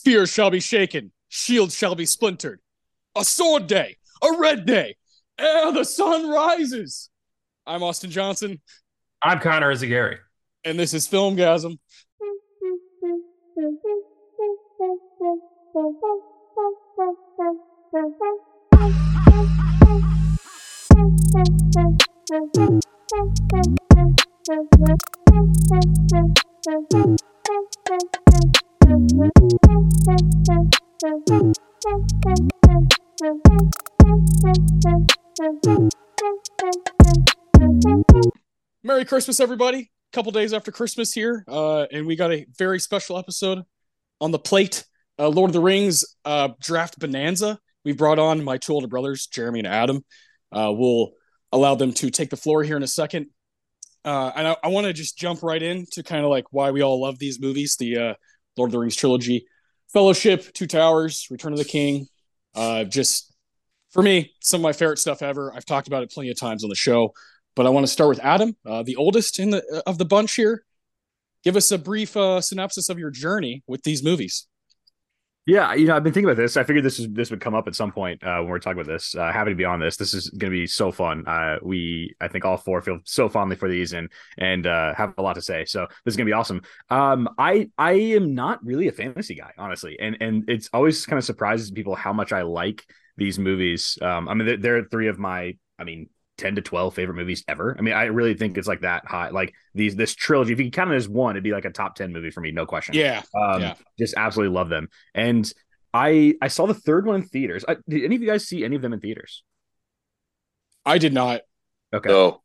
Spears shall be shaken, shields shall be splintered. A sword day, a red day, ere the sun rises. I'm Austin Johnson, I'm Connor Eyzaguirre. and this is Filmgazm. Merry Christmas, everybody. A couple days after Christmas here, uh, and we got a very special episode on the plate. Uh, Lord of the Rings uh, draft bonanza. We brought on my two older brothers, Jeremy and Adam. Uh, we'll allow them to take the floor here in a second. Uh, and I, I want to just jump right in to kind of like why we all love these movies the uh, Lord of the Rings trilogy, Fellowship, Two Towers, Return of the King. Uh, just for me, some of my favorite stuff ever. I've talked about it plenty of times on the show, but I want to start with Adam, uh, the oldest in the of the bunch here. Give us a brief uh, synopsis of your journey with these movies. Yeah, you know, I've been thinking about this. I figured this is this would come up at some point uh, when we're talking about this. Uh, happy to be on this. This is going to be so fun. Uh, we, I think, all four feel so fondly for these and and uh, have a lot to say. So this is going to be awesome. Um, I I am not really a fantasy guy, honestly, and and it's always kind of surprises people how much I like these movies. Um, I mean, they're, they're three of my, I mean, 10 to 12 favorite movies ever. I mean, I really think it's like that high. Like these this trilogy, if you count it as one, it'd be like a top 10 movie for me, no question. Yeah, Um yeah. just absolutely love them. And I I saw the third one in theaters. I, did any of you guys see any of them in theaters? I did not. Okay. No,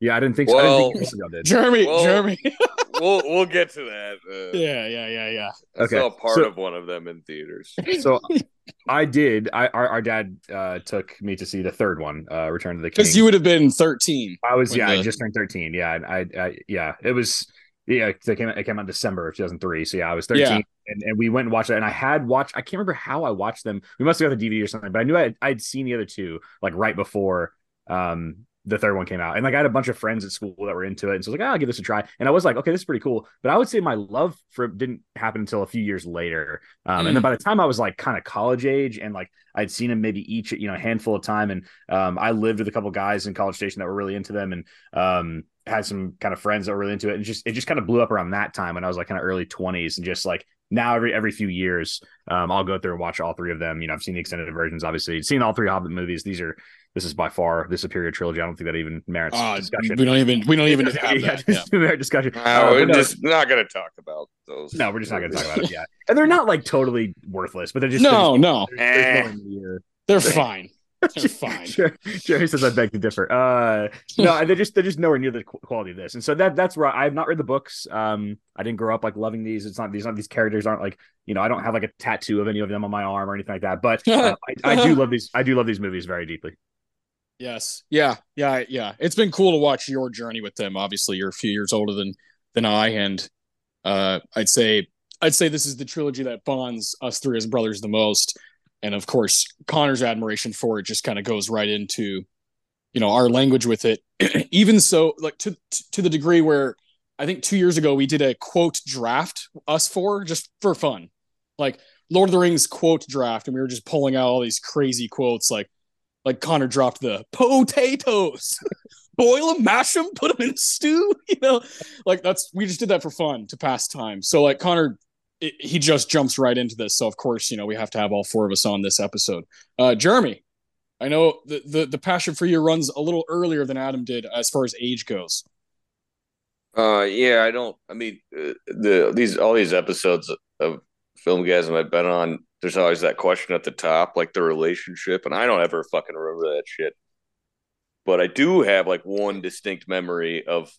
Yeah, I didn't think so. I Well- didn't think most of y'all did. Jeremy, Well- Jeremy. we'll we'll get to that. Uh, yeah, yeah, yeah, yeah. I Okay, saw part so- of one of them in theaters. So I did. I our, our dad uh took me to see the third one, uh Return to the King. Because you would have been 13. I was yeah, I just turned 13. Yeah, I, I yeah, it was yeah, it came it came out in December of 2003. So yeah, I was 13 Yeah. and, and we went and watched it and I had watched I can't remember how I watched them. We must have got the DVD or something, but I knew I had, I'd seen the other two like right before um the third one came out. And like I had a bunch of friends at school that were into it. And so I was like, oh, I'll give this a try. And I was like, okay, this is pretty cool. But I would say my love for it didn't happen until a few years later. Um, and then by the time I was like kind of college age and like I'd seen them maybe each, you know, a handful of time. And um, I lived with a couple guys in College Station that were really into them and um, had some kind of friends that were really into it. And just, it just kind of blew up around that time when I was like kind of early 20s and just like, now every every few years, um, I'll go through and watch all three of them. You know, I've seen the extended versions, obviously, seen all three Hobbit movies. These are this is by far the superior trilogy. I don't think that even merits Uh, discussion. we don't even we don't even have yeah, that. Yeah. just merit discussion. No, Uh, we're no, just not going to talk about those. no, we're just not going to talk about it. Yeah, and they're not like totally worthless, but they're just No, no, They're, just, Eh. no in the year. they're fine. They're fine. Jerry, Jerry says I beg to differ. Uh, no, they're just they're just nowhere near the quality of this, and so that that's where I have not read the books. Um, I didn't grow up like loving these. It's not these not these characters aren't like you know I don't have like a tattoo of any of them on my arm or anything like that. But uh, I, I do love these. I do love these movies very deeply. Yes. Yeah. Yeah. Yeah. It's been cool to watch your journey with them. Obviously, you're a few years older than than I, and uh, I'd say I'd say this is the trilogy that bonds us three as brothers the most. And of course, Connor's admiration for it just kind of goes right into, you know, our language with it. Even so, like to to the degree where I think two years ago we did a quote draft us four just for fun, like Lord of the Rings quote draft, and we were just pulling out all these crazy quotes like like Connor dropped the potatoes. Boil them, mash them, put them in a stew. You know, like that's we just did that for fun to pass time. So like Connor, it, he just jumps right into this. So of course, you know, we have to have all four of us on this episode. Uh, Jeremy, I know the, the the passion for you runs a little earlier than Adam did as far as age goes. Uh, yeah, I don't. I mean, uh, the these all these episodes of film Filmgazm I've been on. There's always that question at the top, like the relationship, and I don't ever fucking remember that shit. But I do have like one distinct memory of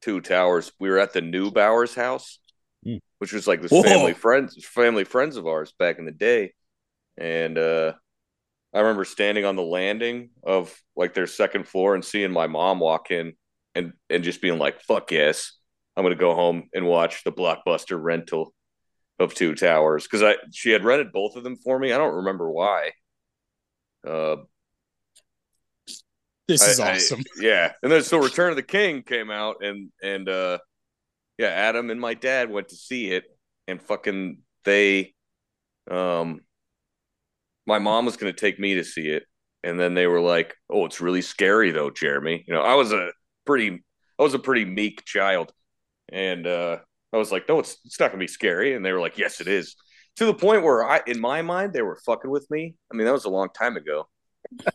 Two Towers. We were at the New Bowers house, Mm. which was like this Whoa. family friends, family friends of ours back in the day, and uh, I remember standing on the landing of like their second floor and seeing my mom walk in and and just being like, "Fuck yes, I'm gonna go home and watch the blockbuster rental of Two Towers." Because I she had rented both of them for me. I don't remember why. Uh, This is I- I- awesome. yeah, and then so Return of the King came out, and and uh, yeah, Adam and my dad went to see it, and fucking they um, my mom was going to take me to see it, and then they were like, "Oh, it's really scary though, Jeremy." You know, I was a pretty, I was a pretty meek child, and uh, I was like, "No, it's it's not going to be scary," and they were like, "Yes, it is." To the point where I, in my mind, they were fucking with me. I mean, that was a long time ago,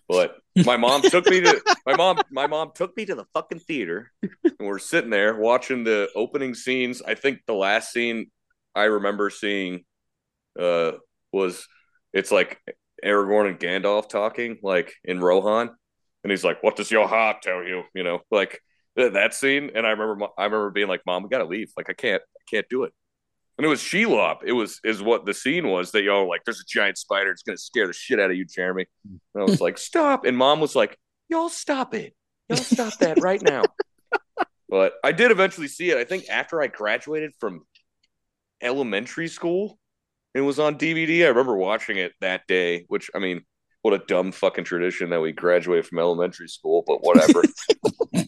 but my mom took me to my mom. My mom took me to the fucking theater, and we're sitting there watching the opening scenes. I think the last scene I remember seeing uh, was it's like Aragorn and Gandalf talking, like in Rohan, and he's like, "What does your heart tell you?" You know, like that scene. And I remember, I remember being like, "Mom, we gotta leave. Like, I can't, I can't do it." And it was Shelob. It was is what the scene was that y'all like. There's a giant spider. It's gonna scare the shit out of you, Jeremy. And I was like, "Stop!" And Mom was like, "Y'all stop it. Y'all stop that right now." but I did eventually see it. I think after I graduated from elementary school, it was on DVD. I remember watching it that day, which I mean, what a dumb fucking tradition that we graduate from elementary school, but whatever.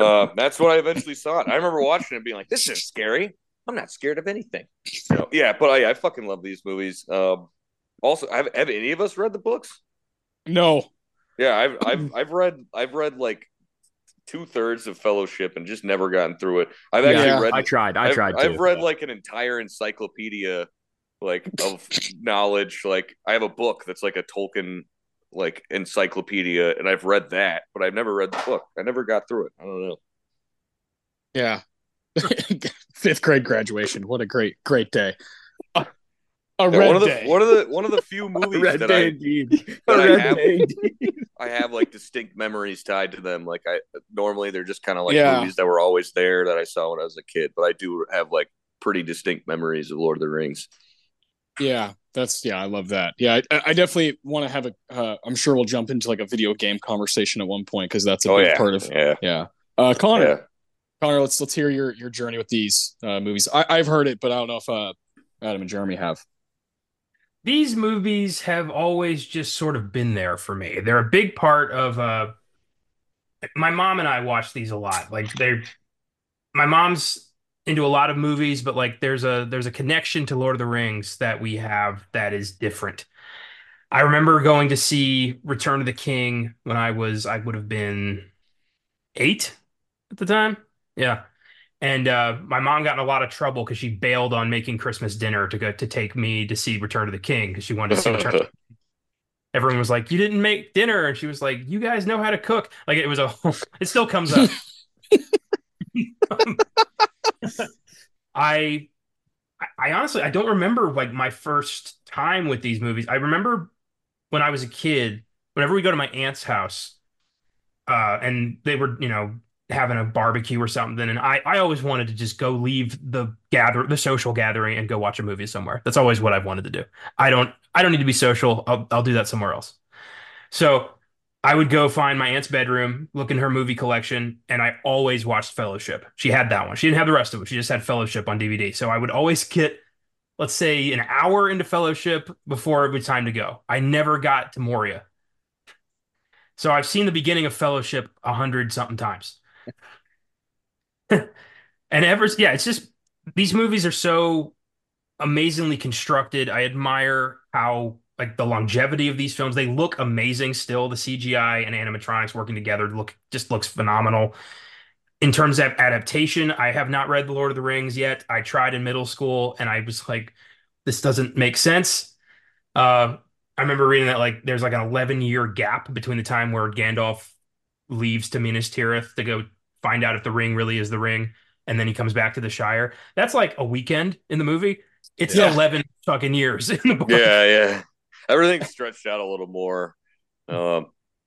uh, that's what I eventually saw it. I remember watching it being like, this isn't scary. I'm not scared of anything. You know, yeah, but I, I fucking love these movies. Um, also, have, have any of us read the books? No. Yeah, I've I've I've read I've read like two thirds of Fellowship and just never gotten through it. I've actually Yeah, read. I tried. I I've, tried. I've too. read like an entire encyclopedia, like of knowledge. Like I have a book that's like a Tolkien like encyclopedia, and I've read that, but I've never read the book. I never got through it. I don't know. Yeah. Fifth grade graduation. What a great, great day. A, a Yeah, red one of the day. one of the one of the few movies that Day I indeed. that I have- Day. I have like distinct memories tied to them. Like I normally they're just kind of like Yeah. movies that were always there that I saw when I was a kid, but I do have like pretty distinct memories of Lord of the Rings. Yeah, that's yeah, I love that. Yeah, I, I definitely want to have a. Uh, I'm sure we'll jump into like a video game conversation at one point because that's a oh big yeah, part of. yeah, Yeah, uh, Connor, yeah. Connor, let's let's hear your your journey with these uh, movies. I, I've heard it, but I don't know if uh, Adam and Jeremy have. These movies have always just sort of been there for me. They're a big part of uh my mom and I watch these a lot. Like they're my mom's into a lot of movies, but like there's a there's a connection to Lord of the Rings that we have that is different. I remember going to see Return of the King when I was I would have been eight at the time. Yeah. And uh, my mom got in a lot of trouble because she bailed on making Christmas dinner to go to take me to see Return of the King because she wanted to see Return. Everyone was like, "You didn't make dinner," and she was like, "You guys know how to cook." Like it was a, it still comes up. I, I honestly, I don't remember like my first time with these movies. I remember when I was a kid, whenever we go to my aunt's house, uh, and they were, you know, having a barbecue or something, and I, I always wanted to just go leave the gather, the social gathering, and go watch a movie somewhere. That's always what I've wanted to do. I don't, I don't need to be social. I'll, I'll do that somewhere else. So I would go find my aunt's bedroom, look in her movie collection, and I always watched Fellowship. She had that one. She didn't have the rest of it. She just had Fellowship on DVD. So I would always get, let's say, an hour into Fellowship before it was time to go. I never got to Moria. So I've seen the beginning of Fellowship a hundred something times. and ever, yeah, it's just these movies are so amazingly constructed. I admire how like the longevity of these films. They look amazing still. The CGI and animatronics working together look just looks phenomenal. In terms of adaptation, I have not read The Lord of the Rings yet. I tried in middle school and I was like, this doesn't make sense. Uh, I remember reading that like there's like an 11 year gap between the time where Gandalf leaves to Minas Tirith to go find out if the ring really is the ring, and then he comes back to the Shire. That's like a weekend in the movie. It's Yeah. 11 fucking years in the book. yeah, yeah. Everything's stretched out a little more. Um,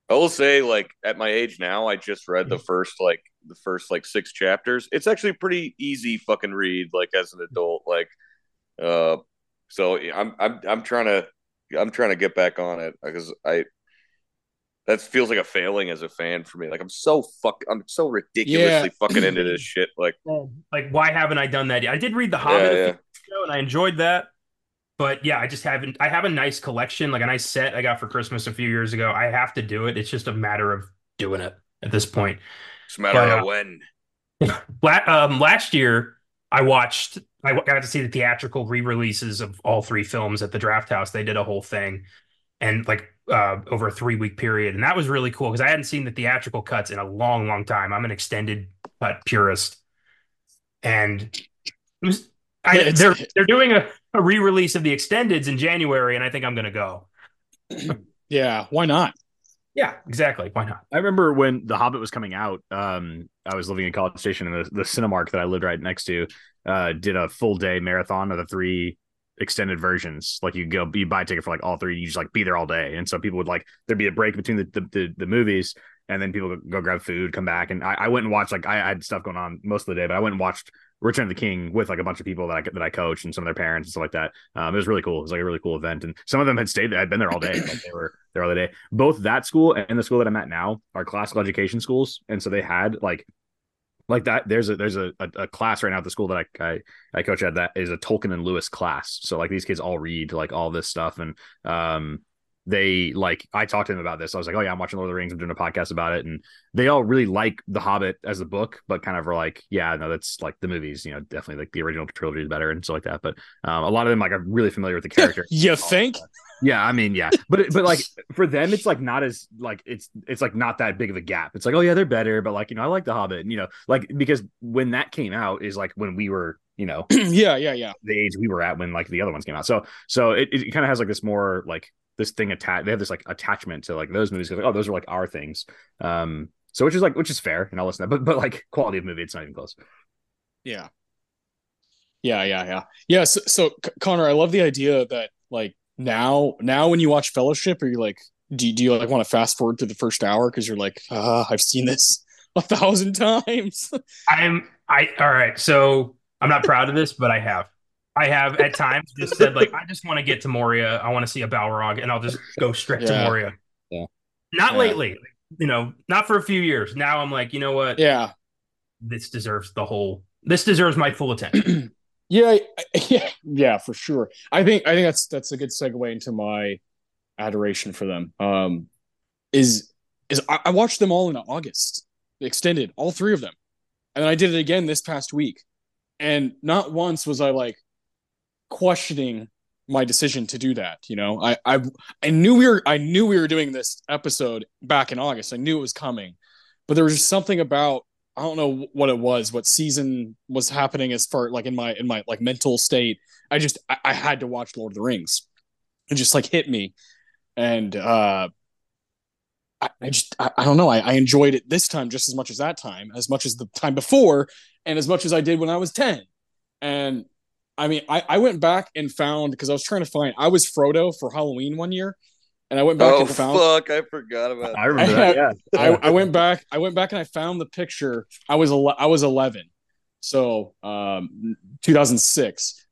I will say, like at my age now, I just read the first like the first like six chapters. It's actually a pretty easy fucking read, like as an adult. Like, uh, so I'm I'm I'm trying to I'm trying to get back on it because I that feels like a failing as a fan for me. Like I'm so fuck I'm so ridiculously Yeah. fucking into this shit. Like, Like, why haven't I done that yet? I did read The Hobbit yeah, yeah. and I enjoyed that. But yeah, I just haven't. I have a nice collection, like a nice set I got for Christmas a few years ago. I have to do it. It's just a matter of doing it at this point. It's a matter But, of uh, when. Um, last year, I watched I got to see the theatrical re-releases of all three films at the Draft House. They did a whole thing, and like uh, over a three week period, and that was really cool because I hadn't seen the theatrical cuts in a long, long time. I'm an extended cut purist, and it was. I, Yeah, they're they're doing a, a re-release of the extendeds in January, and I think I'm going to go. Yeah, why not? Yeah, exactly. Why not? I remember when The Hobbit was coming out. Um, I was living in College Station, and the, the Cinemark that I lived right next to uh, did a full day marathon of the three extended versions. Like you go, you buy a ticket for like all three, you just like be there all day. And so people would like there'd be a break between the the, the, the movies, and then people go grab food, come back, and I, I went and watched like I, I had stuff going on most of the day, but I went and watched Return of the King with like a bunch of people that I that I coached and some of their parents and stuff like that. Um, it was really cool. It was like a really cool event, and some of them had stayed there. I'd been there all day. Like they were there all the day. Both that school and the school that I'm at now are classical education schools, and so they had like like that. There's a there's a, a, a class right now at the school that I, I I coach at that is a Tolkien and Lewis class. So like these kids all read like all this stuff, and um they like I talked to them about this. I was like, oh yeah, I'm watching Lord of the Rings. I'm doing a podcast about it, and they all really like The Hobbit as a book, but kind of are like, yeah, no, that's like the movies. You know, definitely like the original trilogy is better and stuff like that. But um, a lot of them like are really familiar with the character. You think? Yeah, I mean, yeah, but but like for them, it's like not as like it's it's like not that big of a gap. It's like, oh yeah, they're better, but like you know, I like The Hobbit, and you know, like because when that came out is like when we were, you know, yeah, yeah, yeah. the age we were at when like the other ones came out. So so it, it kind of has like this more like this thing attached. They have this like attachment to like those movies. Like, oh, those are like our things. Um, so which is like which is fair, and I'll listen to that. But but like quality of movie, it's not even close. Yeah. Yeah, yeah, yeah. Yeah, so, so C- Connor, I love the idea that like now now when you watch Fellowship, are you like do you, do you like want to fast forward to the first hour because you're like, ah, I've seen this a thousand times. I'm I all right. So I'm not proud of this, but I have. I have at times just said like I just want to get to Moria. I want to see a Balrog, and I'll just go straight to Moria. Yeah. Not Yeah. lately, you know, not for a few years. Now I'm like, you know what? yeah. This deserves the whole. This deserves my full attention. Yeah, yeah, yeah, for sure. I think I think that's that's a good segue into my adoration for them. Um, is is I, I watched them all in August, extended, all three of them, and then I did it again this past week, and not once was I like questioning my decision to do that. You know, I I I knew we were I knew we were doing this episode back in August. I knew it was coming, but there was just something about I don't know what it was, what season was happening as far like in my in my like mental state. I just I, I had to watch Lord of the Rings. It just like hit me, and uh, I, I just I, I don't know. I, I enjoyed it this time just as much as that time, as much as the time before, and as much as I did when I was ten. And I mean, I I went back and found because I was trying to find I was Frodo for Halloween one year, and I went back Oh and found fuck! I forgot about. I remember I that. Yeah, I, I went back. I went back and I found the picture. I was ele- I was eleven, so um, 2006,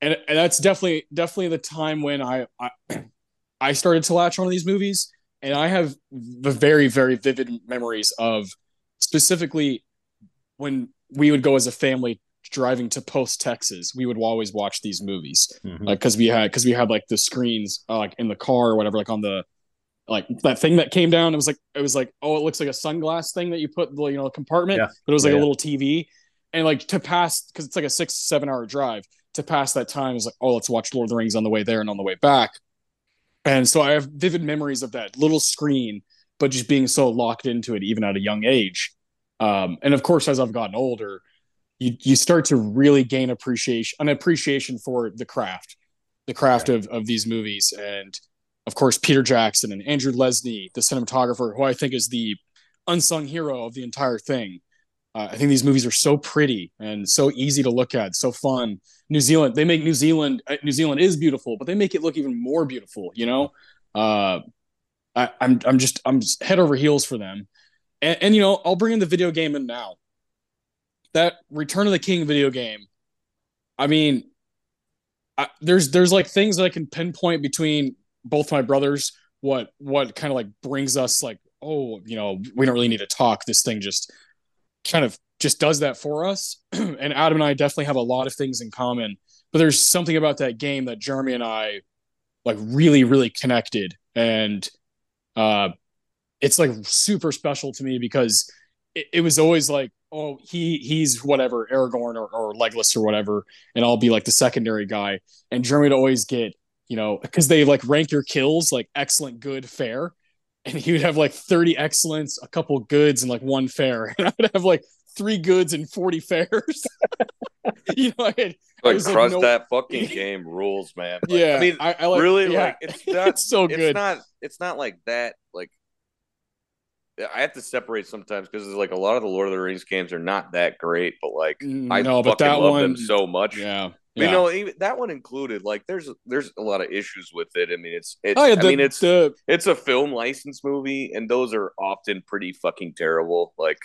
and and that's definitely definitely the time when I I, I started to latch onto these movies, and I have the very very vivid memories of specifically when we would go as a family driving to Post Texas. We would always watch these movies Mhm. like because we had because we had like the screens uh, like in the car or whatever like on the like that thing that came down it was like it was like oh it looks like a sunglass thing that you put the you know compartment Yeah. but it was like Yeah, a little tv and like to pass because it's like a six seven hour drive to pass that time is like oh let's watch lord of the rings on the way there and on the way back and so i have vivid memories of that little screen but just being so locked into it even at a young age um and of course as i've gotten older you you start to really gain appreciation an appreciation for the craft the craft of of these movies. And of course Peter Jackson and Andrew Lesnie the cinematographer who I think is the unsung hero of the entire thing. Uh, I think these movies are so pretty and so easy to look at so fun. New Zealand they make New Zealand uh, New Zealand is beautiful but they make it look even more beautiful you know? Uh I, I'm I'm just I'm just head over heels for them. And, and you know I'll bring in the video game in now that Return of the King video game, I mean, I, there's there's like things that I can pinpoint between both my brothers. What what kind of like brings us like, oh, you know, we don't really need to talk. This thing just kind of just does that for us. and Adam and I definitely have a lot of things in common. But there's something about that game that Jeremy and I like really really connected, and uh, it's like super special to me because it, it was always like, oh, he he's whatever, Aragorn or, or Legolas or whatever, and I'll be like the secondary guy. And Jeremy would always get, you know, because they like rank your kills like excellent, good, fair. And he would have like 30 excellence, a couple goods, and like one fair. And I would have like three goods and 40 fairs. you know, Like was like, no- that fucking game rules, man. Like, yeah. I mean, I, I like, really, yeah. like it's not it's so it's good. not it's not like that i have to separate sometimes because it's like a lot of the lord of the rings games are not that great but like i Mm, no, fucking but that love one, them so much yeah, yeah. you know even that one included like there's there's a lot of issues with it i mean it's it's oh yeah, i the, mean it's the it's a film license movie and those are often pretty fucking terrible like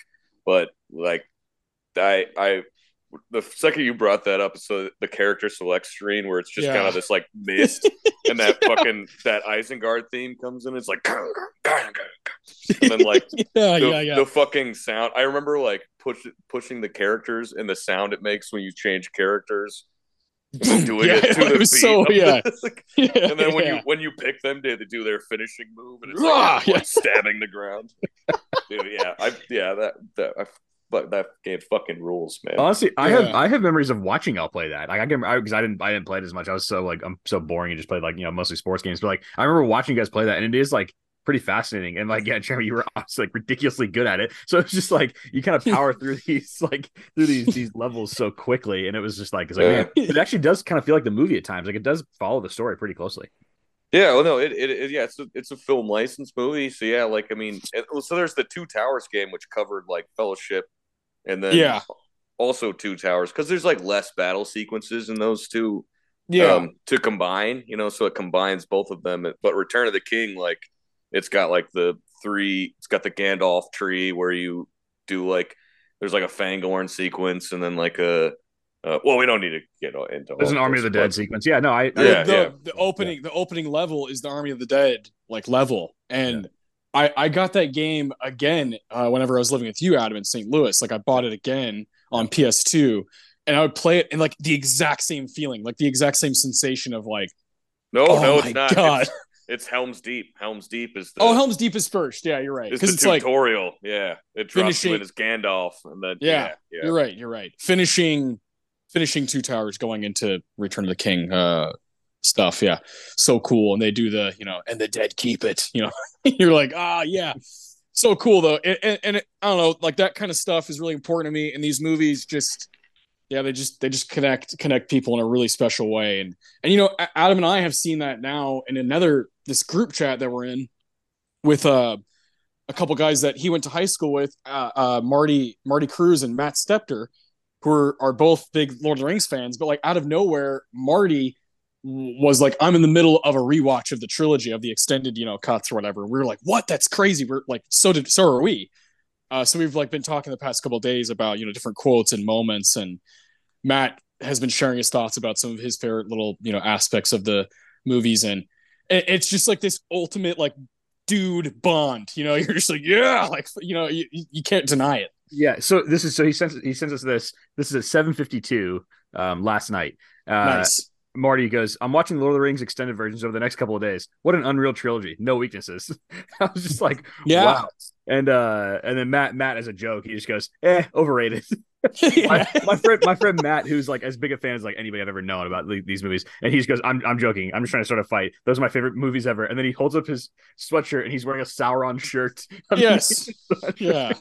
but like i i the second you brought that up so the character select screen where it's just Yeah. kind of this like mist and that fucking that Isengard theme comes in it's like and then like yeah, the, yeah, yeah. the fucking sound I remember like push pushing the characters and the sound it makes when you change characters doing yeah, it to the was beat so the- yeah. and then when yeah. you when you pick them, they to do their finishing move, and it's like, yeah. stabbing the ground. Dude, yeah, I yeah that that I, but that game fucking rules, man. Honestly, I have I have memories of watching y'all play that. Like I can because I, didn't I didn't play it as much. I was so like I'm so boring and just played like you know mostly sports games. But like I remember watching you guys play that, and it is like pretty fascinating. And like yeah, Jeremy, you were obviously like ridiculously good at it. So it's just like you kind of power through these like through these these levels so quickly, and it was just like it's like Yeah. man, it actually does kind of feel like the movie at times. Like it does follow the story pretty closely. Yeah, well, no, it, it, it yeah, it's a, it's a film license movie, so yeah, like I mean, it, so there's the Two Towers game which covered like Fellowship, and then Yeah. also Two Towers because there's like less battle sequences in those two yeah. um, to combine, you know, so it combines both of them. But Return of the King, like, it's got like the three, it's got the Gandalf tree where you do like, there's like a Fangorn sequence and then like a, uh, well, we don't need to get into There's an Army of the Dead but- sequence. Yeah, no, I, I Yeah, the, yeah. the opening the opening level is the Army of the Dead like level, and I I got that game again uh, whenever I was living with you, Adam, in St. Louis. Like I bought it again on PS2, and I would play it and like the exact same feeling, like the exact same sensation of like, No, oh no, my it's not. god, It's, it's Helm's Deep. Helm's Deep is the, oh Helm's Deep is first. Yeah, you're right, because the it's like tutorial. yeah. It drops you in as Gandalf and then, Yeah, yeah, yeah. You're right. You're right. Finishing, finishing two towers, going into Return of the King uh, stuff. Yeah, so cool. And they do the, you know, and the dead keep it. You know, you're like, ah, yeah, so cool though. And, and, and it, I don't know, like that kind of stuff is really important to me. And these movies just, yeah, they just they just connect connect people in a really special way. And and you know, Adam and I have seen that now in another this group chat that we're in with uh a couple guys that he went to high school with, uh, uh, Marty Marty Cruz and Matt Stepter, who are, are both big Lord of the Rings fans. But like out of nowhere, Marty was like, "I'm in the middle of a rewatch of the trilogy of the extended, you know, cuts or whatever." We were like, "What? That's crazy!" We're like, "So did so are we." Uh, so we've like been talking the past couple of days about you know different quotes and moments, and Matt has been sharing his thoughts about some of his favorite little you know aspects of the movies, and it, it's just like this ultimate like dude bond. You know, you're just like, yeah, like you know, you, you can't deny it. Yeah, so this is so he sends he sends us this. This is at seven fifty two um, last night. Uh, nice. Marty goes, "I'm watching Lord of the Rings extended versions over the next couple of days. What an unreal trilogy! No weaknesses." I was just like, Yeah. wow. And uh, and then Matt Matt as a joke, he just goes, "Eh, overrated." my, my friend my friend Matt, who's like as big a fan as like anybody I've ever known about the- these movies, and he just goes, "I'm I'm joking. I'm just trying to start a fight. Those are my favorite movies ever." And then he holds up his sweatshirt and he's wearing a Sauron shirt. Yes. yeah.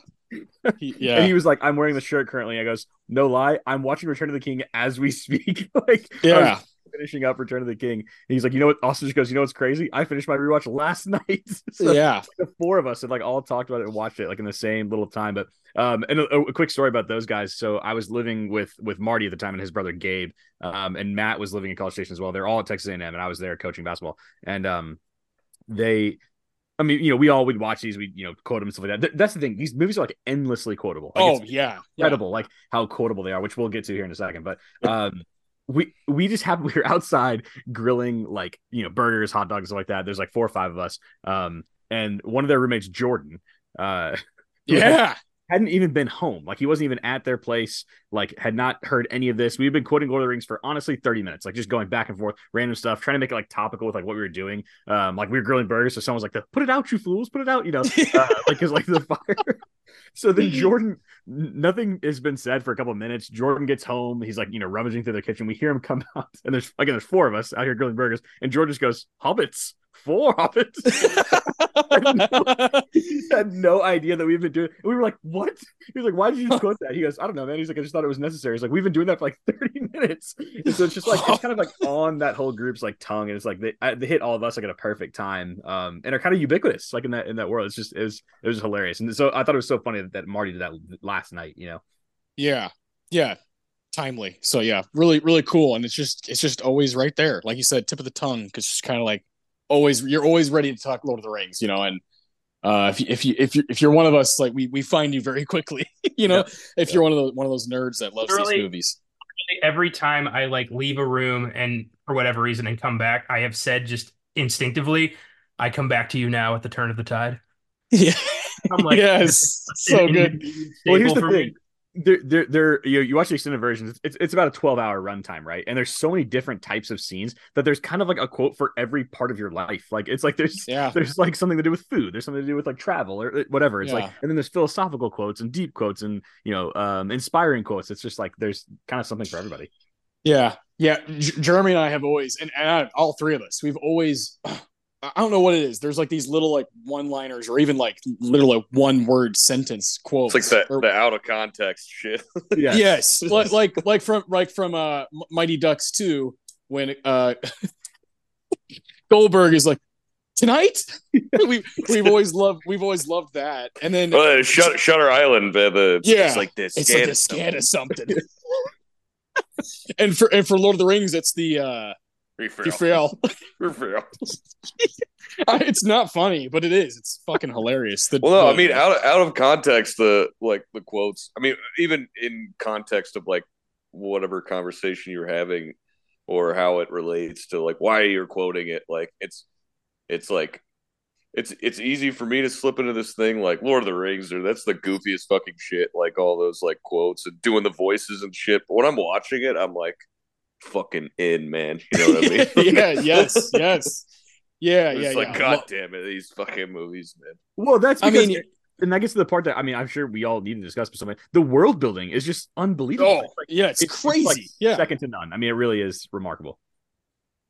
He- yeah. And he was like, I'm wearing the shirt currently. I goes, no lie, I'm watching Return of the King as we speak. like, yeah. Finishing up Return of the King. And he's like, you know what? Austin just goes, you know what's crazy? I finished my rewatch last night. so yeah. the four of us had like all talked about it and watched it like in the same little time. But um, and a, a quick story about those guys. So I was living with with Marty at the time and his brother Gabe. Um, and Matt was living in College Station as well. They're all at Texas A&M, and I was there coaching basketball. And um, they. I mean, you know, we all would watch these, we you know, quote them and stuff like that. Th- that's the thing; these movies are like endlessly quotable. Like, Oh yeah. yeah. incredible like how quotable they are which we'll get to here in a second but um we we just have we were outside grilling like you know burgers hot dogs like that there's like four or five of us um and one of their roommates jordan uh Yeah. Hadn't even been home like he wasn't even at their place like had not heard any of this we've been quoting lord of the rings for honestly 30 minutes like just going back and forth random stuff trying to make it like topical with like what we were doing um like we were grilling burgers so someone was like put it out you fools put it out you know uh, like because like the fire So then Jordan, nothing has been said for a couple of minutes. Jordan gets home. He's like, you know, rummaging through the kitchen. We hear him come out, and there's again, there's four of us out here grilling burgers. And Jordan just goes, "Hobbits, four hobbits." he had no idea that we've been doing. And we were like, "What?" He was like, "Why did you just quote that?" He goes, "I don't know, man." He's like, "I just thought it was necessary." He's like, "We've been doing that for like 30 minutes." And so it's just like it's kind of like on that whole group's like tongue, and it's like they they hit all of us like at a perfect time, um, and are kind of ubiquitous like in that in that world. It's just it was it was hilarious, and so I thought it was so funny that, that Marty did that last night. You know, yeah, yeah, timely. So yeah, really, really cool, and it's just it's just always right there, like you said, tip of the tongue, because it's kind of like always you're always ready to talk Lord of the Rings, you know, and uh, if you if you if you if you're one of us, like we we find you very quickly, you know, if you're one of those one of those nerds that loves Literally- these movies. Every time I like leave a room and for whatever reason and come back, I have said just instinctively, I come back to you now at the turn of the tide. Yeah. I'm like, yes, so good. Well, here's the thing. me. Thing. There, there, there. You, you watch the extended versions. It's it's about a twelve hour runtime, right? And there's so many different types of scenes that there's kind of like a quote for every part of your life. Like it's like there's Yeah, there's like something to do with food. There's something to do with like travel or uh, whatever. It's like, and then there's philosophical quotes and deep quotes and you know, um, inspiring quotes. It's just like there's kind of something for everybody. yeah, yeah. J- Jeremy and I have always, and, and I, all three of us, we've always. I don't know what it is. There's like these little like one liners or even like literally one word sentence quotes. It's like the, or- the out of context shit. Yeah. yes like like like from like from uh mighty ducks 2 when uh goldberg is like tonight we we've always loved we've always loved that and then Uh, Shut, Shutter Island, uh, the Yeah. it's like this. it's like a scan of something and for and for lord of the rings it's the uh Raphael. Refill. it's not funny but it is it's fucking hilarious The- Well, no, I mean, out of, out of context, the like the quotes. I mean, even in context of like whatever conversation you're having, or how it relates to like why you're quoting it. Like it's it's like it's it's easy for me to slip into this thing like Lord of the Rings, or that's the goofiest fucking shit. Like all those like quotes and doing the voices and shit. But when I'm watching it, I'm like fucking in, man. You know what I mean? yeah yes yes yeah It's yeah like, yeah God damn it, these fucking movies, man. Well, that's I because, mean- and that gets to the part that I mean, I'm sure we all need to discuss, but something the world building is just unbelievable. oh like- yeah it's, it's- it's crazy like yeah second to none. I mean, it really is remarkable.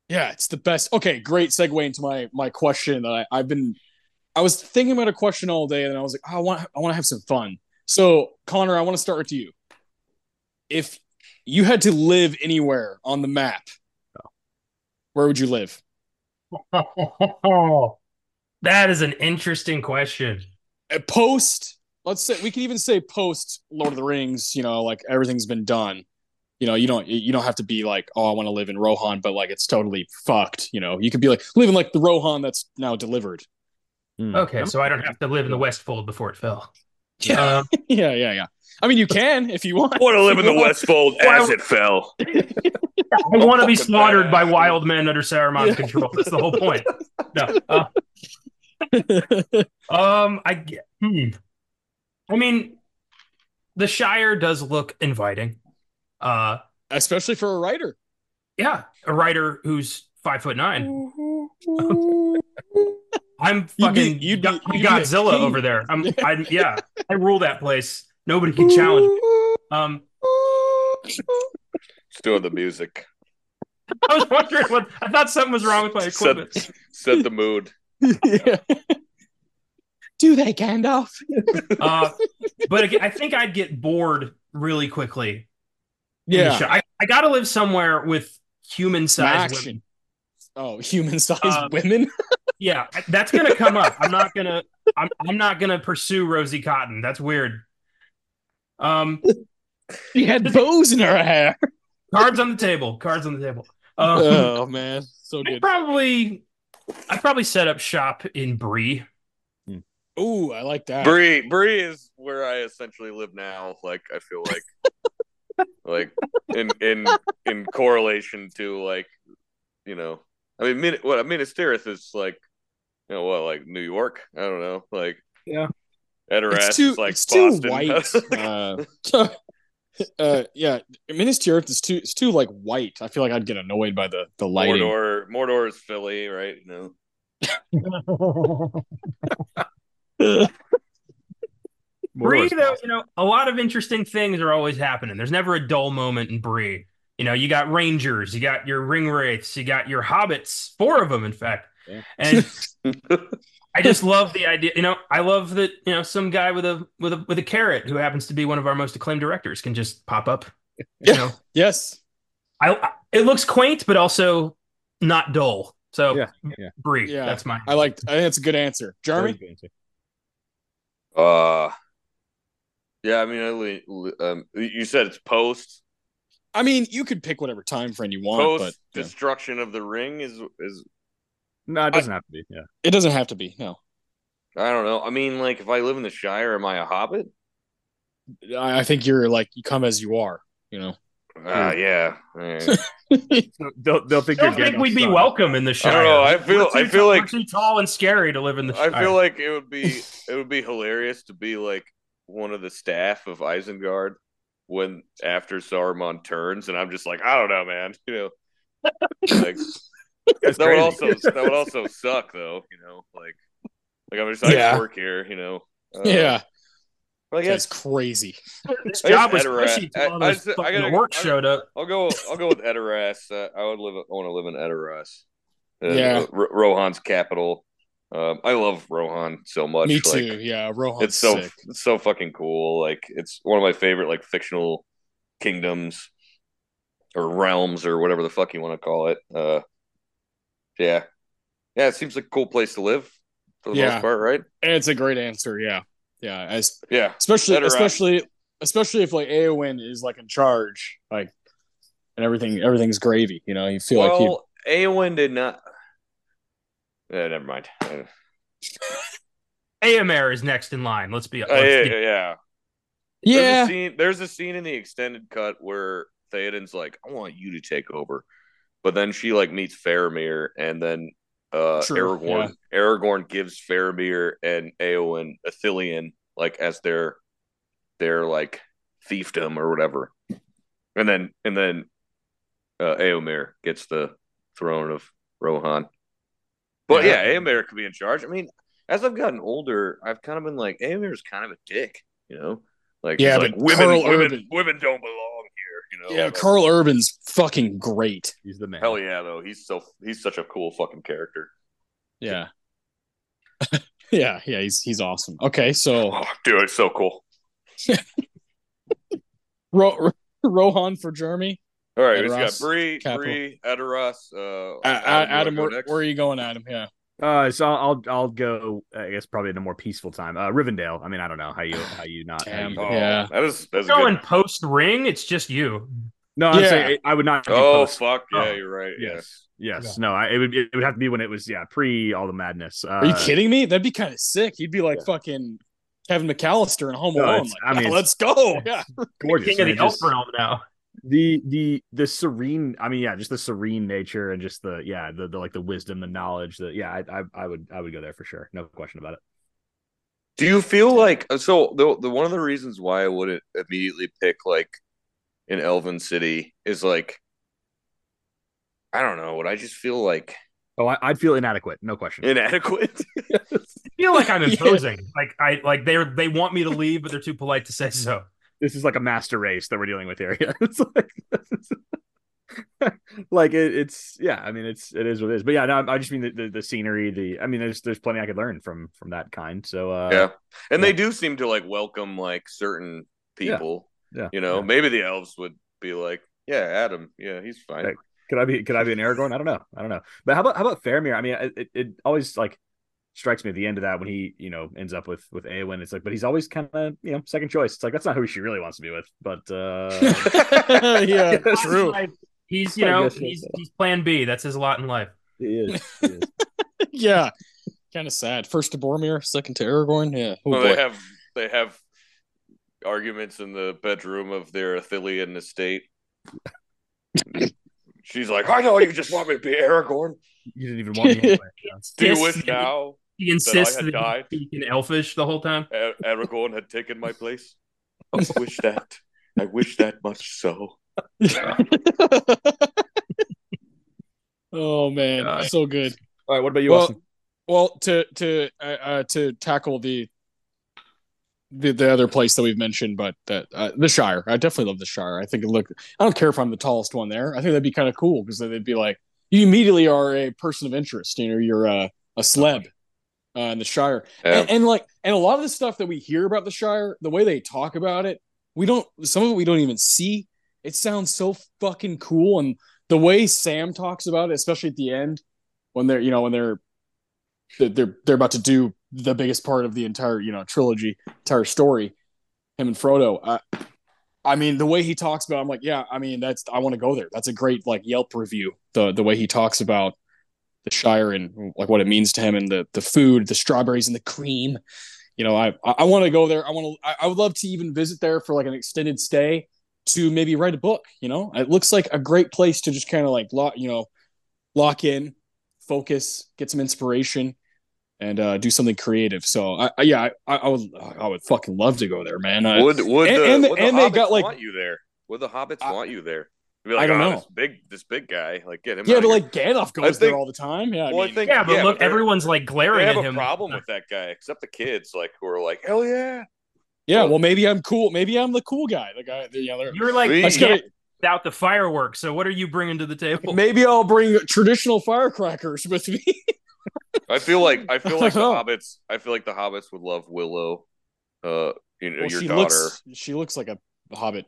Yeah, it's the best. Okay, great segue into my my question that I, I've been. I was thinking about a question all day, and I was like, oh, I want I want to have some fun. So, Connor, I want to start with you. If you had to live anywhere on the map, where would you live? that is an interesting question. Post, let's say we could even say post Lord of the Rings. You know, like everything's been done. You know, you don't you don't have to be like, oh, I want to live in Rohan, but like it's totally fucked. You know, you could be like living like the Rohan that's now delivered. Okay, so I don't have to live in the Westfold before it fell. Yeah. Um, yeah, yeah, yeah. I mean, you can if you want. I want to live in the Westfold Well- as it fell. I want to be slaughtered by wild men under Saruman's Yeah. control. That's the whole point. No. uh, um, I get. Hmm. I mean, the Shire does look inviting. Uh, Especially for a writer. yeah, a writer who's five foot nine. I'm You'd be- fucking you'd be- Go- you'd be Godzilla over there. I'm, I'm, yeah, I rule that place. Nobody can challenge. me. Um, It's doing the music. I was wondering what I thought something was wrong with my equipment. Set, set the mood. Yeah. Do they, Gandalf? Uh, but again, I think I'd get bored really quickly. Yeah. I, I got to live somewhere with human sized Action. women. Oh, human-sized Um, women. Yeah, that's gonna come up. I'm not gonna. I'm. I'm not gonna pursue Rosie Cotton. That's weird. Um, She had bows in her hair. cards on the table. Cards on the table. Um, oh man, so I good. probably. I probably set up shop in Bree. Ooh, I like that. Bree, Bree is where I essentially live now. Like I feel like, like in in in correlation to like, you know, I mean, Min- what Minas Tirith is like, you know, what like New York? I don't know, like Yeah. Edoras It's too, is like it's too white. uh, uh, yeah, Minas Tirith is too, it's too like white. I feel like I'd get annoyed by the the lighting. Mordor, Mordor is Philly, right? You know, Bree, though, you know, a lot of interesting things are always happening. There's never a dull moment in Bree. You know, you got Rangers, you got your ring wraiths, you got your hobbits, four of them, in fact. Yeah. And I just love the idea. You know, I love that. You know, some guy with a with a with a carrot who happens to be one of our most acclaimed directors can just pop up. You Yeah. know, Yes. I, I it looks quaint, but also not dull. So, Yeah, yeah. Bree, Yeah. that's my. I like. I think that's a good answer, Jeremy. Uh, yeah, I mean, I li- li- um, you said it's post I mean, you could pick whatever time frame you want, post but yeah. destruction of the ring is is No, it doesn't have to be. Yeah. it doesn't have to be. No, I don't know. I mean, like if I live in the Shire, am I a hobbit? I, I think you're like you come as you are. You know. Ah, yeah. Eh. So they'll they'll think I you're don't think we'd be son. welcome in the Shire. know, I feel- We're I feel tall- like- we're too tall and scary to live in the I feel like it would be it would be hilarious to be like one of the staff of Isengard when after Saruman turns, and I'm just like, I don't know, man. You know, like That's that would also that would also suck, though. You know, like like I'm just I Yeah. just work here. You know, uh, yeah, Like, that's crazy. this job was Edoras- cushy I- until all I just- I fucking gotta- orcs I- showed up. I'll go. I'll go with Edoras. Uh, I would live. I want to live in Edoras. Uh, Yeah. Ro- Rohan's capital. Um, I love Rohan so much. Me like, too. yeah, Rohan's it's so sick. it's so fucking cool. Like it's one of my favorite like fictional kingdoms or realms or whatever the fuck you want to call it. Uh, yeah, yeah. It seems like a cool place to live for the Yeah. most part, right? And it's a great answer. Yeah, yeah. As Yeah, especially Better especially especially if like Eowyn is like in charge, like and everything everything's gravy. You know, you feel like you. well, Eowyn did not. Yeah, never mind. Uh, Eomer is next in line. Let's be uh, honest. yeah, yeah. Yeah, There's a scene. There's a scene in the extended cut where Theoden's like, "I want you to take over," but then she like meets Faramir, and then uh, True, Aragorn. Aragorn gives Faramir and Eowyn Ithilien like as their their like fiefdom or whatever, and then and then uh, gets the throne of Rohan. But yeah, Yeah. Could be in charge. I mean, as I've gotten older, I've kind of been like, Eomer's kind of a dick, you know. Like, Yeah, like women, Carl women, Urban- women don't belong. You know. yeah. Like, Karl Urban's fucking great. He's the man. Hell yeah, though. He's so he's such a cool fucking character. Yeah, yeah, yeah. He's he's awesome. Okay, so Oh, dude, it's so cool. Ro- Rohan for Jeremy. All right, we just Edoras, got Bree, capital. Bree, Edoras. Uh, Uh, Adam, you Adam, wanna where, where are you going, Adam? Yeah. Uh, so I'll I'll, I'll go. I guess probably in a more peaceful time. Uh, Rivendell. I mean, I don't know how you how you not. how Damn. you- Oh, Yeah. that is that's Going good. post ring, it's just you. No, I'm Yeah. saying I would not. Oh post- fuck yeah, Oh, you're right. yes, yes. No, I, it would it would have to be when it was yeah pre all the madness. Uh, Are you kidding me? That'd be kind of sick. You'd be like yeah. fucking Kevin McAllister in Home No, Alone. Like, I mean, let's go. Yeah. Gorgeous. King of man, the elf realm now. The the the serene i mean yeah just the serene nature and just the yeah the, the like the wisdom the knowledge that yeah I, I i would i would go there for sure no question about it Do you feel like uh, so the the one of the reasons why I wouldn't immediately pick like an Elven city is like I don't know, would I just feel like oh I, i'd feel inadequate no question inadequate? I feel like I'm Yeah. imposing. Like I like they're they want me to leave, but they're too polite to say so. This is like a master race that we're dealing with here yeah it's like like it, it's yeah i mean it's it is what it is but yeah no i just mean the, the, the scenery the i mean there's there's plenty i could learn from from that kind so uh yeah. And they do seem to like welcome like certain people. yeah You know, yeah. maybe the elves would be like, Yeah, Adam, yeah, he's fine. Hey, Could I be could I be an Aragorn? I don't know. I don't know. But how about how about Faramir? I mean, it, it always like strikes me at the end of that when he you know ends up with with Eowyn. It's like, but he's always kind of you know second choice. It's like that's not who she really wants to be with. But uh yeah, Yes. true. He's you know guess so. he's he's Plan B. That's his lot in life. he is. He is. Yeah, kind of sad. First to Boromir, second to Aragorn. Yeah. Oh, well, they have they have arguments in the bedroom of their Ithilien estate. She's like, I know you just want me to be Aragorn. You didn't even want me. Anyway. Do you Insists wish that- now He insists had that, died? he speak in Elfish the whole time. A- Aragorn had taken my place? I wish that. I wish that much so. oh man, God. so good. All right. What about you, Well, Austin? Well, to to uh, uh, to tackle the the, the other place that we've mentioned, but that uh, the Shire. I definitely love the Shire. I think it look. I don't care if I'm the tallest one there. I think that'd be kind of cool because they'd be like, you immediately are a person of interest. You know, you're a a celeb uh, in the Shire, Yeah. and, and like, and a lot of the stuff that we hear about the Shire, the way they talk about it, we don't. Some of it we don't even see. It sounds so fucking cool, and the way Sam talks about it, especially at the end when they're, you know, when they're they're they're, they're about to do the biggest part of the entire you know trilogy entire story him and frodo uh, i mean the way he talks about it, i'm like yeah i mean that's i want to go there that's a great like yelp review the the way he talks about the shire and like what it means to him and the the food the strawberries and the cream you know i i want to go there i want to I, would love to even visit there for like an extended stay to maybe write a book you know it looks like a great place to just kind of like lock you know lock in focus get some inspiration and uh, do something creative. So I, I yeah, I, I would I would fucking love to go there, man. I, Would would and- the, and would the and they got, like- want you there? Would the hobbits want you there? Be like, I don't "Oh, know. This big this big guy, like get him. yeah, outta but here." like Gandalf goes think- there all the time. Yeah, I well, I mean, think Yeah, but look, they're- everyone's like they glaring have at a him. problem with that guy, except the kids, like who are like, hell yeah. yeah. Well, maybe I'm cool. Maybe I'm the cool guy. The guy. You know, they're- You're like I yeah, gotta- without the fireworks. So what are you bringing to the table? maybe I'll bring traditional firecrackers with me. I feel like I feel like the hobbits. I feel like the hobbits would love Willow. Uh, you know, well, your she daughter. looks she looks like a hobbit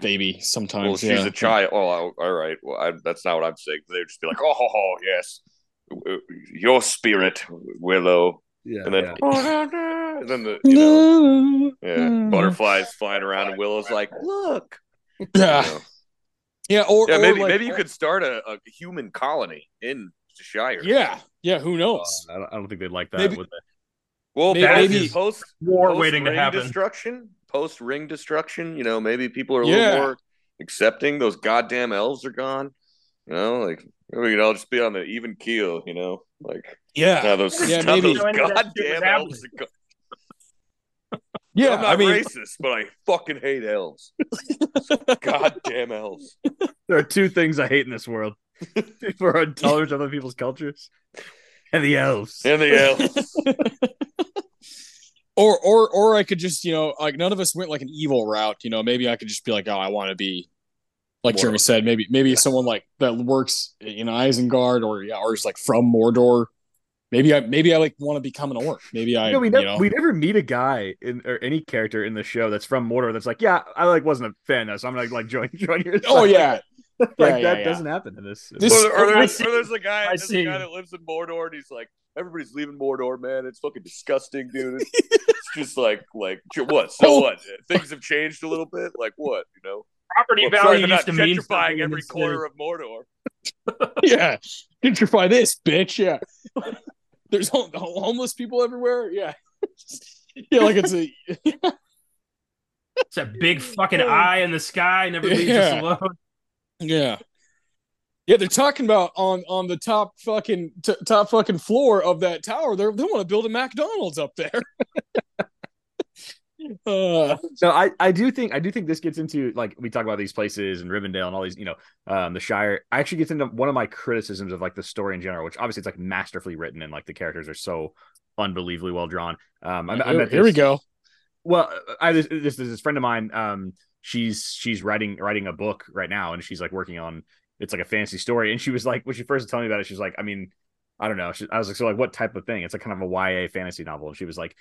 baby sometimes. well, she's yeah. a child. Oh, all right. Well, I, that's not what I'm saying. They'd just be like, oh, ho, ho, yes, your spirit, Willow, Yeah, and then, yeah. and then the you know, yeah, Mm. butterflies flying around, and Willow's like, look, you Yeah, know. yeah. Or yeah. or Maybe like- maybe you could start a, a human colony in the Shire. Yeah, yeah. Who knows? I don't, I don't think they'd like that. Maybe- would they? Well, Maybe- post, maybe- post War waiting to ring happen. destruction, post ring destruction. You know, maybe people are a Yeah. little more accepting. Those goddamn elves are gone. You know, like we can all just be on the even keel. You know, like Yeah, now those, Yeah, now maybe- those When that shit was goddamn elves. Are gone. yeah. I'm not I mean, racist, but I fucking hate elves. goddamn elves. There are two things I hate in this world: people are intolerant of other people's cultures, and the elves. And the elves. Or or or I could just you know like none of us went like an evil route. You know, maybe I could just be like, oh, I want to be like Jeremy said, maybe maybe someone like that works in Isengard or yeah, or is like from Mordor. Maybe I maybe I like want to become an orc. Maybe I You know, we you never know we never meet a guy in or any character in the show that's from Mordor that's like, yeah, I like wasn't a fan of, so I'm gonna like join join your. Oh yeah, like Yeah, that yeah, yeah. doesn't happen in this. This- or, or there's, see. or there's a guy, I there's a see. guy that lives in Mordor, and he's like, everybody's leaving Mordor, man. It's fucking disgusting, dude. it's just like, like what? So Oh. what? Things have changed a little bit. Like what? You know, Property well, sorry, value they're used not to mean gentrifying every this corner of Mordor. yeah. Gentrify this, bitch. Yeah. There's hom- homeless people everywhere. Yeah. yeah, like it's a It's a big fucking eye in the sky, never leaves us alone. Yeah. Yeah, they're talking about on on the top fucking t- top fucking floor of that tower. They they want to build a McDonald's up there. uh, So I, I do think I do think this gets into like we talk about these places and Rivendell and all these you know um the Shire I actually gets into one of my criticisms of like the story in general which obviously it's like masterfully written and like the characters are so unbelievably well drawn um I, I here, met here we go. well I this this, this friend of mine um she's she's writing writing a book right now and she's like working on it's like a fantasy story and she was like when she first told me about it she was like I mean I don't know she, I was like so like what type of thing it's like kind of a YA fantasy novel and she was like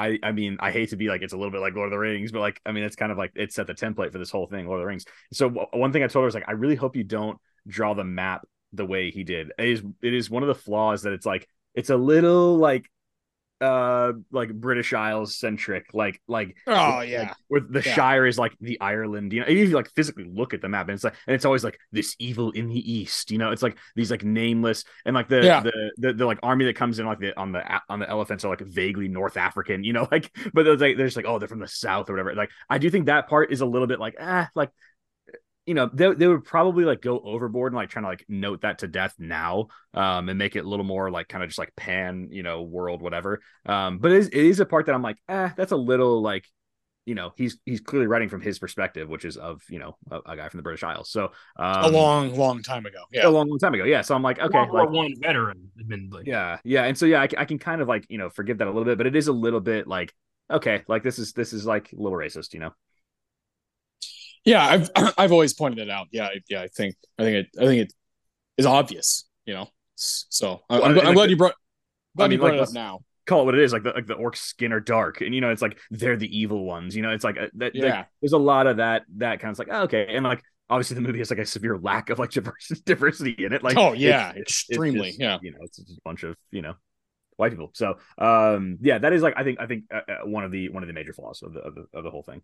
I I mean I hate to be like it's a little bit like Lord of the Rings, but like I mean it's kind of like it set the template for this whole thing, Lord of the Rings. So w- one thing I told her was like I really hope you don't draw the map the way he did. It is it is one of the flaws that it's like it's a little like uh like British Isles centric, like like Oh like, yeah. where the Yeah. Shire is like the Ireland, you know, if you like physically look at the map, and it's like, and it's always like this evil in the east, you know, it's like these like nameless and like the Yeah. the, the the like army that comes in like the on the on the elephants are like vaguely North African, you know, like but there's like they're just like oh they're from the south or whatever. Like I do think that part is a little bit like ah like you know they, they would probably like go overboard and like trying to like note that to death now um and make it a little more like kind of just like pan you know world whatever um but it is, it is a part that i'm like ah that's a little like you know he's he's clearly writing from his perspective which is of you know a, a guy from the british isles so um a long, long time ago. Yeah a long, long time ago yeah so i'm like okay World War like, One veteran, admittedly. yeah yeah and so yeah I can kind of like you know forgive that a little bit but it is a little bit like okay, like this is this is like a little racist, you know. Yeah, I've I've always pointed it out. Yeah, yeah, I think I think it I think it is obvious, you know. So I'm, Well, I'm, I'm like, glad the- you brought glad I mean, you brought like, it up now. Call it what it is, like the like the orc skin are dark, and you know it's like they're the evil ones. You know, it's like uh, that. Yeah. like, there's a lot of that. That kind of like oh, okay, and like obviously the movie has like a severe lack of like diversity, diversity in it. Like oh yeah, it's- it's- it's extremely. just, yeah. you know, it's just a bunch of you know white people. So um, yeah, that is like I think I think uh, uh, one of the one of the major flaws of the of the, of the whole thing.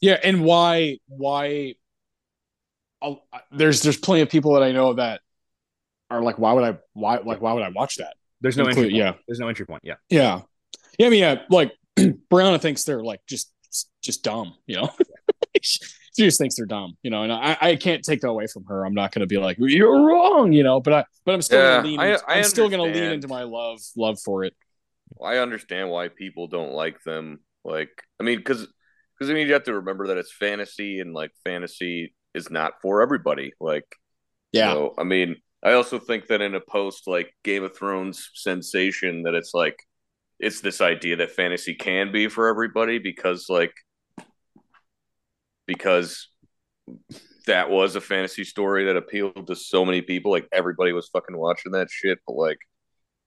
Yeah, and why why I'll, I- there's there's plenty of people that I know that are like why would I why like why would I watch that? There's no Include- entry. Point. yeah. there's no entry point. Yeah, Yeah. Yeah, I mean yeah, like Brianna thinks they're like just just dumb, you know. she just thinks they're dumb, you know, and I, I can't take that away from her. I'm not gonna be like, you're wrong, you know, but I but I'm still Yeah, gonna lean I- into, I I'm still gonna lean into my love love for it. I understand why people don't like them. Like, I mean, because because I mean, you have to remember that it's fantasy, and like fantasy is not for everybody. Like, Yeah. So, I mean, I also think that in a post like Game of Thrones sensation, that it's like it's this idea that fantasy can be for everybody because like because that was a fantasy story that appealed to so many people. Like everybody was fucking watching that shit, but like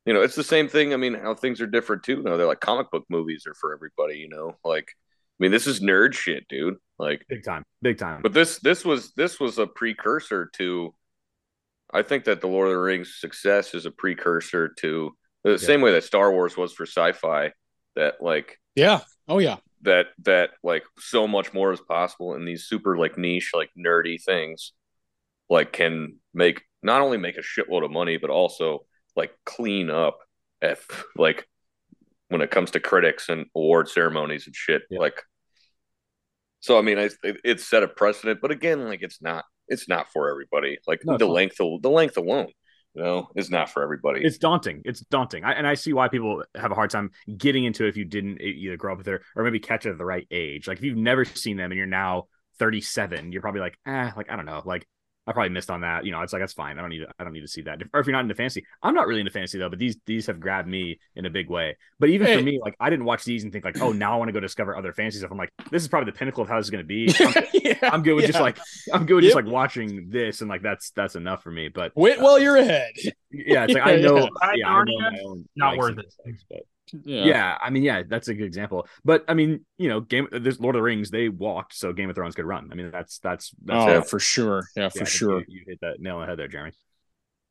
you know, it's the same thing. I mean, how things are different too. No, they're like comic book movies are for everybody. You know, like mean, this is nerd shit, dude. Like big time, big time. but this this was this was a precursor to I think that the Lord of the Rings success is a precursor to the same way that Star Wars was for sci-fi that like Yeah. Oh yeah. that that like so much more is possible in these super like niche like nerdy things like can make not only make a shitload of money but also like clean up if like when it comes to critics and award ceremonies and shit Yeah. like so i mean I, it, it's set a precedent but again like it's not it's not for everybody like No, the not. length of the length alone you know is not for everybody it's daunting. It's daunting, I, and I see why people have a hard time getting into it if you didn't either grow up with it or maybe catch it at the right age. Like if you've never seen them and you're now 37, you're probably like, ah, like I don't know, like I probably missed on that. You know, it's like that's fine. I don't need to, I don't need to see that. Or if you're not into fantasy, I'm not really into fantasy though. But these these have grabbed me in a big way. But even Hey. for me, like I didn't watch these and think like, oh, now I want to go discover other fantasy stuff. I'm like, this is probably the pinnacle of how this is going to be. I'm, yeah. I'm good with just like I'm good with just like watching this and like that's that's enough for me. But wait while you're ahead. yeah, it's like I know, yeah. I- yeah, I know my own not likes worth it. dislikes, But Yeah. yeah. I mean, yeah, that's a good example. But I mean, you know, Game this Lord of the Rings, they walked, so Game of Thrones could run. I mean, that's that's that's Oh, it. for sure. Yeah, Yeah, for I sure. You, you hit that nail on the head there, Jeremy.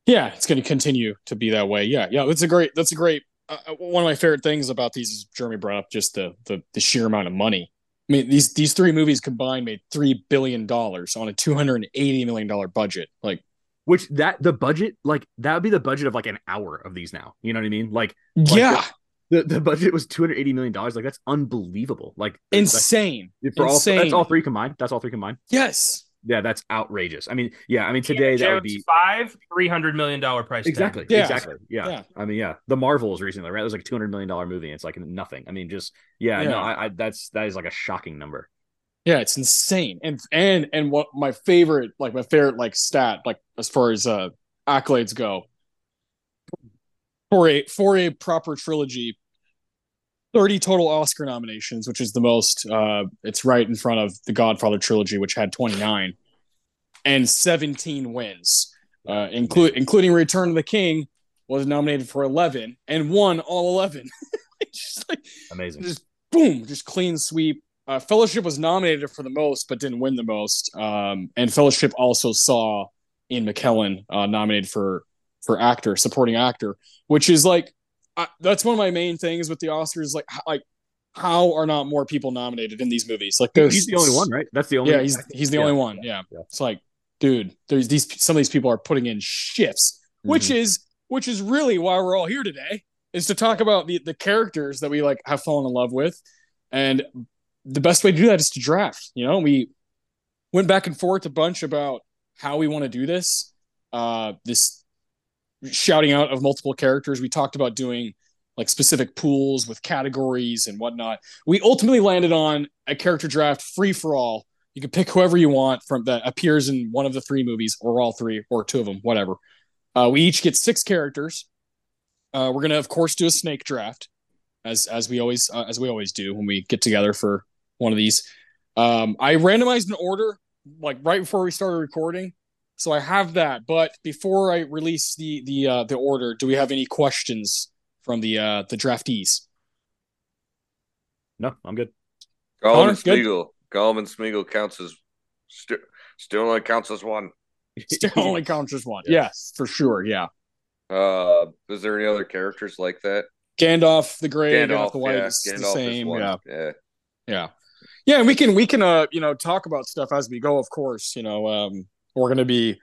Yeah, it's going to continue to be that way. Yeah, yeah, that's a great. That's a great. Uh, one of my favorite things about these is Jeremy brought up just the the, the sheer amount of money. I mean, these these three movies combined made three billion dollars on a two hundred and eighty million dollar budget. Like, Which that the budget, like that would be the budget of like an hour of these now. You know what I mean? Like Like, yeah, the, the budget was two hundred eighty million dollars. Like that's unbelievable. Like insane. that's, for all insane. that's all three combined. That's all three combined. Yes. Yeah, that's outrageous. I mean, yeah, I mean today that would be five three hundred million dollar price tag. Exactly. Yeah. Exactly. Yeah. Yeah. I mean, yeah. The Marvels recently, right? It was like two hundred million dollar movie. And it's like nothing. I mean, just yeah, Yeah. No, I, I that's that is like a shocking number. Yeah, it's insane. And and and what my favorite, like my favorite, like stat, like as far as uh accolades go, for a for a proper trilogy, thirty total Oscar nominations, which is the most. Uh, it's right in front of the Godfather trilogy, which had twenty nine, and seventeen wins, uh, include including Return of the King, was nominated for eleven and won all eleven. just like Amazing. just boom, just clean sweep. Uh, Fellowship was nominated for the most, but didn't win the most. Um, and Fellowship also saw Ian McKellen uh, nominated for for actor, supporting actor, which is like I, that's one of my main things with the Oscars. Like, how, like how are not more people nominated in these movies? Like, He's the only one, right? That's the only. Yeah, he's he's the Yeah, only one. Yeah. yeah. it's like, dude, there's these some of these people are putting in shifts, which Mhm. is which is really why we're all here today is to talk about the the characters that we like have fallen in love with, and the best way to do that is to draft. You know, we went back and forth a bunch about how we want to do this. Uh, this shouting out of multiple characters. We talked about doing like specific pools with categories and whatnot. We ultimately landed on a character draft free for all. You can pick whoever you want from that appears in one of the three movies, or all three, or two of them, whatever. Uh, we each get six characters. Uh, we're gonna, of course, do a snake draft, as as we always uh, as we always do when we get together for one of these. Um, I randomized an order like right before we started recording, so I have that. But before I release the the uh, the order, do we have any questions from the uh, the draftees? No, I'm good. Gollum and Smeagol. Gollum and Smeagol counts as st- still only counts as one. Still only counts as one. Yes, for sure. Yeah. Uh, is there any other characters like that? Gandalf the Grey, Gandalf, Gandalf the White, yeah, Gandalf the same. Yeah. yeah, yeah, yeah. And we can we can uh you know talk about stuff as we go. Of course, you know um we're gonna be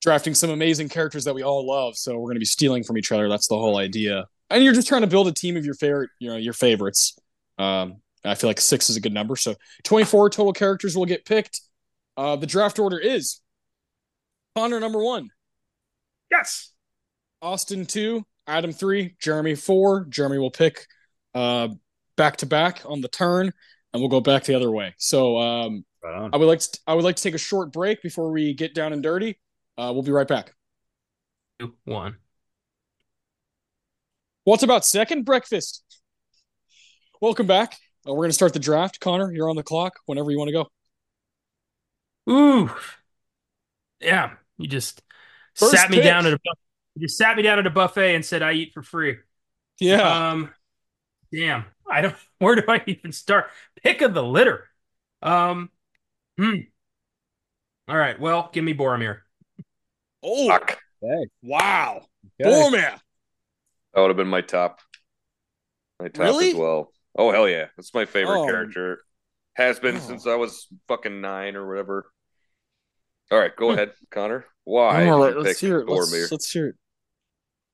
drafting some amazing characters that we all love, so we're gonna be stealing from each other. That's the whole idea. And you're just trying to build a team of your favorite, you know, your favorites. Um, I feel like six is a good number. So 24 total characters will get picked. Uh, the draft order is Connor number one. Yes. Austin two, Adam three, Jeremy four. Jeremy will pick uh, back to back on the turn, and we'll go back the other way. So um, right I would like to I would like to take a short break before we get down and dirty. Uh, we'll be right back. Two, one. What's about second breakfast? Welcome back. Uh, we're going to start the draft. Connor, you're on the clock whenever you want to go. Ooh, yeah. You just First sat me down at a you just sat me down at a buffet and said I eat for free. Yeah. Um. Damn. I don't. Where do I even start? Pick of the litter. Um. Hmm. All right. Well, give me Boromir. Oh. Fuck. Okay. Wow. Okay. Boromir. That would have been my top. My top really? as well. Oh hell yeah, that's my favorite oh. character. Has been oh. since I was fucking nine or whatever. All right, go hmm. ahead, Connor. Why? Oh, let's hear it. Let's, let's hear it.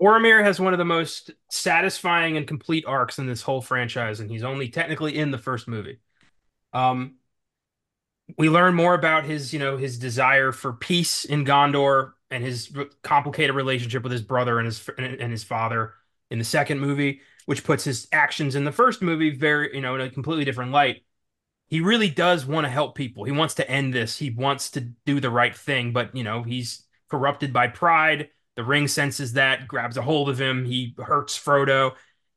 Boromir has one of the most satisfying and complete arcs in this whole franchise, and he's only technically in the first movie. Um, we learn more about his, you know, his desire for peace in Gondor and his complicated relationship with his brother and his and his father in the second movie which puts his actions in the first movie very, you know, in a completely different light. He really does want to help people. He wants to end this. He wants to do the right thing, but you know, he's corrupted by pride. The ring senses that, grabs a hold of him. He hurts Frodo.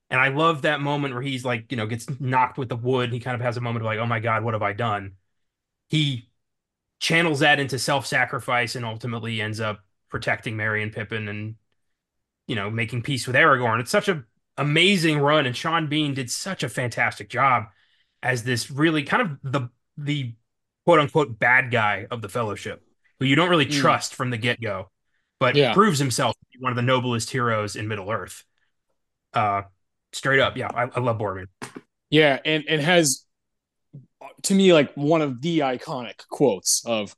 And I love that moment where he's like, you know, gets knocked with the wood. He kind of has a moment of like, oh my God, what have I done? He channels that into self-sacrifice and ultimately ends up protecting Merry and Pippin and, you know, making peace with Aragorn. It's such a amazing run, and Sean Bean did such a fantastic job as this really kind of the the quote unquote bad guy of the Fellowship, who you don't really mm. trust from the get go, but yeah. proves himself to be one of the noblest heroes in Middle Earth. Uh, straight up, yeah, I, I love Boromir. Yeah, and and has to me like one of the iconic quotes of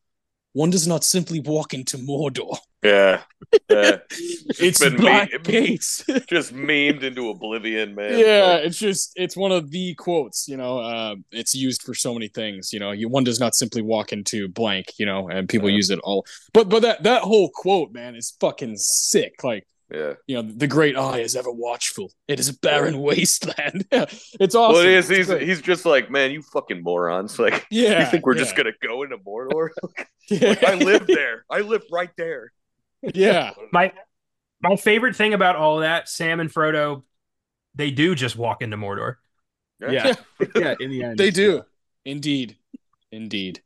one does not simply walk into Mordor. Yeah. yeah. it's been Black me- Gates. just memed into oblivion, man. Yeah, like, it's just it's one of the quotes, you know, uh, it's used for so many things, you know. You one does not simply walk into blank, you know, and people use it all. But but that that whole quote, man, is fucking sick. Like yeah. You know, the great eye is ever watchful. It is a barren wasteland. yeah. It's awesome. Well, it is. He's, he's just like, man, you fucking morons. Like, yeah. You think we're yeah. just going to go into Mordor? yeah. Like, I live there. I live right there. Yeah. my my favorite thing about all that, Sam and Frodo, they do just walk into Mordor. Yeah. Yeah. yeah in the end. They do. Indeed. Indeed.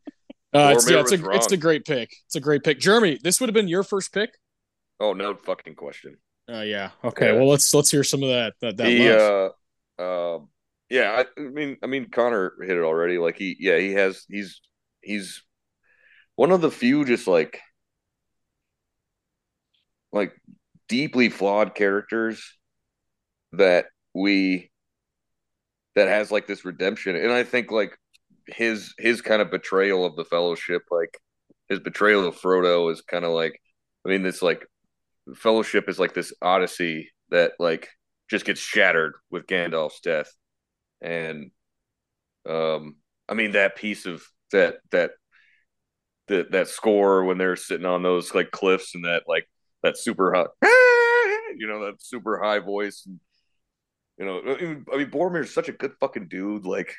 Uh, it's, yeah, it's a, it's a great pick. It's a great pick. Jeremy, this would have been your first pick. Oh no fucking question. Oh uh, yeah. Okay. Yeah. Well, let's let's hear some of that. That, that the, uh, uh, yeah. I, I, mean, I mean, Connor hit it already. Like he, yeah, he has. He's he's one of the few just like like deeply flawed characters that we that has like this redemption, and I think like his his kind of betrayal of the Fellowship, like his betrayal of Frodo, is kind of like. I mean, this like Fellowship is like this odyssey that like just gets shattered with Gandalf's death, and um, I mean that piece of that that that that score when they're sitting on those like cliffs and that like that super high, you know, that super high voice. And, you know, I mean, I mean Boromir's such a good fucking dude. Like,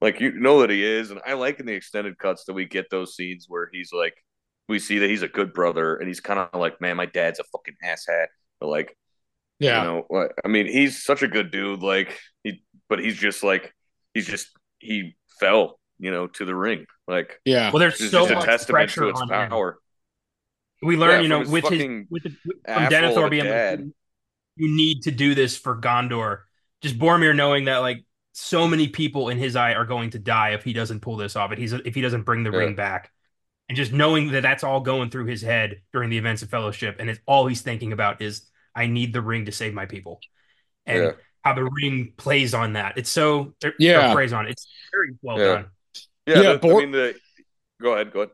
like you know that he is, and I like in the extended cuts that we get those scenes where he's like we see that he's a good brother and he's kind of like, man, my dad's a fucking asshat. But like, Yeah. You know, like, I mean, he's such a good dude. Like he, but he's just like he's just he fell, you know, to the ring. Like Yeah. Well, there's so just a much testament pressure to its on him. power. We learn, Yeah, you know, his with his with the, from asshole of Denethor a being like, dad. you- you need to do this for Gondor. Just Boromir knowing that like so many people in his eye are going to die if he doesn't pull this off. If he's if he doesn't bring the Yeah. ring back, and just knowing that that's all going through his head during the events of Fellowship, and it's all he's thinking about is I need the ring to save my people, and Yeah. how the ring plays on that. It's so er, or Yeah. plays on. It's very well Yeah. done. Yeah, Yeah, the- Bor- I mean the. Go ahead. Go ahead.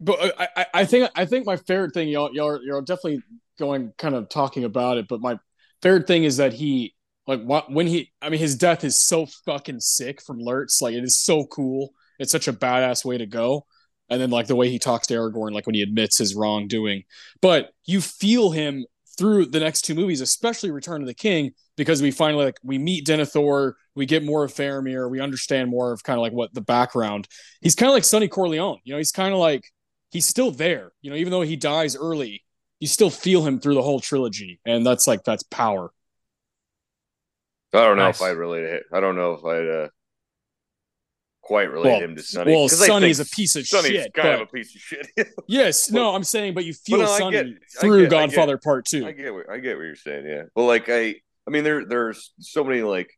But I, I, think I think my favorite thing y'all y'all are definitely going kind of talking about it, but my favorite thing is that he like when he I mean his death is so fucking sick from Lurtz, like it is so cool. It's such a badass way to go. And then like the way he talks to Aragorn, like when he admits his wrongdoing. But you feel him through the next two movies, especially Return of the King, because we finally like we meet Denethor, we get more of Faramir, we understand more of kind of like what the background. He's kind of like Sonny Corleone, you know, he's kind of like he's still there. You know, even though he dies early, you still feel him through the whole trilogy, and that's like that's power. I don't know Nice. if I'd relate it. I don't know if I'd uh, quite relate Well, him to Sonny. well, 'cause I Sonny's a piece of Sonny's shit, kind but- of a piece of shit. Yes, Well- no, I'm saying, but you feel no, Sonny get- through get- I get- Godfather Part Two. I get what I get what you're saying, yeah. But like I I mean there there's so many like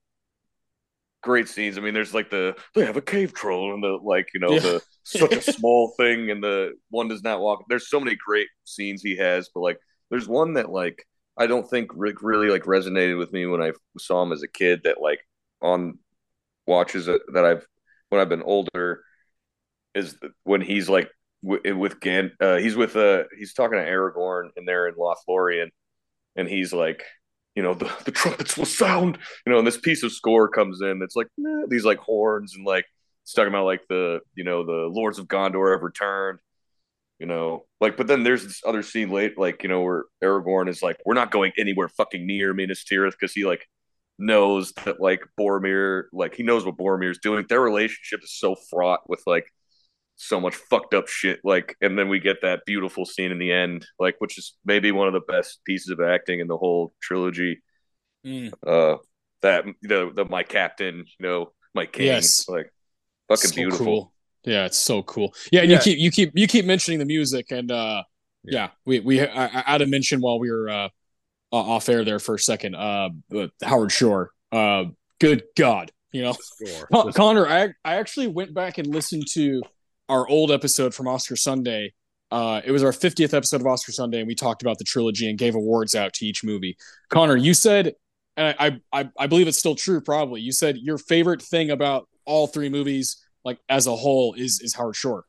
great scenes. I mean there's like the they have a cave troll and the like, you know, Yeah. the such a small thing and the one does not walk. There's so many great scenes he has, but like there's one that like I don't think Rick really like resonated with me when I saw him as a kid that like on watches that that I've when I've been older is when he's like w- with Gan uh he's with uh he's talking to Aragorn and they're in Lothlorien and he's like you know the, the trumpets will sound you know and this piece of score comes in that's like eh, these like horns and like it's talking about like the you know the lords of gondor have returned you know like but then there's this other scene late like you know where aragorn is like we're not going anywhere fucking near minas tirith because he like knows that like boromir like he knows what boromir's doing. Their relationship is so fraught with like so much fucked up shit like and then we get that beautiful scene in the end like which is maybe one of the best pieces of acting in the whole trilogy Mm, uh that the the my captain you know my king Yes. like fucking so beautiful cool. Yeah, it's so cool. Yeah, and Yeah. you keep you keep you keep mentioning the music, and uh, Yeah. yeah, we we I, I had to mention while we were uh, uh, off air there for a second. Uh, Howard Shore. Uh, good God, you know, Score. Con- Connor, I I actually went back and listened to our old episode from Oscar Sunday. Uh, it was our 50th episode of Oscar Sunday, and we talked about the trilogy and gave awards out to each movie. Connor, you said, and I I I believe it's still true. Probably, you said your favorite thing about all three movies, like as a whole, is is Howard Shore.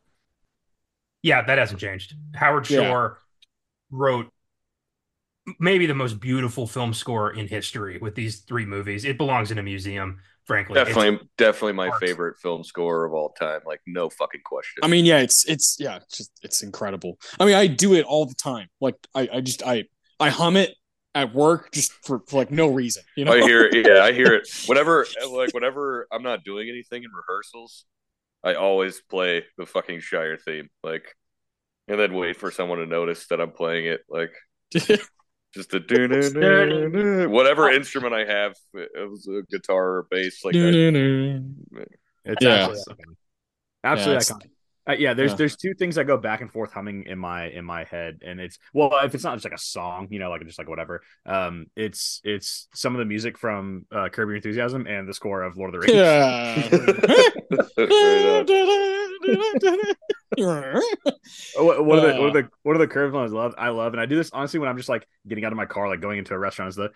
Yeah, that hasn't changed. Howard Yeah. Shore wrote maybe the most beautiful film score in history with these three movies. It belongs in a museum, frankly. It's- definitely definitely my art. favorite film score of all time like no fucking question I mean, yeah, it's it's yeah, it's just it's incredible. I mean, I do it all the time. Like I I just I I hum it at work just for, for like no reason. You know, I hear it. Yeah, I hear it. Whenever, like, whenever I'm not doing anything in rehearsals, I always play the fucking Shire theme, like, and then wait for someone to notice that I'm playing it, like, just a do whatever instrument I have. It was a guitar or bass, like that. It's Yeah. absolutely, absolutely Yeah, it's- iconic. Uh, yeah, there's Yeah. there's two things that go back and forth humming in my in my head, and it's well, if it's not just like a song, you know, like just like whatever. Um, it's it's some of the music from uh, Curb Your Enthusiasm and the score of Lord of the Rings. Yeah. What, what are the what are the what are the curves ones I love? I love, and I do this honestly when I'm just like getting out of my car, like going into a restaurant. Is the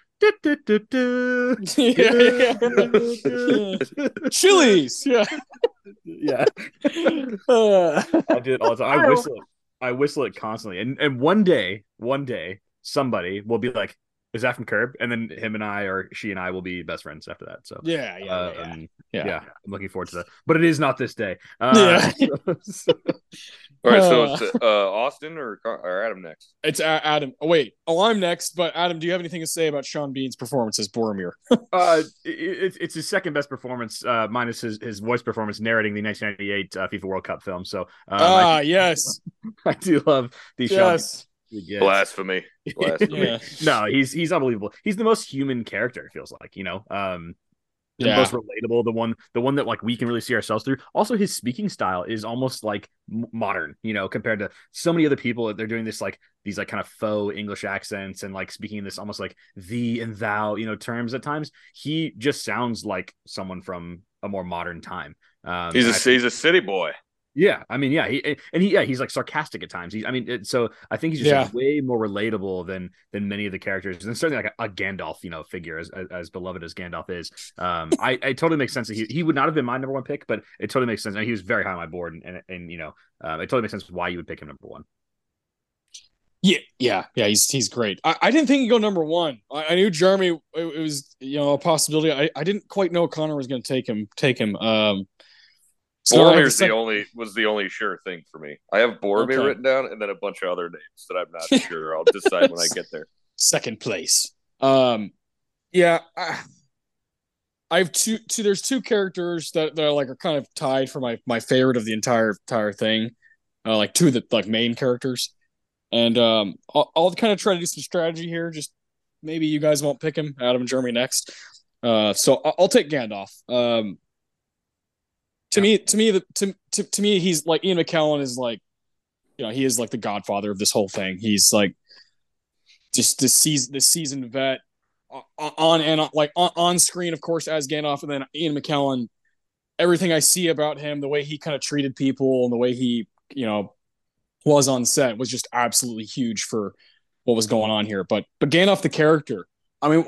Chili's. Yeah. yeah. Uh, I do it all the time. I whistle it. I whistle it constantly. And and one day, one day, somebody will be like, "Is that from Curb?" And then him and I, or she and I, will be best friends after that. So yeah, yeah, uh, yeah, yeah. um, Yeah. yeah. I'm looking forward to that. But it is not this day. Uh, so- All right, so Uh. it's uh, Austin or, or Adam next. It's A- Adam. Oh wait. Oh, I'm next. But Adam, do you have anything to say about Sean Bean's performance as Boromir? uh, it, it's it's his second best performance, uh, minus his, his voice performance narrating the 1998 uh, FIFA World Cup film. So um, ah, I, yes, I do love the Sean yes. Blasphemy. Blasphemy. Yeah. No, he's he's unbelievable. He's the most human character. It feels like you know. Um, the Yeah. most relatable, the one, the one that like we can really see ourselves through. Also, his speaking style is almost like modern, you know, compared to so many other people. That they're doing this like these like kind of faux English accents and like speaking in this almost like thee and thou, you know, terms at times. He just sounds like someone from a more modern time. Um, He's and a I he's a city boy. Yeah, I mean, yeah, he and he, yeah, he's like sarcastic at times. He's, I mean, it, so I think he's just like, way more relatable than than many of the characters, and certainly like a, a Gandalf, you know, figure as, as as beloved as Gandalf is. Um, I, I totally makes sense that he, he would not have been my number one pick, but it totally makes sense. And he was very high on my board, and and, and you know, um, it totally makes sense why you would pick him number one. Yeah, yeah, yeah. He's he's great. I, I didn't think he'd go number one. I, I knew Jeremy. It, it was you know a possibility. I, I didn't quite know Connor was going to take him. Take him. Um, so Boromir's the only was the only sure thing for me. I have Boromir Okay. written down and then a bunch of other names that I'm not sure. I'll decide when I get there. second place. Um, yeah, I, I have two. Two. There's two characters that, that are like are kind of tied for my my favorite of the entire entire thing. Uh, like two of the like main characters, and um, I'll, I'll kind of try to do some strategy here. Just maybe you guys won't pick him. Adam and Jeremy next. Uh, so I'll, I'll take Gandalf. Um, to me, to me, the to, to to me, he's like Ian McKellen is like, you know, he is like the godfather of this whole thing. He's like just this season the seasoned vet on and on, like on, on screen, of course, as Gandalf, and then Ian McKellen. Everything I see about him, the way he kind of treated people, and the way he, you know, was on set was just absolutely huge for what was going on here. But but Gandalf, the character, I mean,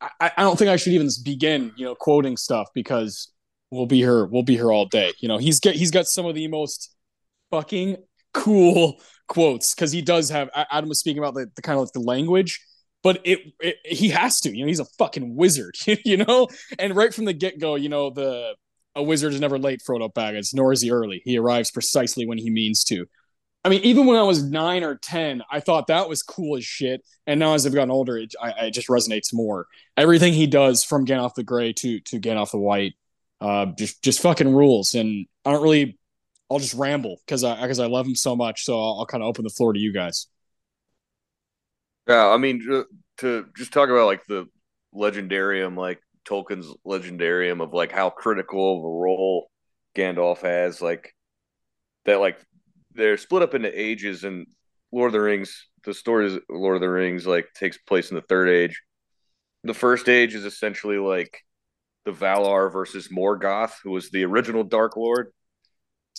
I I don't think I should even begin, you know, quoting stuff because we'll be here, we'll be here all day. You know, he's get he's got some of the most fucking cool quotes because he does have Adam was speaking about the, the kind of like the language, but it, it he has to, you know, he's a fucking wizard, you know, and right from the get go, you know, the a wizard is never late, Frodo Baggins, nor is he early. He arrives precisely when he means to. I mean, even when I was nine or ten, I thought that was cool as shit. And now, as I've gotten older, it, I, it just resonates more. Everything he does, from Gandalf the Gray to to Gandalf the White, uh, just just fucking rules. And I don't really, I'll just ramble because I because I love him so much. So I'll, I'll kind of open the floor to you guys. Yeah, I mean ju- to just talk about like the legendarium, like Tolkien's legendarium of like how critical of a role Gandalf has, like that like they're split up into ages and Lord of the Rings, the stories Lord of the Rings like takes place in the third age. The first age is essentially like the Valar versus Morgoth, who was the original Dark Lord.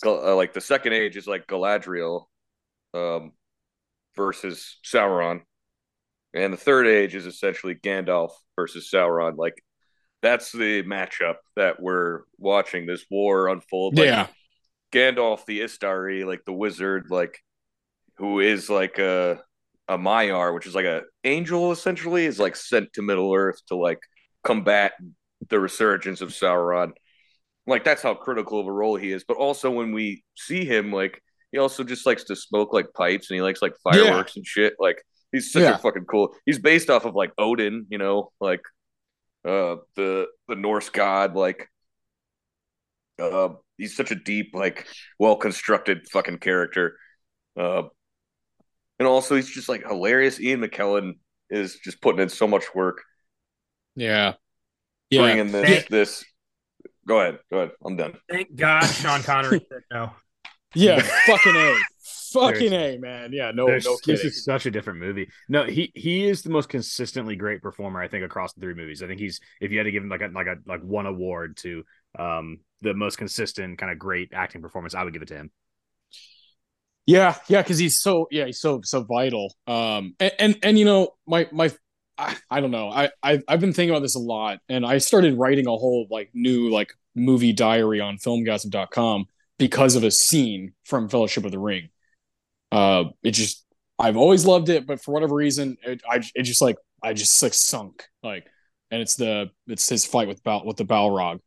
Uh, like the second age is like Galadriel um, versus Sauron, and the third age is essentially Gandalf versus Sauron. Like that's the matchup that we're watching this war unfold. Like, yeah, Gandalf the Istari, like the wizard, like who is like a a Maiar, which is like a angel essentially, is like sent to Middle Earth to like combat the resurgence of Sauron. Like that's how critical of a role he is. But also when we see him, like he also just likes to smoke like pipes and he likes like fireworks and shit. Like he's such Yeah. a fucking cool. He's based off of like Odin, you know, like uh the the Norse god, like uh he's such a deep, like well constructed fucking character. Uh and also he's just like hilarious. Ian McKellen is just putting in so much work yeah, yeah. bringing this Thank- this. Go ahead, go ahead. I'm done. Thank God Sean Connery said no. Yeah, fucking a, fucking Seriously. a, man. Yeah, no, There's- no this is such a different movie. No, he he is the most consistently great performer I think across the three movies. I think he's if you had to give him like a like a like one award to um the most consistent kind of great acting performance, I would give it to him. Yeah, yeah, because he's so yeah, he's so so vital. Um, and and, and you know, my my, I, I don't know. I I've, I've been thinking about this a lot, and I started writing a whole like new like movie diary on filmgazm.com because of a scene from Fellowship of the Ring. Uh, it just I've always loved it, but for whatever reason, it I it just like I just like sunk like, and it's the it's his fight with Bal with the Balrog.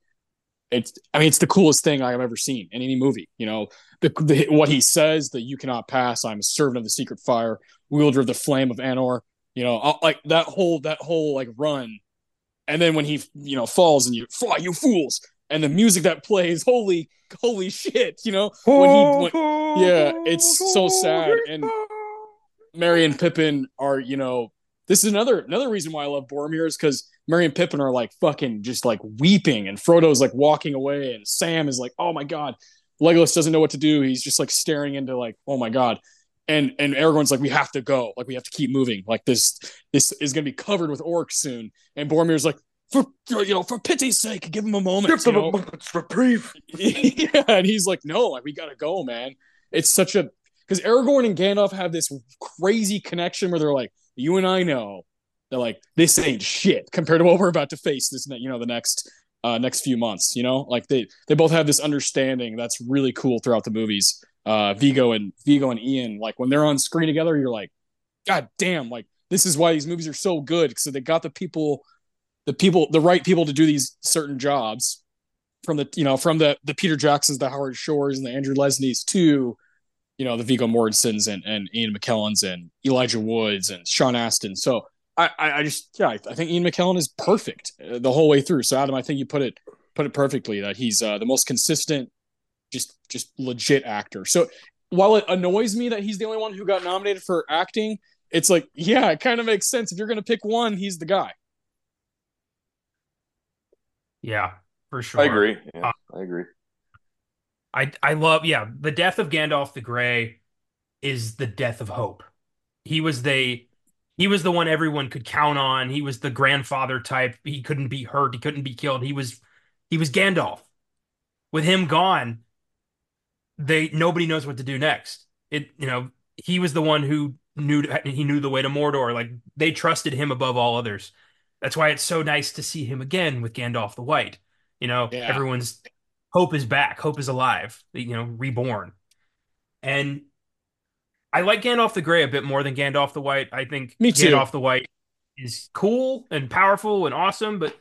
It's I mean it's the coolest thing I've ever seen in any movie. You know, the, the what he says that you cannot pass. I'm a servant of the secret fire, wielder of the flame of Anor. You know, uh, like that whole that whole like run, and then when he you know falls and you fly, you fools, and the music that plays, holy holy shit, you know when he when, yeah, it's so sad and Merry and Pippin are, you know, this is another another reason why I love Boromir is because Merry and Pippin are like fucking just like weeping, and Frodo's like walking away, and Sam is like, oh my god. Legolas doesn't know what to do. He's just like staring into like, oh my god. And and Aragorn's like, we have to go. Like we have to keep moving. Like this this is gonna be covered with orcs soon. And Boromir's like, for you know, for pity's sake, give him a moment. Give them a moment's reprieve. yeah, and he's like, no, like we gotta go, man. It's such a because Aragorn and Gandalf have this crazy connection where they're like, you and I know they're like this ain't shit compared to what we're about to face this you know the next uh next few months you know like they they both have this understanding that's really cool throughout the movies uh viggo and viggo and ian like when they're on screen together you're like god damn like this is why these movies are so good because they got the people the people the right people to do these certain jobs from the you know from the the peter jacksons the howard shores and the andrew lesnies to you know the viggo mortensens and and ian mckellens and elijah woods and sean astin so I, I just yeah, I, think Ian McKellen is perfect uh, the whole way through. So Adam, I think you put it put it perfectly that he's uh, the most consistent, just just legit actor. So while it annoys me that he's the only one who got nominated for acting, it's like yeah, it kind of makes sense. If you're gonna pick one, he's the guy. Yeah, for sure. I agree. Yeah, uh, I agree. I I love yeah, the death of Gandalf the Grey is the death of hope. He was the he was the one everyone could count on. He was the grandfather type. He couldn't be hurt. He couldn't be killed. He was he was Gandalf. With him gone, they nobody knows what to do next. It you know he was the one who knew he knew the way to Mordor. Like they trusted him above all others. That's why it's so nice to see him again with Gandalf the White. You know, Yeah. everyone's hope is back, hope is alive. You know, reborn. And I like Gandalf the Grey a bit more than Gandalf the White. I think Me too. Gandalf the White is cool and powerful and awesome, but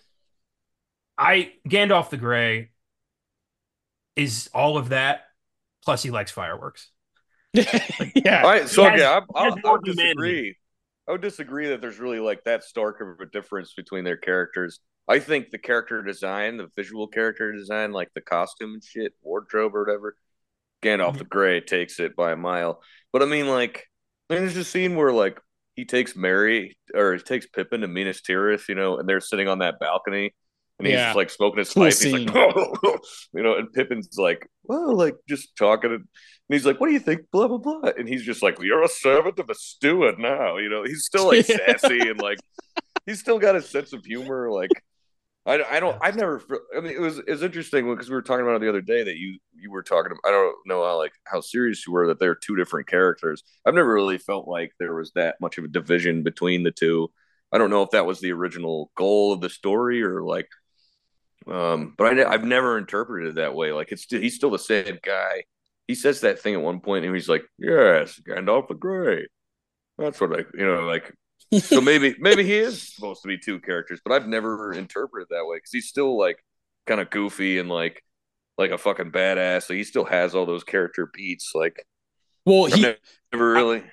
I Gandalf the Grey is all of that. Plus, he likes fireworks. yeah, All right, so has- yeah, I, I, has I more would disagree. I would disagree that there's really like that stark of a difference between their characters. I think the character design, the visual character design, like the costume and shit, wardrobe or whatever, Gandalf Mhm. the Grey takes it by a mile. But I mean, like, I there's a scene where like he takes Merry or he takes Pippin to Minas Tirith, you know, and they're sitting on that balcony. And he's Yeah. like smoking his Cool pipe. scene. He's like, you know, and Pippin's like, well, like just talking. And he's like, what do you think? Blah, blah, blah. And he's just like, you're a servant of a steward now. You know, he's still like sassy and like, he's still got a sense of humor. Like, I, I don't, I've never, I mean, it was, it was interesting because we were talking about it the other day that you, you were talking about, I don't know how, like, how serious you were that they're two different characters. I've never really felt like there was that much of a division between the two. I don't know if that was the original goal of the story or like, um, but I, i've never interpreted it that way. Like it's still, he's still the same guy. He says that thing at one point, and he's like, "Yes, Gandalf the Grey." That's what I, you know, like. So maybe, maybe he is supposed to be two characters, but I've never interpreted it that way because he's still like kind of goofy and like, like a fucking badass. So he still has all those character beats. Like well, he never, really. uh,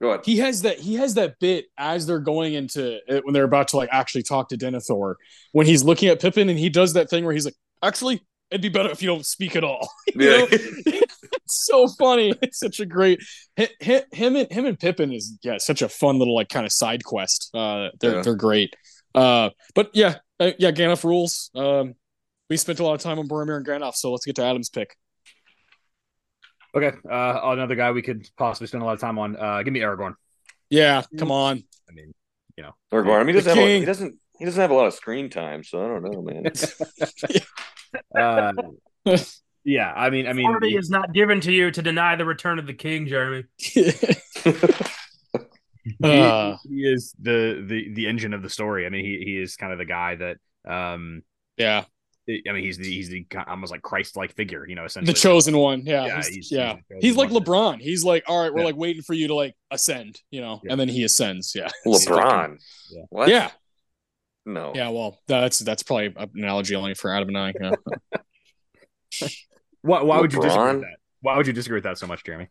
Go ahead. he has that he has that bit as they're going into it when they're about to like actually talk to Denethor when he's looking at Pippin and he does that thing where he's like, actually, it'd be better if you don't speak at all. Yeah. know? it's so funny. It's such a great hi- hi- him and him and Pippin is yeah such a fun little like kind of side quest. Uh, they're Yeah. they're great. Uh, but yeah, uh, yeah, Gandalf rules. Um, we spent a lot of time on Boromir and Gandalf, so let's get to Adam's pick. Okay, uh, another guy we could possibly spend a lot of time on. Uh, give me Aragorn. Yeah, come on. I mean, Or Gorham, he The doesn't have a, he doesn't he doesn't have a lot of screen time, so I don't know, man. uh, yeah, I mean, I mean, Authority is not given to you to deny the return of the king, Jeremy. he, Uh. he is the the the engine of the story. I mean, he he is kind of the guy that um yeah, I mean, he's the he's the kind- almost like Christ-like figure, you know, essentially. the chosen one. Yeah, Yeah, he's, he's- yeah. he's He's, like one. LeBron. He's like, all right, we're Yeah. like waiting for you to like ascend, you know, Yeah. and then he ascends. Yeah, LeBron. Yeah. What? Yeah, No. yeah. Well, that's that's probably an analogy only for Adam and I. Yeah. Why, why would you disagree with that? Why would you disagree with that so much, Jeremy?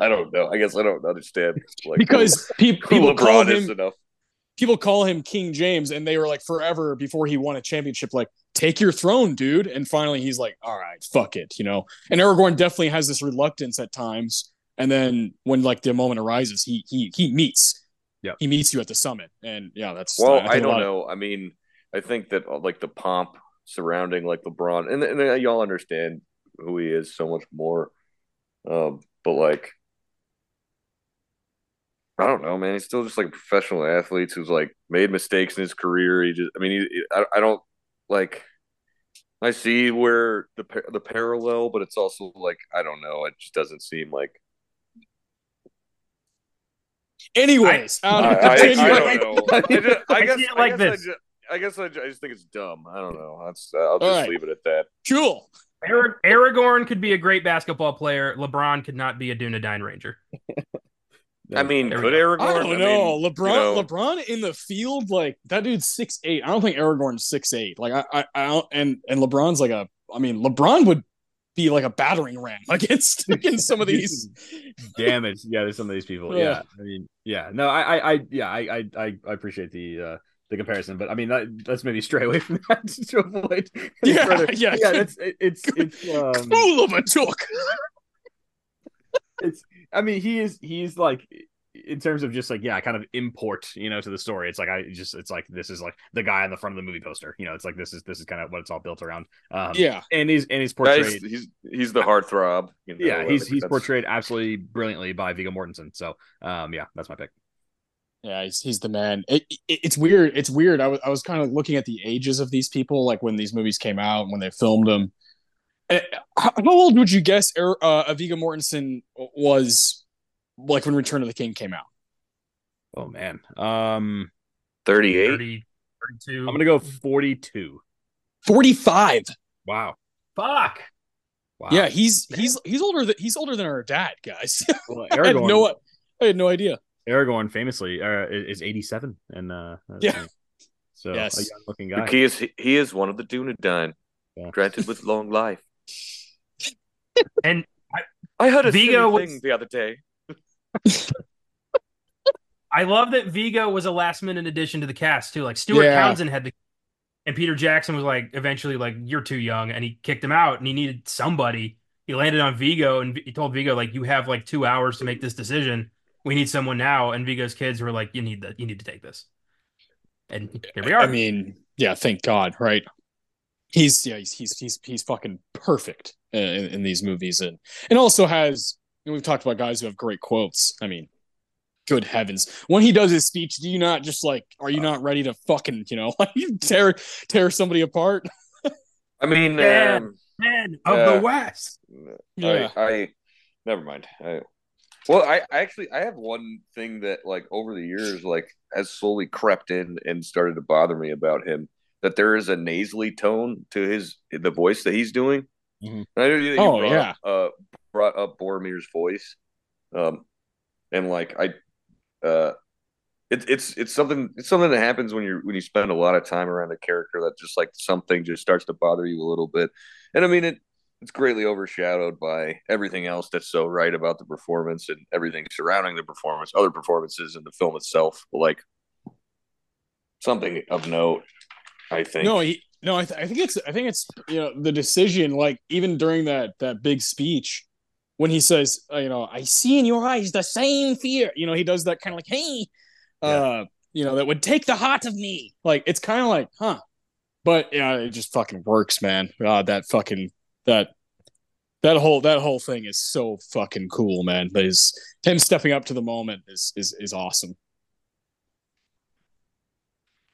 I don't know. I guess I don't understand. Like, because pe- who people call LeBron is him enough. people call him King James, and they were like forever before he won a championship, like take your throne, dude. And finally, he's like, all right, fuck it, you know. And Aragorn definitely has this reluctance at times, and then when like the moment arises, he he he meets. Yeah, he meets you at the summit, and yeah, that's Well, think I a don't lot of- know. I mean, I think that uh, like the pomp surrounding like LeBron, and, and then y'all understand who he is so much more. Um, but like, I don't know, man. He's still just like a professional athlete who's like made mistakes in his career. He just, I mean, he, I, I don't like. I see where the the parallel, but it's also like I don't know. It just doesn't seem like Anyways, I, out I, of I, don't know. I, just, I, I guess see it I like guess I this. ju- I guess I, I just think it's dumb. I don't know. That's uh, I'll just right. leave it at that. cool. Arag- Aragorn could be a great basketball player. LeBron could not be a Dunedain Ranger. I mean, There could go. Aragorn? I don't mean, know. you LeBron, know, LeBron in the field, like that dude's six eight. I don't think Aragorn's six eight. Like I, I, I don't, and and LeBron's like a. I mean, LeBron would be like a battering ram against against some of these. damage. Yeah, there's some of these people. Yeah. Yeah, I mean, yeah, no, I, I, I yeah, I, I, I I appreciate the uh the comparison, but I mean, that, let's maybe stray away from that to avoid. Yeah, further- yeah. yeah. That's it, it's it's um, Cool of a joke. it's. I mean, he is he's like in terms of just like yeah, kind of import, you know, to the story. It's like I just it's like this is like the guy on the front of the movie poster. You know, it's like this is this is kind of what it's all built around. Um, Yeah, and he's and he's portrayed. he's, he's he's the heartthrob. You know, yeah, he's he's that's- portrayed absolutely brilliantly by Viggo Mortensen. So, um, yeah, that's my pick. yeah, he's he's the man. It, it- it's weird. It's weird. I was I was kind of looking at the ages of these people, like when these movies came out, when they filmed them. Eh, How how old would you guess Er- uh, Viggo Mortensen was, like when Return of the King came out? Oh man, um, 38. 30, 32. I'm gonna go 42. Forty five. Wow, Fuck. wow. Yeah, he's he's he's older than he's older than our dad, guys. well, I had no I had no idea. Aragorn famously uh, is is 87, and uh, Yeah. so Yes. a young looking guy. key is he, he is one of the Dunedain, Yeah. granted with long life. And I heard a Viggo silly was- thing the other day. I love that Viggo was a last minute addition to the cast too. Like Stuart Yeah. Townsend had the and Peter Jackson was like eventually like you're too young and he kicked him out and he needed somebody. He landed on Viggo and he told Viggo like you have like 2 hours to make this decision. We need someone now and Viggo's kids were like you need that you need to take this. And here we are. I mean, yeah, thank God, right? He's yeah, he's he's he's, he's fucking perfect uh, in, in these movies, and and also has. You know, we've talked about guys who have great quotes. I mean, good heavens, when he does his speech, do you not just like, are you uh. not ready to fucking, you know, like tear tear somebody apart? I mean, Yeah. um, Man of uh, Yeah. the West. Yeah. I, I never mind. I, well, I, I actually I have one thing that like over the years like has slowly crept in and started to bother me about him that there is a nasally tone to his the voice that he's doing. Mhm. I know Oh, brought yeah. up, uh, brought up Boromir's voice, um, and like I, uh, it's it's it's something it's something that happens when you when you spend a lot of time around a character that just like something just starts to bother you a little bit, and I mean it it's greatly overshadowed by everything else that's so right about the performance and everything surrounding the performance, other performances in the film itself. Like something of note, I think. No, he no, I, th- I think it's I think it's you know the decision. Like even during that that big speech, when he says, uh, you know, I see in your eyes the same fear. You know, he does that kind of like, hey, uh, you know, that would take the heart of me. Like it's kind of like, huh? But yeah, it just fucking works, man. God, that fucking that that whole that whole thing is so fucking cool, man. That is him stepping up to the moment is is is awesome.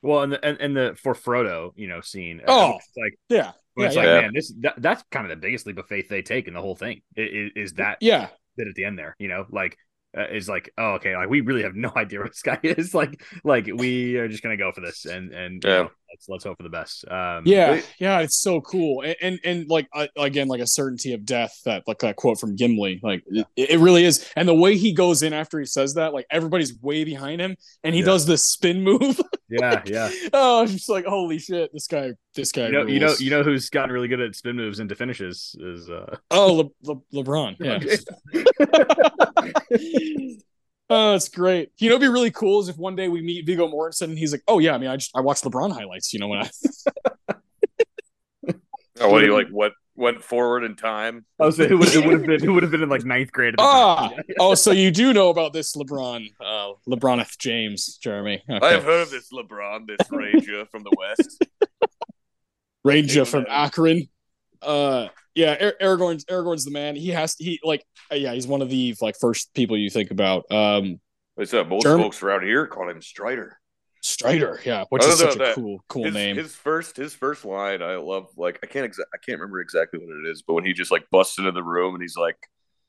Well, and the and, and the for Frodo, you know, scene. Oh. it's like Yeah, when it's yeah, like, yeah. man, this that, that's kind of the biggest leap of faith they take in the whole thing. Is, is that yeah. bit at the end there? You know, like uh, is like, oh, okay, like we really have no idea what this guy is. Like, like we are just gonna go for this, and and you Yeah. know, let's let's hope for the best. Um, Yeah, They- yeah, it's so cool, and and, and like uh, again, like a certainty of death. That like that quote from Gimli, like it, it really is. And the way he goes in after he says that, like everybody's way behind him, and he Yeah. does this spin move. yeah, yeah. oh, it's just like holy shit, this guy, this guy. You know, you know, you know who's gotten really good at spin moves into finishes is uh Oh, Le- Le- LeBron. Yeah. Oh, that's great. You know, it'd be really cool is if one day we meet Viggo Mortensen and he's like, "Oh yeah, I mean, I just I watched LeBron highlights." You know, when I Oh, what do you like? What went forward in time. I was saying it would, it would have been it would have been in like ninth grade. Ah, time. oh, so you do know about this LeBron, uh, LeBroneth James, Jeremy? I have heard of this LeBron, this Ranger from the West. Ranger from. Akron. Uh, yeah, Ar- Aragorn's Aragorn's the man. He has he like uh, yeah, he's one of the like first people you think about. Um, What's up? Most German- folks around here call him Strider. Strider, yeah, which is don't know such a cool cool his, name. His first, his first line, I love. Like, I can't, exa- I can't remember exactly what it is, but when he just like busts into the room and he's like,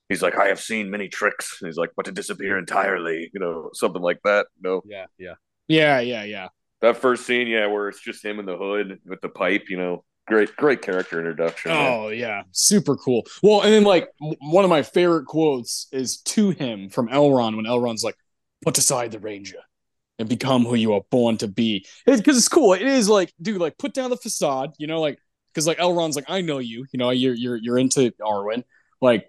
he's like, I have seen many tricks. And he's like, but to disappear entirely, you know, something like that. You know, yeah, yeah. yeah, yeah, yeah. that first scene, yeah, where it's just him in the hood with the pipe. You know, great, great character introduction. Oh yeah, super cool. Well, and then like one of my favorite quotes is to him from Elrond when Elrond's like, "Put aside the ranger and become who you are born to be." Because it's cool. It is like, dude, like put down the facade. You know, like because like Elrond's like, "I know you. You know, you're you're you're into Arwen. Like,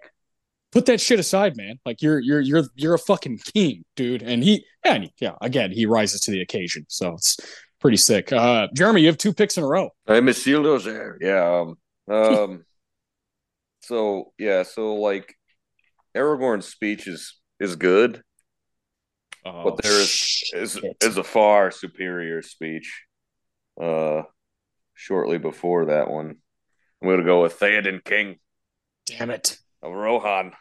put that shit aside, man. Like you're you're you're you're a fucking king, dude." And he, and yeah, again, he rises to the occasion. So it's pretty sick. Uh, Jeremy, you have two picks in a row. I'm Isildur's there. Yeah. Um, um so yeah, so like Aragorn's speech is is good, Oh, but there is is is a far superior speech. Uh shortly before that one. I'm gonna go with Theoden King Damn it. of Rohan.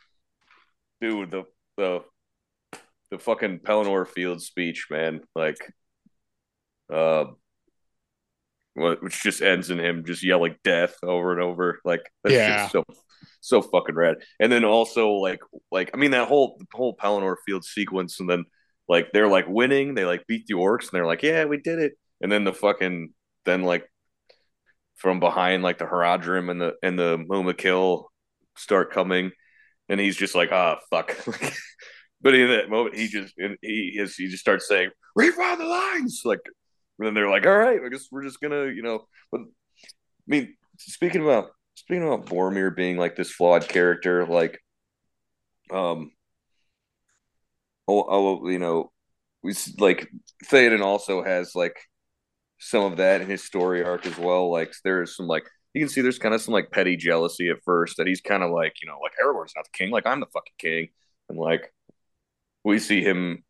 Dude, the the the fucking Pelennor Field speech, man. Like uh which just ends in him just yelling death over and over. Like that's Yeah. just so so fucking rad. And then also like like I mean that whole the whole Pelennor Field sequence and then like they're like winning, they like beat the orcs and they're like, Yeah, we did it. And then the fucking then like from behind like the Haradrim and the and the Mumakil start coming and he's just like, ah, fuck. but in that moment, he just and he is he just starts saying, "Refind the lines!" Like, and then they're like, "All right, I guess we're just gonna, you know." But I mean, speaking about speaking about Boromir being like this flawed character, like, um, oh, oh you know, we like Theoden also has like some of that in his story arc as well. Like, there is some like you can see there's kind of some like petty jealousy at first that he's kind of like, you know, like Aragorn's not the king, like I'm the fucking king. And like we see him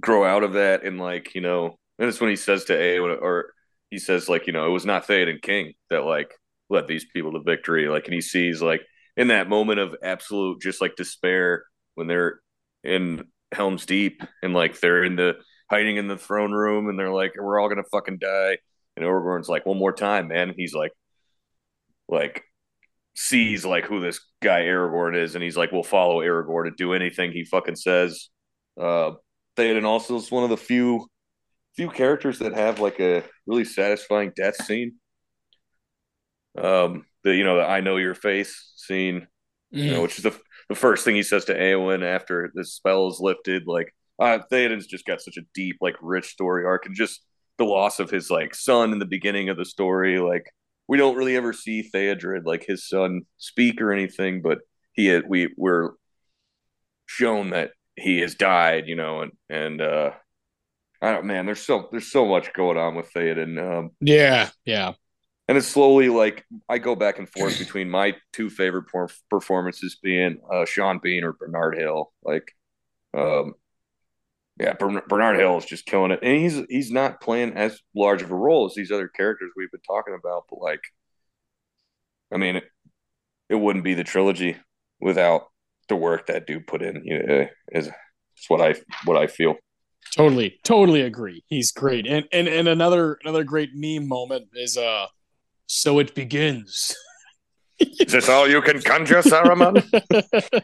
grow out of that and like, you know, and it's when he says to Eowyn or he says like, you know, it was not Theoden King that like led these people to victory. Like and he sees like in that moment of absolute just like despair when they're in Helm's Deep and like they're in the hiding in the throne room and they're like, We're all gonna fucking die. And Aragorn's like, one more time, man. And he's like, like sees like who this guy Aragorn is, and he's like, "We'll follow Aragorn to do anything he fucking says." Uh, Theoden also is one of the few few characters that have like a really satisfying death scene. Um, the you know the I know your face scene, you know, which is the the first thing he says to Eowyn after the spell is lifted. Like, uh, Theoden's just got such a deep, like, rich story arc, and just the loss of his like son in the beginning of the story, like we don't really ever see Theodred like his son speak or anything, but he had, we were shown that he has died, you know, and and uh I don't man, there's so there's so much going on with Theoden. Um Yeah, yeah. and it's slowly like I go back and forth between my two favorite por- performances being uh Sean Bean or Bernard Hill. Like um yeah, Bern- Bernard Hill is just killing it, and he's he's not playing as large of a role as these other characters we've been talking about. But like, I mean, it, it wouldn't be the trilogy without the work that dude put in. You know, is is what I what I feel. Totally, totally agree. He's great. And and and another another great meme moment is uh so it begins. Is this all you can conjure, Saruman?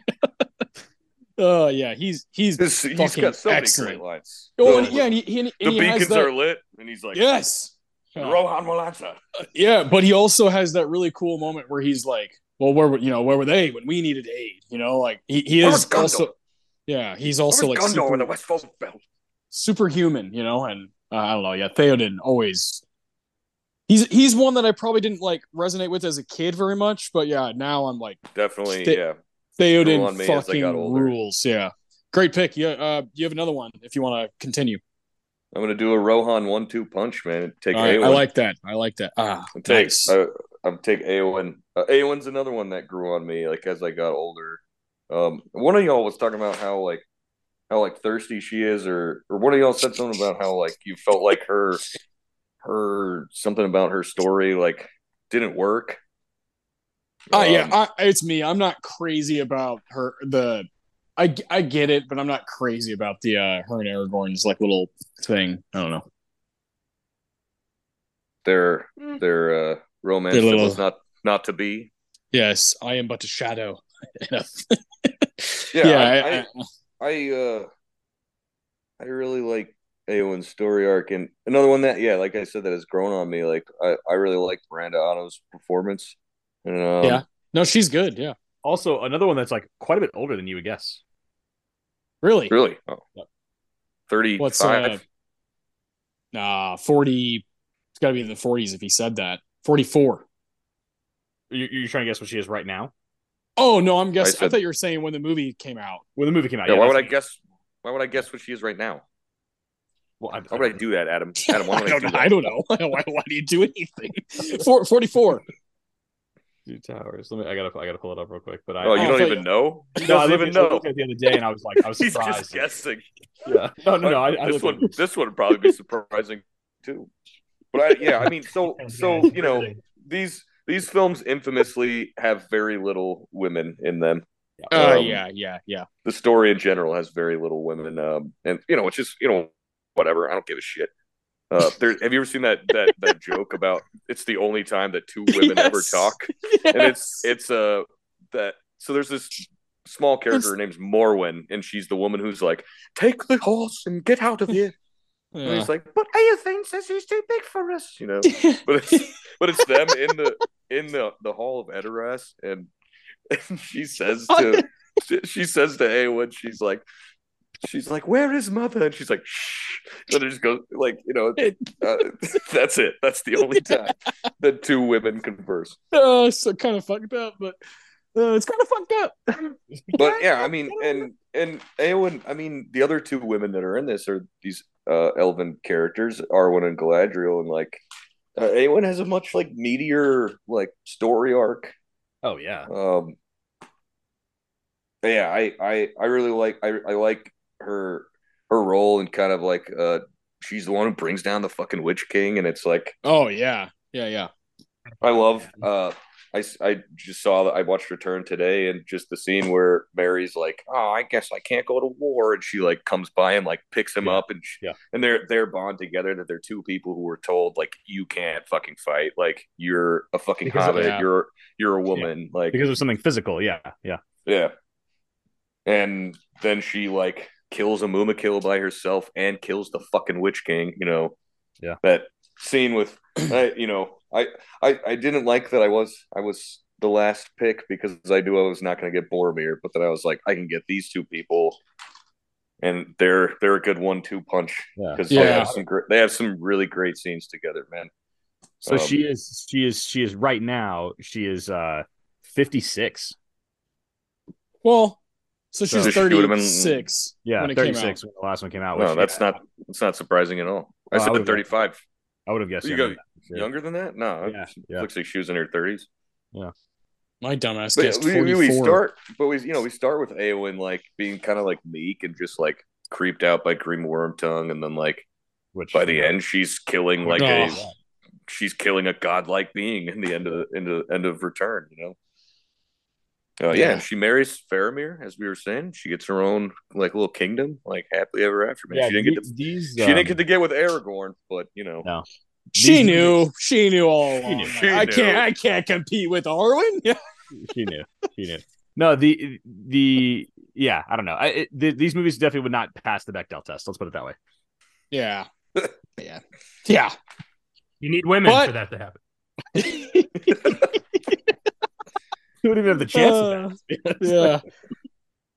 Oh yeah, he's he's This- he's got so excellent. many great lines. oh and, yeah, and he, he, and the he has beacons that, are lit, and he's like, yes. Rohan will answer. yeah, but he also has that really cool moment where he's like, well, where were you know where were they when we needed aid? You know, like he, he is also yeah, he's also like Gondor in the super, Westfold Belt? Superhuman, you know, and uh, I don't know, yeah, Theoden always. He's he's one that I probably didn't like resonate with as a kid very much, but yeah, now I'm like Definitely, Th- yeah. Theoden on me as I fucking rules. Yeah, great pick. Yeah, uh, you have another one if you want to continue. I'm gonna do a Rohan one-two punch, man. Take All right, I like that. I like that. Ah, take nice. uh, I'm take Eowyn. Uh, Eowyn's another one that grew on me like as I got older. Um, one of y'all was talking about how like how like thirsty she is, or or one of y'all said something about how like you felt like her her something about her story like didn't work. Uh, yeah, Um, I, it's me. I'm not crazy about her. The I I get it, but I'm not crazy about the uh her and Aragorn's like little thing. I don't know. their their uh, romance Their little- was not not to be. Yes, I am but a shadow. Yeah, yeah, I, I- I, I uh I really like Eowyn's story arc and another one that yeah, like I said, that has grown on me. Like I, I really like Miranda Otto's performance. And um, Yeah. no, she's good. Yeah, Also, another one that's like quite a bit older than you would guess. really. really. Oh. Yep. 35. What's, uh, Nah, forty. It's got to be in the forties if he said that. Forty-four. You- You're trying to guess what she is right now? Oh no, I'm guessing. I, said- thought you were saying when the movie came out. When the movie came out. yeah, why would I that's- guess why would I guess what she is right now? Well, I, Why would I do that, Adam? Adam, why I would I, don't do know. that? I don't know. why, why do you do anything? Four, 44. Two towers. Let me. I gotta. I gotta pull it up real quick. But I. Oh, you Oh, don't so- even know? He no, I doesn't looked even at- I know. looked at the other day, and I was like, I was surprised. He's just guessing. Yeah. No, no, no. I, I this looked one, this one would probably be surprising too. But I, yeah, I mean, so so you know, these these films infamously have very little women in them. Uh, Um, yeah, yeah, yeah. The story in general has very little women, um, and you know, which is you know, whatever. I don't give a shit. Uh, there, have you ever seen that that that joke about it's the only time that two women ever Yes. talk? and it's it's uh that so there's this small character It's- named Morwen, and she's the woman who's like, "Take the horse and get out of here." And he's like, "But Eothain says he's too big for us," you know. But it's but it's them in the in the the hall of Edoras, and, and she says to she, says to Eowyn, she's like. She's like, "Where is mother?" And she's like, "Shh." And it just goes like, you know, uh, that's it. That's the only time that two women converse. uh, so kind of fucked up, but uh, it's kind of fucked up. but yeah, I mean, and and Eowyn, I mean, the other two women that are in this are these uh elven characters, Arwen and Galadriel, and like uh, Eowyn has a much like meatier like story arc. Oh yeah. Um, yeah, I I I really like I I like her her role and kind of like uh she's the one who brings down the fucking Witch King, and it's like Oh yeah, yeah, yeah. I love. Uh, I I just saw that I watched Return today, and just the scene where Merry's like, "Oh, I guess I can't go to war," and she like comes by and like picks him Yeah. up, and sh- Yeah. and they're they're bond together. That they're two people who were told like, "You can't fucking fight. Like you're a fucking Because hobbit. yeah. You're you're a woman. Like Because of something physical. Yeah. Yeah. yeah." And then she like kills a Mumakil by herself and kills the fucking Witch King. You know. Yeah. That scene with, I, you know, I, I I didn't like that I was I was the last pick because I knew I was not going to get Boromir, but then I was like, I can get these two people, and they're they're a good one-two punch because Yeah. they have some great they have some really great scenes together, man. So Um, she is. She is. She is right now. She is uh 56. Well, so So she's she would've 36 Yeah, when 36 when the last one came out. No, that's yeah, not that's not surprising at all. I I said would've- thirty-five. I would have guessed. You go than that. Yeah. younger than that? No, Yeah, yeah. looks like she was in her thirties. Yeah. My dumbass But guessed we, 44. we, we start, but we you know we start with Eowyn like being kind of like meek and just like creeped out by Grima Wormtongue, and then like Which by the end she's killing like Oh. a she's killing a godlike being in the end of the end of, end of Return. You know. Uh, yeah, Yeah. she marries Faramir, as we were saying. She gets her own like little kingdom, like happily ever after. Man, yeah, she didn't get to, these, she um, didn't get to get with Aragorn, but you know, No. She these- knew. She knew all along. knew. She I knew. can't. I can't compete with Arwen. Yeah. she knew. She knew. No, the the yeah, I don't know. I, it, the, these movies definitely would not pass the Bechdel test. Let's put it that way. Yeah. Yeah. Yeah. You need women But- for that to happen. Who wouldn't even have the chance Uh, of that? yeah.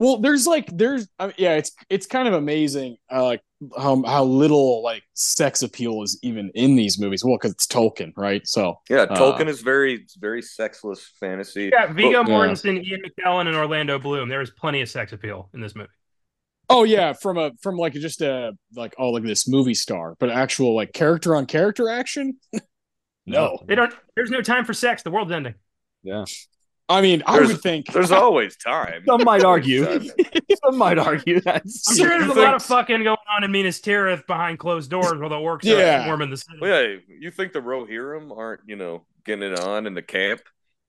Well, there's like there's I mean, yeah, it's it's kind of amazing uh, like how how little like sex appeal is even in these movies. Well, because it's Tolkien, right? So yeah, Uh, Tolkien is very very sexless fantasy. Yeah, Viggo But- Mortensen, Ian McKellen, and Orlando Bloom. There is plenty of sex appeal in this movie. oh yeah, from a from like just a like oh like this movie star, but actual like character on character action. No. They don't. There's no time for sex. The world's ending. Yeah. I mean, I would think There's always time. Some might argue. Some might argue that's I'm sure there's You a lot of fucking going on in Minas Tirith behind closed doors while the orcs Yeah. are warming the city. Well, yeah, you think the Rohirrim aren't, you know, getting it on in the camp?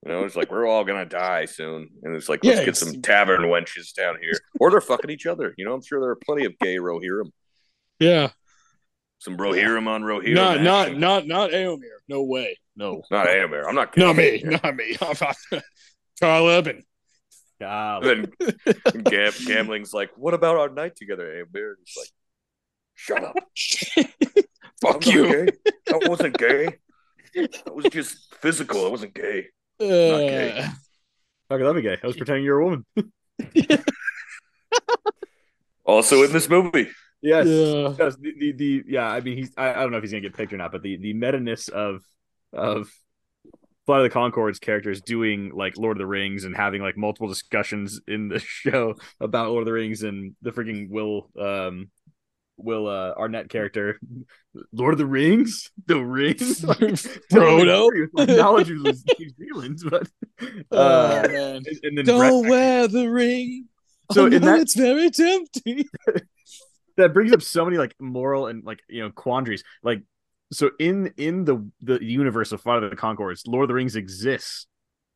You know, it's like we're all gonna die soon, and it's like let's Yeah, get some tavern wenches down here, or they're fucking each other. You know, I'm sure there are plenty of gay Rohirrim. yeah. Some Rohirrim on Rohirrim. Not not action. not not Eomer. No way. No. not Eomer. I'm not. Not me. kidding. Not me. Caleb and God. Then Gam- Gamling's like, "What about our night together, Eomer?" He's like, "Shut up. I'm fuck you. Gay. That wasn't gay. That was just physical. It wasn't gay." Not gay. Uh, Fuck, I love you, gay. I was pretending you're a woman. Also in this movie, Yes. yeah. Yes, the, the the yeah, I mean he's I, I don't know if he's gonna get picked or not, but the the meta-ness of of Flight of the Conchords characters doing like Lord of the Rings and having like multiple discussions in the show about Lord of the Rings and the freaking Will um Will uh Arnett character Lord of the Rings? The rings? Like, Frodo. Knowledge of New Zealand, but Oh, uh man. and, and then Don't Bret- wear the ring. So in know that- it's very tempting. that brings up so many like moral and like you know quandaries like so in in the the universe of Flight of the Conchords, Lord of the Rings exists,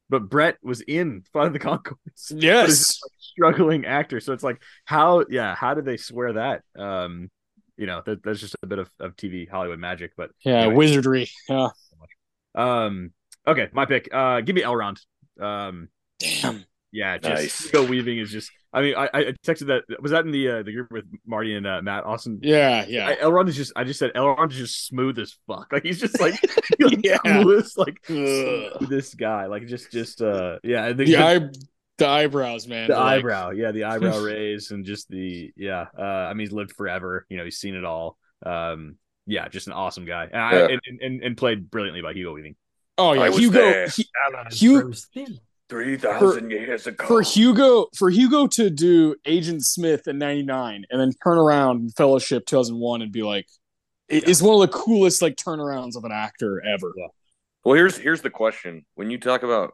but Bret was in Flight of the Conchords, Yes. like, struggling actor. So it's like how yeah how did they swear that? Um, you know that, that's just a bit of, of TV Hollywood magic. But Yeah, anyway. wizardry. Yeah. um, okay, my pick. Uh, give me Elrond. Um, Damn. Yeah, just Nice. Hugo Weaving is just. I mean, I, I texted that. Was that in the uh, the group with Marty and uh, Matt Austin? Yeah, yeah. I, Elrond is just. I just said Elrond is just smooth as fuck. Like he's just like the Yeah. coolest, like this guy. Like just, just uh, yeah. The, the the, eye, the eyebrows, man. the like- eyebrow, yeah, the eyebrow raise, and just the yeah. Uh, I mean, he's lived forever. You know, he's seen it all. Um, yeah, just an awesome guy, and, I, and, and and played brilliantly by Hugo Weaving. oh I yeah, was Hugo. there. He- Allies Hugh- grows thin. Three thousand years ago. for Hugo, for Hugo to do Agent Smith in '99 and then turn around in Fellowship 2001 and be like, it is one of the coolest like turnarounds of an actor ever. Yeah. Well, here's here's the question: when you talk about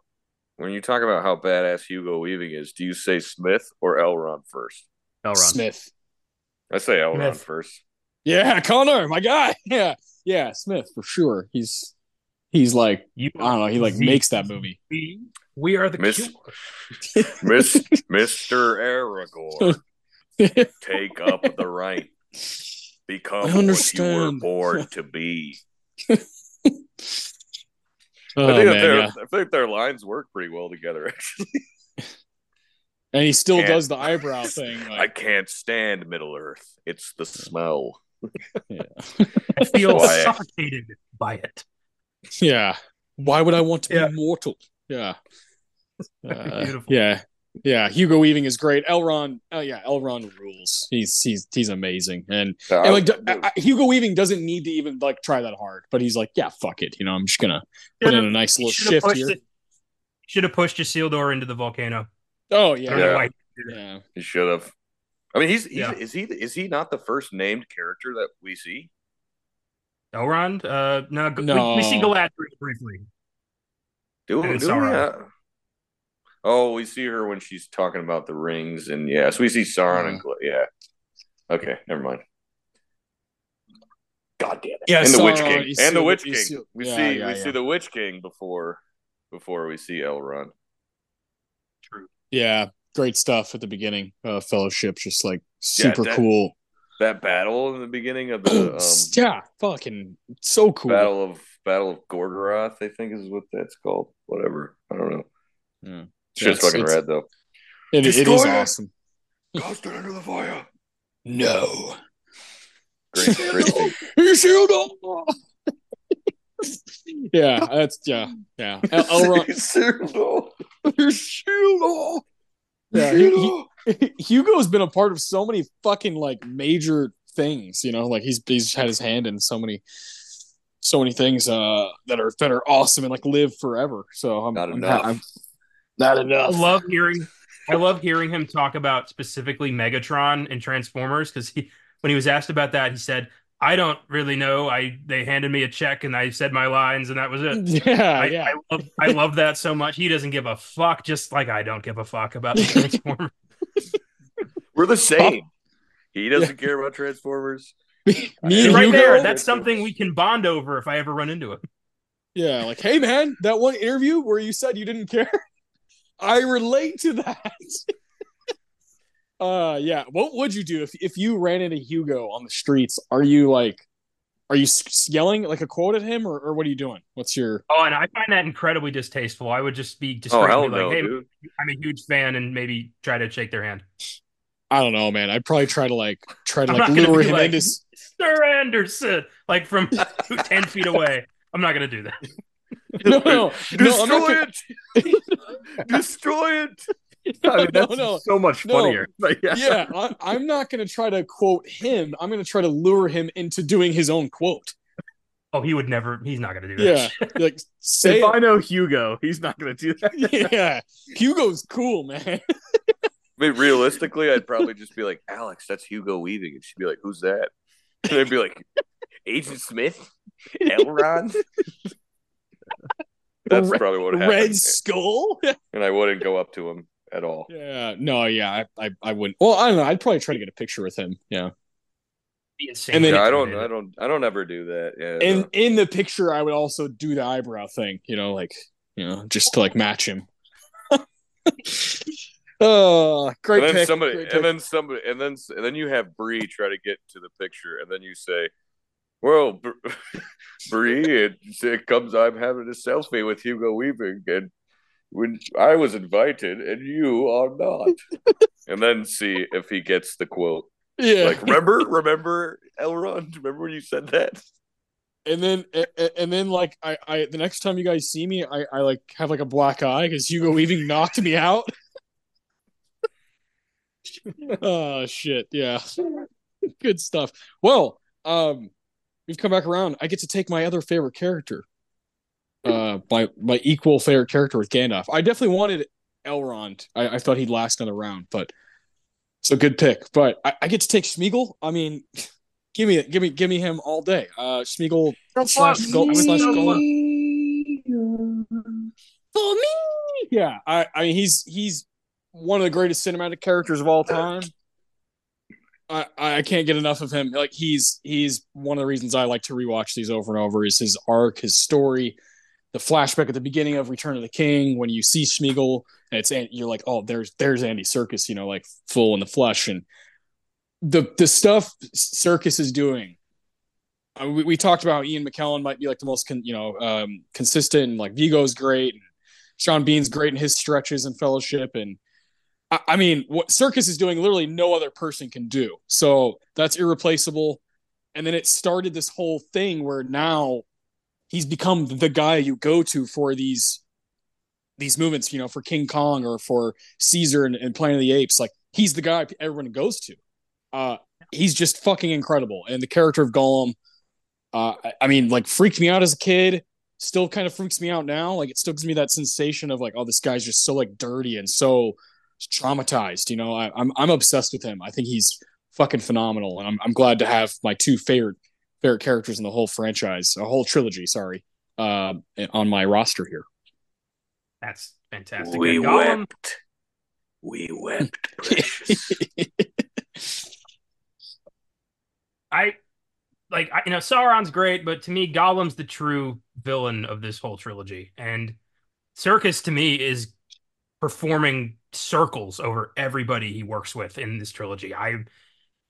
when you talk about how badass Hugo Weaving is, do you say Smith or Elrond first? Elrond. Smith. I say Elrond Smith. first. Yeah, Connor, my guy. Yeah, yeah, Smith for sure. He's he's like You I don't know. He like the- makes that movie. We, we are the Miss- Miss Mister Aragorn, take up the right, become I what you were understand. born to be. Oh, I think man, their yeah. I think their lines work pretty well together. Actually, And he still Can't- does the eyebrow thing. I can't stand Middle Earth. It's the smell. I feel Why? suffocated by it. Yeah. Why would I want to Yeah. be mortal? Yeah. Uh, Beautiful. Yeah. Yeah. Hugo Weaving is great. Elrond. Oh yeah. Elrond rules. He's he's he's amazing. And, Uh, and like d- I- I- Hugo Weaving doesn't need to even like try that hard, but he's like, yeah, fuck it. You know, I'm just gonna put in a nice little Should have shift pushed here. it. Should have pushed Isildur into the volcano. Oh yeah. Yeah. why. Yeah. He should have. I mean, he's, he's Yeah. is he is he not the first named character that we see? Elrond? Uh, no, No. We, we see Galadriel briefly. Do, And do we? Sauron. uh, oh, we see her when she's talking about the rings, and yeah, so we see Sauron and Gla- yeah. Okay, never mind. God damn it! Yeah, and the Witch King, you and the Witch King. see- we yeah, see yeah, we yeah. see the Witch King before before we see Elrond. True. Yeah. Great stuff at the beginning. Uh, fellowship, just like super that- cool. That battle in the beginning of the um, yeah, fucking so cool. battle of Battle of Gorgoroth, I think is what that's called. Whatever, I don't know. Yeah. Shit's It's- fucking it's- rad though. It, it is awesome. Cast it under the fire. No. Great, great scene. You shield up. yeah, that's yeah, yeah. El- Elrond, Cyrano. shield Yeah, he- he- Hugo's been a part of so many fucking like major things. You know, like he's he's had his hand in so many, so many things uh that are that are awesome and like live forever. So I'm Not I'm, enough. I'm not I love hearing. I love hearing him talk about specifically Megatron and Transformers because he, when he was asked about that, he said, I don't really know. I they handed me a check and I said my lines and that was it. Yeah, I, yeah. I love I love that so much. He doesn't give a fuck, just like I don't give a fuck about the Transformers. We're the same. He doesn't care about Transformers. Me and know. right Hugo. there, that's something we can bond over if I ever run into him. Yeah, like, hey man, that one interview where you said you didn't care, I relate to that. Uh, yeah. What would you do if if you ran into Hugo on the streets? Are you like, are you yelling like a quote at him, or, or what are you doing? What's your? Oh, and I find that incredibly distasteful. I would just be just Oh straight hell be like, no, "Hey, dude. I'm a huge fan," and maybe try to shake their hand. I don't know, man. I'd probably try to like try to like lure him like- into. Sir Anderson, like from ten feet away. I'm not gonna do that. No, no, no, I'm not Destroy gonna- it. Destroy it. I mean, that's no. so much No. funnier. Yeah. yeah, I, I'm not going to try to quote him. I'm going to try to lure him into doing his own quote. Oh, he would never. He's not gonna do that. Yeah, like say If it. I know Hugo, he's not going to do that. yeah, Hugo's cool, man. I mean, realistically, I'd probably just be like, Alex, that's Hugo Weaving. And she'd be like, who's that? And I'd be like, Agent Smith? Elrond? That's probably what happened. Red Skull. And I wouldn't go up to him at all. yeah, no, yeah, I, I, I wouldn't. Well, I don't know. I'd probably try to get a picture with him. Yeah, Be insane. And then- Yeah, I don't, I don't, I don't ever do that. Yeah. and no. in the picture, I would also do the eyebrow thing. You know, like you know, just to like match him. oh, great and then pick. somebody, great pick. and then somebody, and then and then you have Bree try to get to the picture, and then you say, "Well, Br- Bree, it, it comes. I'm having a selfie with Hugo Weaving, and when I was invited, and you are not." and then see if he gets the quote. yeah, Like, remember, remember, Elrond? Remember when you said that? and then and then like I, I the next time you guys see me, I, I like have like a black eye because Hugo Weaving knocked me out. oh shit, yeah, good stuff. Well, um, we've come back around. I get to take my other favorite character, uh, my my equal favorite character with Gandalf. I definitely wanted Elrond. I, I thought he'd last another round, but it's a good pick. But I, I get to take Smeagol. I mean. Give me, give me, give me him all day. Uh, Smeagol slash Gold slash Golem. For me, yeah. I, I mean, he's he's one of the greatest cinematic characters of all time. I, I can't get enough of him. Like he's he's one of the reasons I like to rewatch these over and over is his arc, his story, the flashback at the beginning of Return of the King when you see Smeagol and it's you're like, oh, there's there's Andy Serkis, you know, like full in the flesh and the the stuff Serkis is doing. Uh, we, we talked about Ian McKellen might be like the most con, you know um, consistent. And like Viggo's great, and Sean Bean's great in his stretches and Fellowship, and I, I mean what Serkis is doing, literally no other person can do. So that's irreplaceable. And then it started this whole thing where now he's become the guy you go to for these these movements. You know, for King Kong or for Caesar and, and Planet of the Apes. Like he's the guy everyone goes to. Uh he's just fucking incredible. And the character of gollum uh I, mean like freaked me out as a kid. Still kind of freaks me out now. Like it still gives me that sensation of like oh this guy's just so like dirty and so traumatized you know? I, i'm i'm obsessed with him. I think he's fucking phenomenal. And i'm, I'm glad to have my two favorite favorite characters in the whole franchise a whole trilogy sorry uh on my roster here That's fantastic. We And Gollum, wept. We wept. I like I, you know Sauron's great, but to me Gollum's the true villain of this whole trilogy. And Serkis to me is performing circles over everybody he works with in this trilogy. I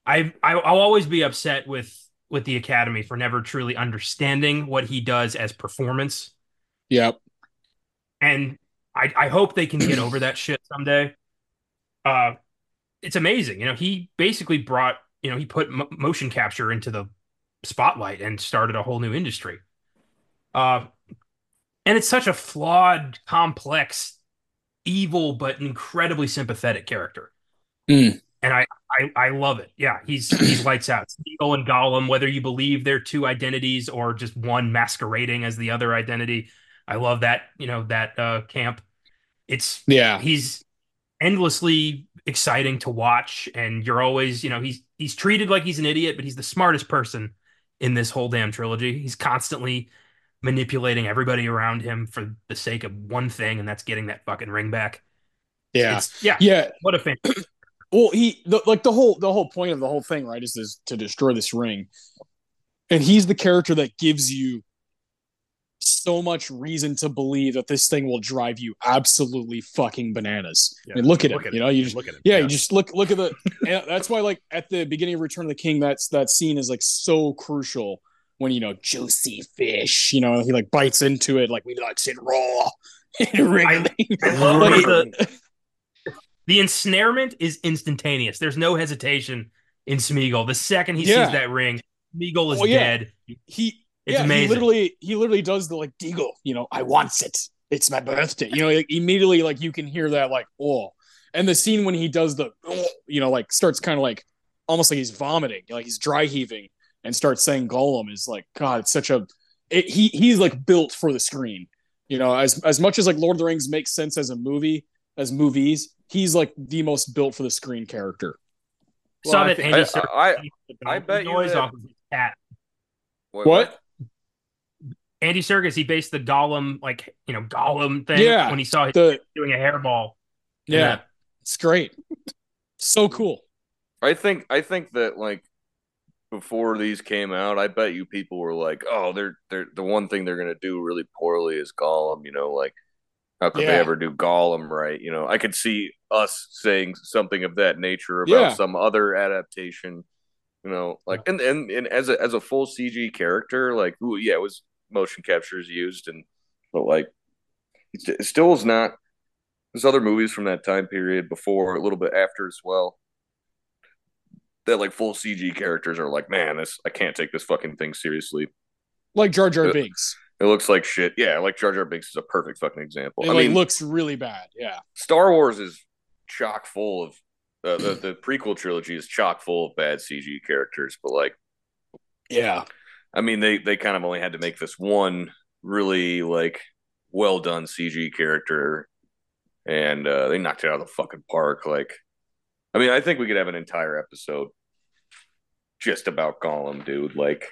I I- I'll always be upset with with the Academy for never truly understanding what he does as performance. yep and I, I hope they can get over that shit someday. Uh, it's amazing, you know. He basically brought, you know, he put mo- motion capture into the spotlight and started a whole new industry. Uh, and it's such a flawed, complex, evil but incredibly sympathetic character. Mm. And I, I, I love it. Yeah, he's he's lights out. Smeagol and Gollum, whether you believe they're two identities or just one masquerading as the other identity, I love that, you know, that uh camp. It's yeah he's endlessly exciting to watch and you're always, you know, he's he's treated like he's an idiot, but he's the smartest person in this whole damn trilogy. He's constantly manipulating everybody around him for the sake of one thing, and that's getting that fucking ring back. Yeah, It's, yeah, yeah. What a fan. Well, he the, like the whole the whole point of the whole thing, right, is this, to destroy this ring, and he's the character that gives you so much reason to believe that this thing will drive you absolutely fucking bananas. I mean, look at look it. at you know, you just look at it. yeah, you just look look at the. and that's why, like at the beginning of Return of the King, that's that scene is like so crucial when you know juicy fish. You know, he like bites into it like we likes it raw. and wriggling. I love the, the ensnarement is instantaneous. There's no hesitation in Smeagol. The second he Yeah. sees that ring, Smeagol is Oh, yeah. dead. he It's yeah, amazing. He literally he literally does the like Deagol, you know, I wants it. It's my birthday. You know, like, immediately like you can hear that like oh. And the scene when he does the "Oh," you know, like starts kind of like almost like he's vomiting, like he's dry heaving and starts saying Gollum is like god, it's such a it, he he's like built for the screen. You know, as as much as like Lord of the Rings makes sense as a movie, as movies, he's like the most built for the screen character. Saw I that think- Andy I- Serkis I- made I bet you noise that- off of his cat. Wait, What? Andy Serkis, he based the Gollum, like you know, Gollum thing Yeah. when he saw him The doing a hairball. in yeah, that. Uh, it's great. So cool. I think I think that like before these came out, I bet you people were like, "Oh, they're they're the one thing they're gonna do really poorly is Gollum." You know, like how could they ever do Gollum right? You know, I could see us saying something of that nature about Yeah. some other adaptation. You know, like and and, and as a as a full CG character, like ooh, yeah, it was motion captures used, and but like it, it still is not. There's other movies from that time period before, a little bit after as well that like full CG characters are like, man, this I can't take this fucking thing seriously. Like Jar Jar Uh, Binks. It looks like shit. Yeah, like Jar Jar Binks is a perfect fucking example. It I like mean, looks really bad. Yeah. Star Wars is chock full of uh, the the prequel trilogy is chock full of bad CG characters, but like, Yeah. I mean, they they kind of only had to make this one really like well done CG character, and uh, they knocked it out of the fucking park. Like, I mean, I think we could have an entire episode just about Gollum, dude. Like,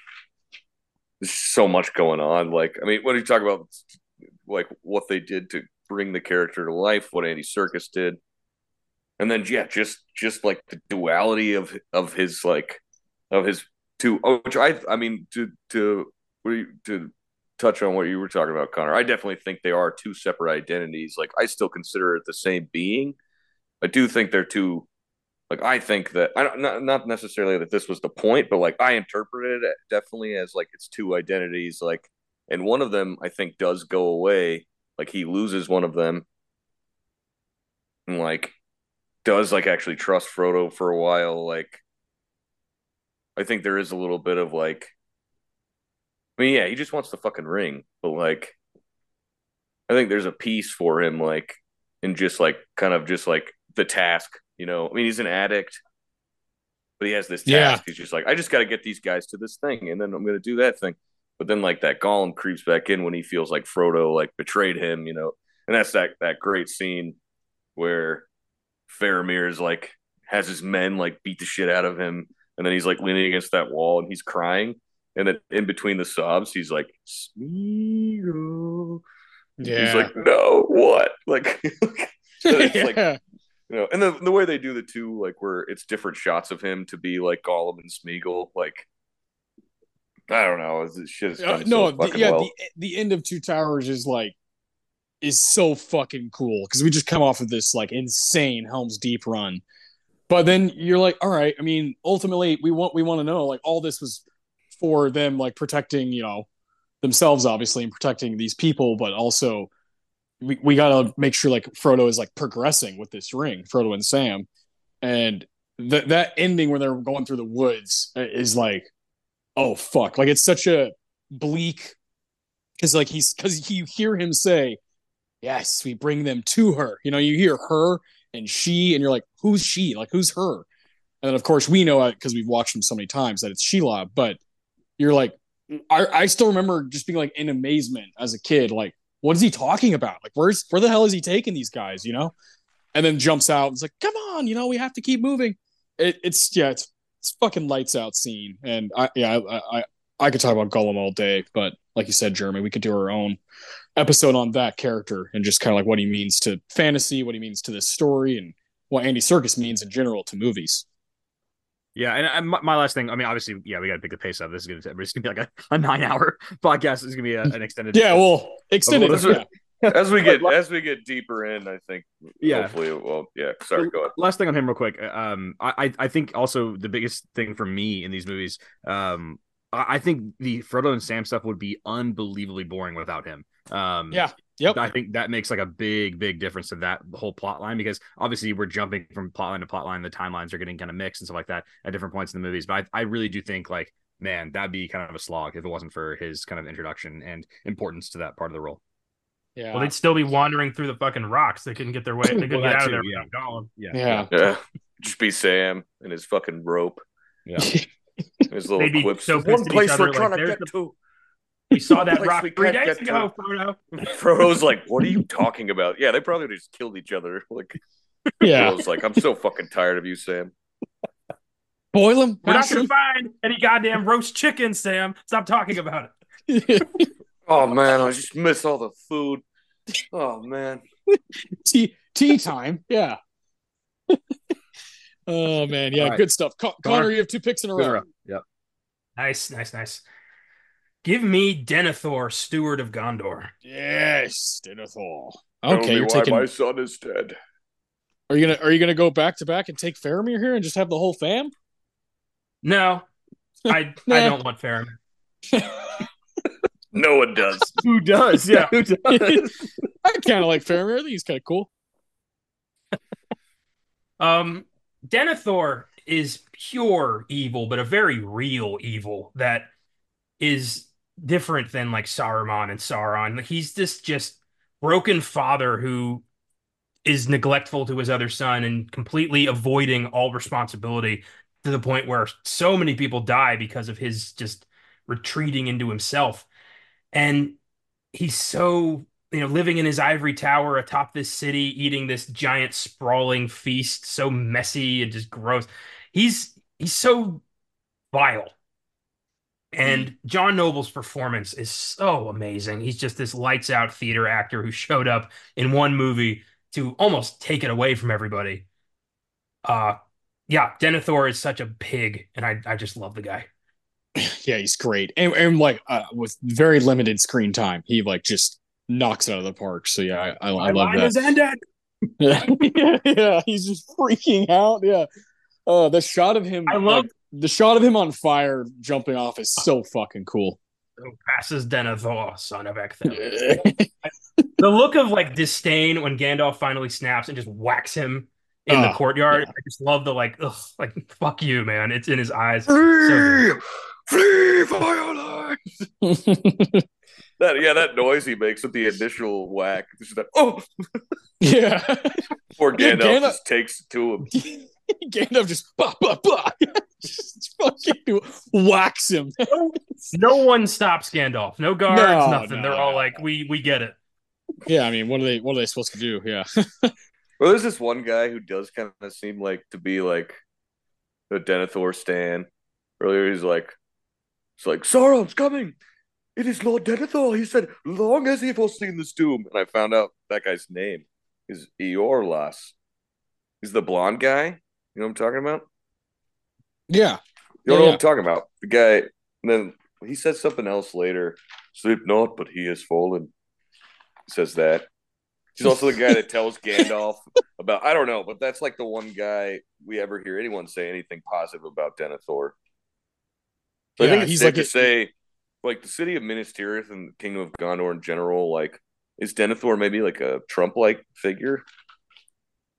there's so much going on. Like, I mean, what do you talk about? Like, what they did to bring the character to life, what Andy Serkis did, and then yeah, just just like the duality of of his like of his two. Oh, which I I mean to to to touch on what you were talking about, Connor. I definitely think they are two separate identities. Like, I still consider it the same being. I do think they're two like I think that I don't not, not necessarily that this was the point, but like I interpreted it definitely as like it's two identities, like and one of them I think does go away, like he loses one of them, and like does like actually trust Frodo for a while. Like I think there is a little bit of like, I mean, yeah, he just wants the fucking ring, but like I think there's a piece for him, like in just like kind of just like the task you know, I mean, he's an addict, but he has this task. Yeah. He's just like, I just got to get these guys to this thing, and then I'm going to do that thing. But then, like that Gollum creeps back in when he feels like Frodo like betrayed him, you know, and that's that that great scene where Faramir is like has his men like beat the shit out of him, and then he's like leaning against that wall and he's crying, and then in between the sobs, he's like, Smeagol. Yeah. He's like, no, what? Like, it's like yeah. You know, and the the way they do the two, like where it's different shots of him to be like Gollum and Smeagol, like I don't know, this shit is Uh, no, so the, yeah, well. the the end of Two Towers is like is so fucking cool because we just come off of this like insane Helm's Deep run, but then you're like, all right, I mean, ultimately we want we want to know like all this was for them like protecting you know themselves obviously and protecting these people, but also we, we gotta make sure like Frodo is like progressing with this ring, Frodo and Sam, and that that ending where they're going through the woods uh, is like, oh fuck, like it's such a bleak because like he's because you hear him say, yes, we bring them to her. You know, you hear her and she, and you're like, who's she? Like who's her? And then of course we know uh, because we've watched them so many times that it's Shelob, but you're like, I, I still remember just being like in amazement as a kid, like what is he talking about? Like, where's where the hell is he taking these guys? You know, and then jumps out. And it's like, come on, you know, we have to keep moving. It, it's yeah, it's it's fucking lights out scene, and I yeah, I, I I could talk about Gollum all day, but like you said, Jeremy, we could do our own episode on that character and just kind of like what he means to fantasy, what he means to this story, and what Andy Serkis means in general to movies. Yeah, and, and my, my last thing, I mean, obviously, yeah, we got to pick the pace up. This is gonna, be like a, a nine hour podcast. This is gonna be a, an extended. Yeah, well, extended. Well, yeah. As we get as we get deeper in, I think Yeah. hopefully well yeah, sorry, go ahead. Last thing on him, real quick. Um, I I- I think also the biggest thing for me in these movies, um, I I think the Frodo and Sam stuff would be unbelievably boring without him. Um, Yeah. Yep. I think that makes like a big, big difference to that whole plot line because obviously we're jumping from plot line to plot line. The timelines are getting kind of mixed and stuff like that at different points in the movies. But I, I really do think like, man, that'd be kind of a slog if it wasn't for his kind of introduction and importance to that part of the role. Yeah. Well, they'd still be wandering through the fucking rocks. They couldn't get their way. They couldn't Well, get out too, of there yeah. without Yeah. yeah. Yeah. Just be Sam and his fucking rope. Yeah. his little They'd quips. so One place we're other, like, there's the- to. We saw that Place rock we three days get ago, Frodo. Frodo's like, what are you talking about? Yeah, they probably just killed each other. Like Yeah. Frodo's like, I'm so fucking tired of you, Sam. Boil him. We're not going to find any goddamn roast chicken, Sam. Stop talking about it. Oh man, I just miss all the food. Oh man. tea tea time. Yeah. oh man, yeah, All right. good stuff. Con- Connor. Connor, you have two picks in a row. row. Yep. Nice, nice, nice. Give me Denethor, Steward of Gondor. Yes, Denethor. Okay, you're why taking. my son is dead. Are you gonna Are you gonna go back to back and take Faramir here and just have the whole fam? No, I I don't want Faramir. No one does. Who does? Yeah. Who does? I kind of like Faramir. I think he's kind of cool. Um, Denethor is pure evil, but a very real evil that is different than like Saruman and Sauron. He's this just broken father who is neglectful to his other son and completely avoiding all responsibility to the point where so many people die because of his just retreating into himself. And he's so you know, living in his ivory tower atop this city, eating this giant sprawling feast, so messy and just gross. He's he's so vile. And John Noble's performance is so amazing. He's just this lights out theater actor who showed up in one movie to almost take it away from everybody. Uh yeah, Denethor is such a pig, and I I just love the guy. Yeah, he's great, and, and like uh, with very limited screen time, he like just knocks it out of the park. So yeah, I, I, I love line that. is ended. yeah, yeah, he's just freaking out. Yeah. Uh, the shot of him, I love- like, the shot of him on fire jumping off is so fucking cool. Who passes Denethor, son of Ecthel. the look of like disdain when Gandalf finally snaps and just whacks him in the Oh, courtyard. yeah. I just love the like, ugh, like fuck you, man. It's in his eyes. So good. Flee for your life. That yeah, that noise he makes with the initial whack. Just that, oh, yeah. poor Yeah, Gandalf Gandalf- just takes it to him. Gandalf just bah, bah, bah. just fucking whacks him. no one stops Gandalf. No guards, No, nothing. no, They're all no, like, we we get it. yeah, I mean, what are they? What are they supposed to do? Yeah. Well, there's this one guy who does kind of seem like to be like the Denethor stan. Earlier, he's like, "It's like Sauron's coming. It is Lord Denethor." He said, "Long has he foreseen this doom." And I found out that guy's name is Irolas. He's the blonde guy. You know what I'm talking about? Yeah. You know Yeah, what yeah. I'm talking about? The guy. Then he says something else later. Sleep not, but he has fallen. He says that. He's also the guy that tells Gandalf about. I don't know, but that's like the one guy we ever hear anyone say anything positive about Denethor. So I think it's he's safe like to a- say, like the city of Minas Tirith and the Kingdom of Gondor in general, like is Denethor maybe like a Trump-like figure?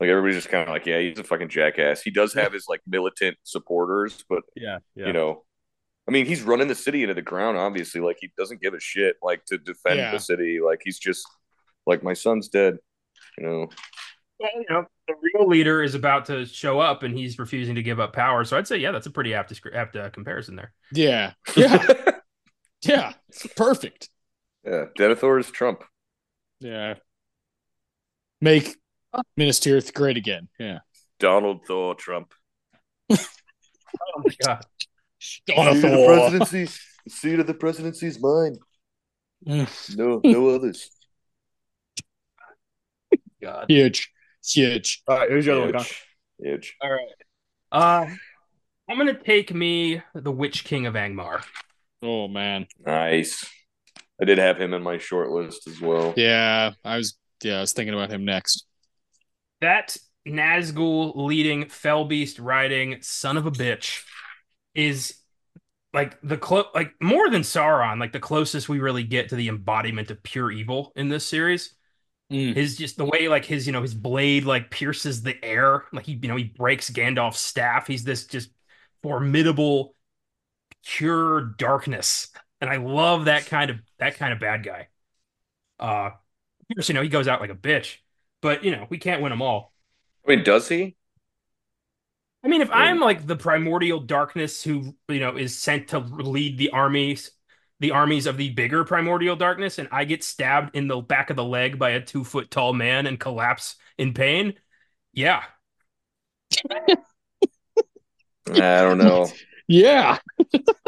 Like everybody's just kind of like, yeah, he's a fucking jackass. He does have his like militant supporters, but Yeah. Yeah. you know i mean he's running the city into the ground obviously like he doesn't give a shit like to defend Yeah. the city like he's just like my son's dead you know Well, you know, the real leader is about to show up, and he's refusing to give up power. So I'd say, yeah, that's a pretty apt apt uh, comparison there. Yeah. Yeah. yeah. Perfect. yeah denethor is trump Yeah. Make Minas Tirith great again. Yeah. donald thor trump Oh my god! See the presidency The seat of the presidency is mine. No, no others. God. Huge, huge. All right, who's your other one? Huge. Huge. All right. Uh, I'm gonna take me the Witch King of Angmar. Oh man, Nice. I did have him in my short list as well. yeah. I was yeah, I was thinking about him next. That Nazgul leading Fell Beast riding son of a bitch is like the clo- like more than Sauron, like the closest we really get to the embodiment of pure evil in this series. Mm. His just the way like his you know his blade like pierces the air, like he you know he breaks Gandalf's staff. He's this just formidable, pure darkness, and I love that kind of that kind of bad guy. Uh, you know he goes out like a bitch, but you know we can't win them all. I mean, does he? I mean, if Yeah. I'm like the primordial darkness who you know is sent to lead the armies, the armies of the bigger primordial darkness, and I get stabbed in the back of the leg by a two foot tall man and collapse in pain, yeah, I don't know. Yeah,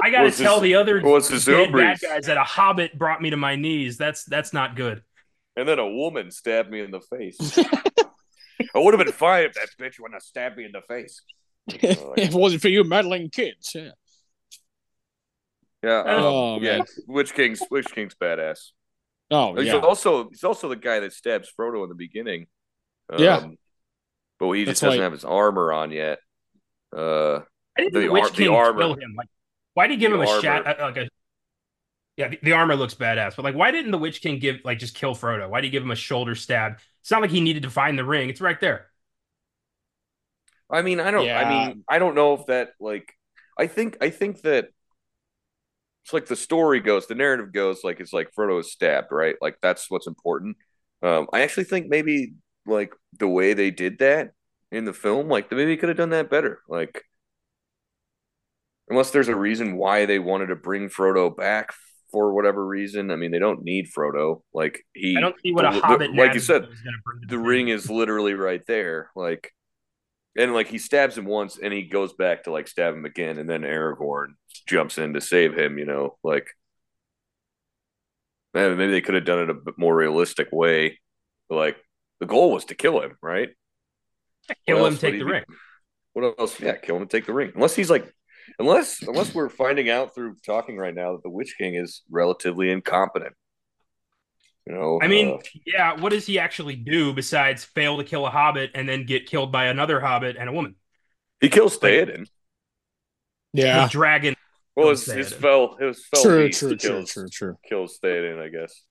I got to What's tell his- the other what's his dead bad guys that a hobbit brought me to my knees. That's that's not good. And then a woman stabbed me in the face. I would have been fine if that bitch wouldn't have stabbed me in the face. if it wasn't for you meddling kids. Yeah. Yeah. um, Oh, yeah. man. Witch King's Witch King's badass. Oh He's yeah. also he's also the guy that stabs Frodo in the beginning. Yeah. Um, But he That's just doesn't why- have his armor on yet. Uh I didn't The the Witch ar- the armor. kill him. Like, why did he give The him a armor. shot? uh, Like a yeah, the, the armor looks badass, but like, why didn't the Witch King give like just kill Frodo? Why did he give him a shoulder stab? It's not like he needed to find the ring; it's right there. I mean, I don't. I mean, I don't know if that like. I think. I think that it's like the story goes, the narrative goes, like it's like Frodo is stabbed, right? Like that's what's important. Um, I actually think maybe like the way they did that in the film, like maybe they could have done that better. Like, unless there's a reason why they wanted to bring Frodo back for whatever reason. I mean, they don't need Frodo. Like he, I don't see what a the- the- Hobbit, like you said, is gonna bring to the ring is literally right there. Like, and like he stabs him once, and he goes back to like stab him again, and then Aragorn jumps in to save him. You know, like man, maybe they could have done it a bit more realistic way. Like the goal was to kill him, right? kill what him, take the he ring. What else? Yeah, kill him and take the ring. Unless he's like, unless unless we're finding out through talking right now that the Witch King is relatively incompetent. You know, I mean, uh, yeah, what does he actually do besides fail to kill a Hobbit and then get killed by another Hobbit and a woman? he kills Theoden. Yeah. Dragon. Well, Kills his, his Theoden. fell his fell True, beast true, true, kills true, true. kills Theoden, I guess.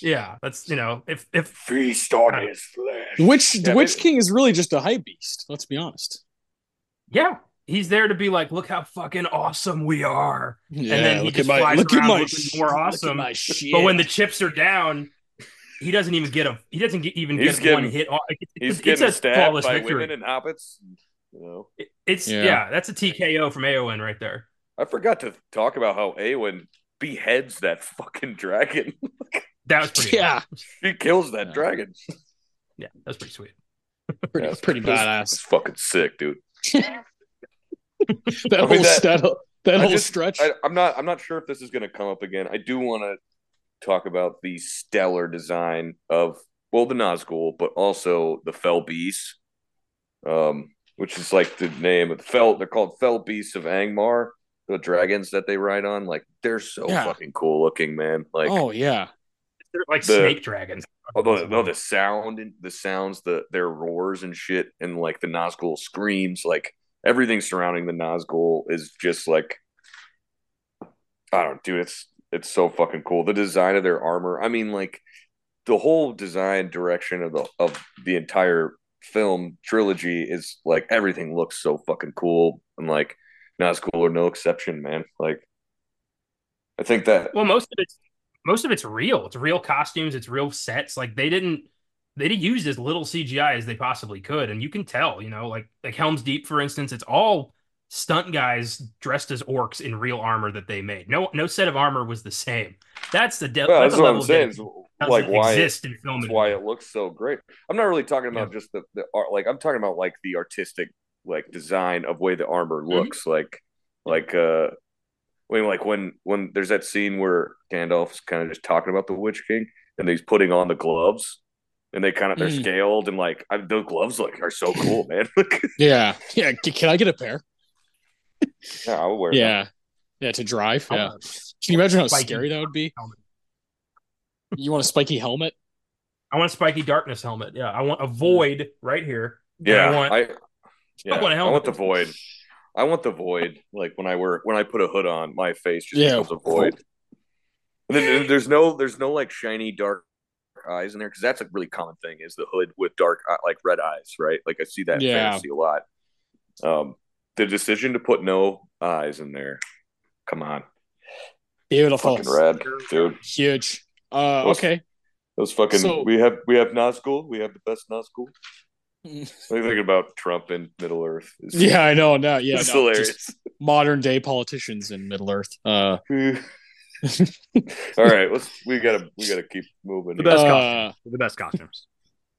Yeah, that's you know, if if Feast on his flesh. Which Yeah, Witch King is really just a hype beast. Let's be honest. yeah, he's there to be like, look how fucking awesome we are. Yeah, then he look just at my flies look at around my looking sh- more look at awesome. my shit. But when the chips are down, he doesn't even get a he doesn't get, even He's get one hit. off. It's, He's it's getting a stabbed flawless by victory. women and hobbits. You know, It- It's Yeah. yeah. that's a TKO from Eowyn right there. I forgot to talk about how Eowyn beheads that fucking dragon. That was pretty yeah, he kills that Yeah. dragon. yeah, that's pretty sweet. pretty, Yeah, pretty It's badass. fucking sick, dude. that I whole that- that, that whole just- stretch. I, I'm not. I'm not sure if this is going to come up again. I do want to talk about the stellar design of well, the Nazgul, but also the Fell Beasts, um, which is like the name of the Fell. They're called Fell Beasts of Angmar. The dragons that they ride on, like they're so Yeah. fucking cool looking, man. Like, oh yeah, They're like The- snake dragons. although no, the sound and the sounds, the their roars and shit, and like the Nazgul screams, like everything surrounding the Nazgul is just like I don't, dude. It's it's so fucking cool. The design of their armor. I mean, like the whole design direction of the of the entire film trilogy is like everything looks so fucking cool, and like Nazgul are no exception, man. Like I think that Well, most of it's most of it's real. It's real costumes. It's real sets. Like they didn't they used as little CGI as they possibly could, and you can tell. You know, like like Helm's Deep, for instance, it's all stunt guys dressed as orcs in real armor that they made. No no set of armor was the same. That's the de- well, that's that's the what level I'm saying. dedication is, that Like why exist in film. That's why it looks so great. I'm not really talking about just the, the art. Like I'm talking about like the artistic like design of way the armor Mm-hmm. looks. Like like uh I mean, like when when there's that scene where Gandalf's kind of just talking about the Witch King, and he's putting on the gloves, and they kind of they're Mm. scaled, and like I, the gloves like are so cool, man. Yeah, yeah. c- Can I get a pair? yeah, I would wear. them. Yeah, yeah. To drive. Yeah. Can you imagine how spiky scary that would be? helmet. You want a spiky helmet? I want a spiky darkness helmet. Yeah, I want a void right here. Yeah. I want I, yeah, want a I helmet. want the void. I want the void. Like when I wear when I put a hood on, my face just Yeah. becomes a void. And then there's no there's no like shiny dark eyes in there because that's a really common thing is the hood with dark like red eyes, right? Like I see that in Yeah. fantasy a lot. Um, the decision to put no eyes in there, come on, Beautiful. fucking red, dude. Huge. Uh, Those- okay. Those fucking So- we have we have Nazgul. We have the best Nazgul. What are you thinking about Trump in Middle Earth? It's, Yeah, I know. No, yeah, it's no, hilarious. modern day politicians in Middle Earth. Uh, All right, let's we gotta we gotta keep moving. The here. best Uh, costumes. The best costumes.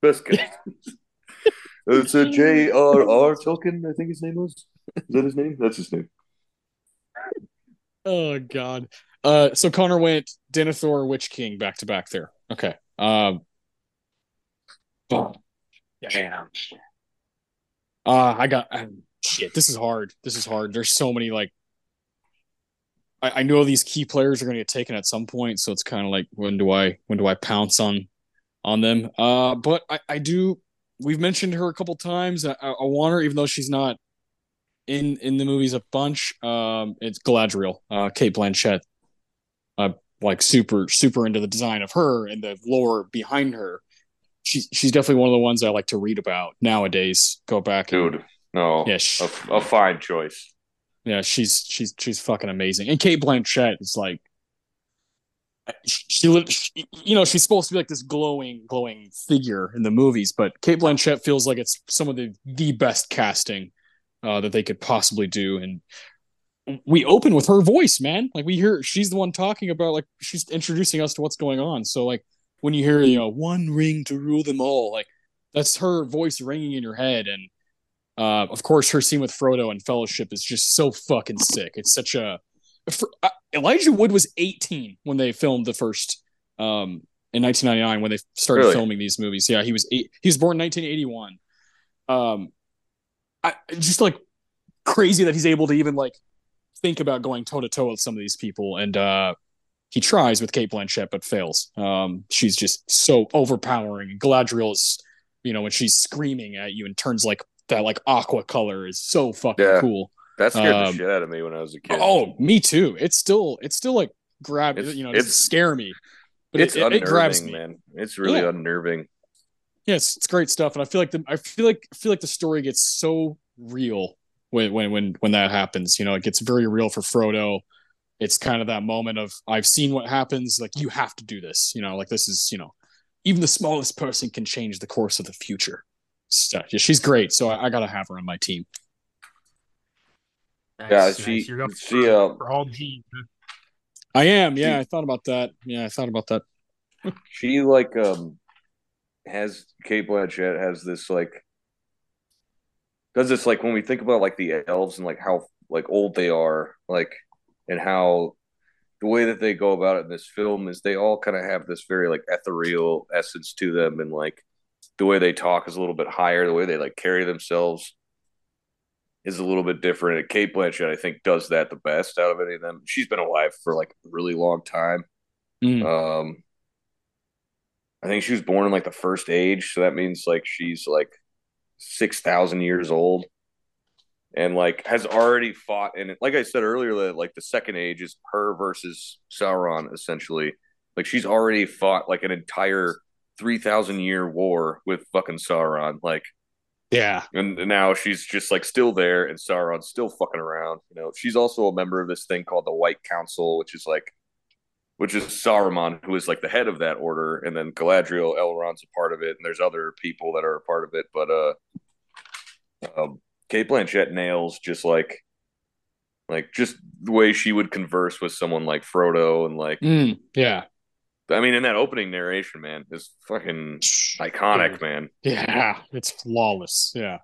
Best guess. it's a J.R.R. Tolkien, I think his name was. Is that his name? That's his name. oh God. Uh, so Connor went Denethor, Witch King, back to back there. Okay. Um. Damn. Uh, I got um, shit. This is hard. This is hard. There's so many like. I, I know these key players are going to get taken at some point, so it's kind of like when do I when do I pounce on on them? Uh, but I I do. We've mentioned her a couple times. I, I want her, even though she's not in in the movies a bunch. Um, it's Galadriel, uh, Cate Blanchett. Uh, like super super into the design of her and the lore behind her. She's she's definitely one of the ones I like to read about nowadays. Go back, and, Dude, no. Yeah, sh- a, a fine choice. Yeah, she's she's she's fucking amazing. And Cate Blanchett is like, she, she, you know, she's supposed to be like this glowing glowing figure in the movies, but Cate Blanchett feels like it's some of the the best casting uh, that they could possibly do. And we open with her voice, man. Like we hear she's the one talking about like she's introducing us to what's going on. So like when you hear you know one ring to rule them all, like that's her voice ringing in your head. And uh, of course, her scene with Frodo and Fellowship is just so fucking sick. It's such a for, uh, Elijah Wood was 18 when they filmed the first um in 1999 when they started Really? filming these movies. Yeah, he was eight. He was born in 1981. Um, I just like crazy that he's able to even like think about going toe to toe with some of these people, and uh, he tries with Cate Blanchett but fails. Um, she's just so overpowering. Galadriel is, you know, when she's screaming at you and turns like that like aqua color is so fucking Yeah. cool. That scared Um, the shit out of me when I was a kid. Oh, me too. It's still it's still like grab It's- you know, it's- scare me. But it's it, it, grabs me. man. It's really Yeah. unnerving. Yes, it's, it's great stuff, and I feel like the I feel like I feel like the story gets so real when when when when that happens. You know, it gets very real for Frodo. It's kind of that moment of I've seen what happens. Like you have to do this. You know, like this is you know, even the smallest person can change the course of the future. Stuff. Yeah, she's great. So I, I gotta have her on my team. Nice, Yeah, nice. she You're going she for, uh for all G. I am. Yeah, I thought about that. Yeah, I thought about that. she like um has Cate Blanchett has this like does this like when we think about like the elves and like how like old they are like and how the way that they go about it in this film is they all kind of have this very like ethereal essence to them and like the way they talk is a little bit higher the way they like carry themselves is a little bit different and Cate Blanchett I think does that the best out of any of them she's been alive for like a really long time Mm. um, I think she was born in like the first age, so that means like she's like six thousand years old, and like has already fought And. Like I said earlier, that like the second age is her versus Sauron, essentially. Like she's already fought like an entire three thousand year war with fucking Sauron. Like, Yeah. and now she's just like still there, and Sauron's still fucking around. You know, she's also a member of this thing called the White Council, which is like which is Saruman, who is like the head of that order, and then Galadriel, Elrond's a part of it, and there's other people that are a part of it. But uh, um, Cate Blanchett nails just like, like just the way she would converse with someone like Frodo, and like, Mm. Yeah. I mean, in that opening narration, man, is fucking iconic, man. Yeah, it's flawless. Yeah,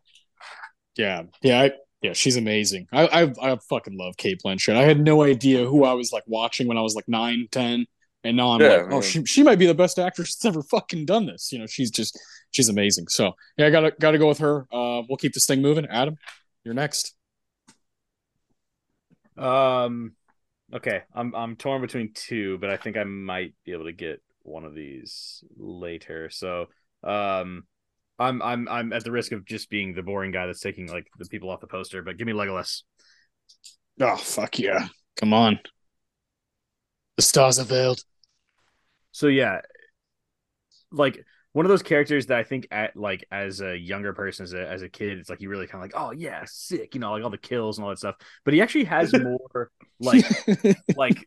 yeah, yeah. I yeah, she's amazing. I, I I fucking love Cate Blanchett. I had no idea who I was like watching when I was like nine, ten, and now I'm Yeah, like, oh, man. she she might be the best actress that's ever fucking done this. You know, she's just she's amazing. So yeah, I gotta gotta go with her. Uh, we'll keep this thing moving. Adam, you're next. Um, okay, I'm I'm torn between two, but I think I might be able to get one of these later. So, um, I'm I'm I'm at the risk of just being the boring guy that's taking like the people off the poster, but give me Legolas. Oh fuck yeah! Come on. The stars are veiled. So yeah, like one of those characters that I think at like as a younger person, as a as a kid, it's like you really kind of like, oh yeah, sick, you know, like all the kills and all that stuff. But he actually has more like like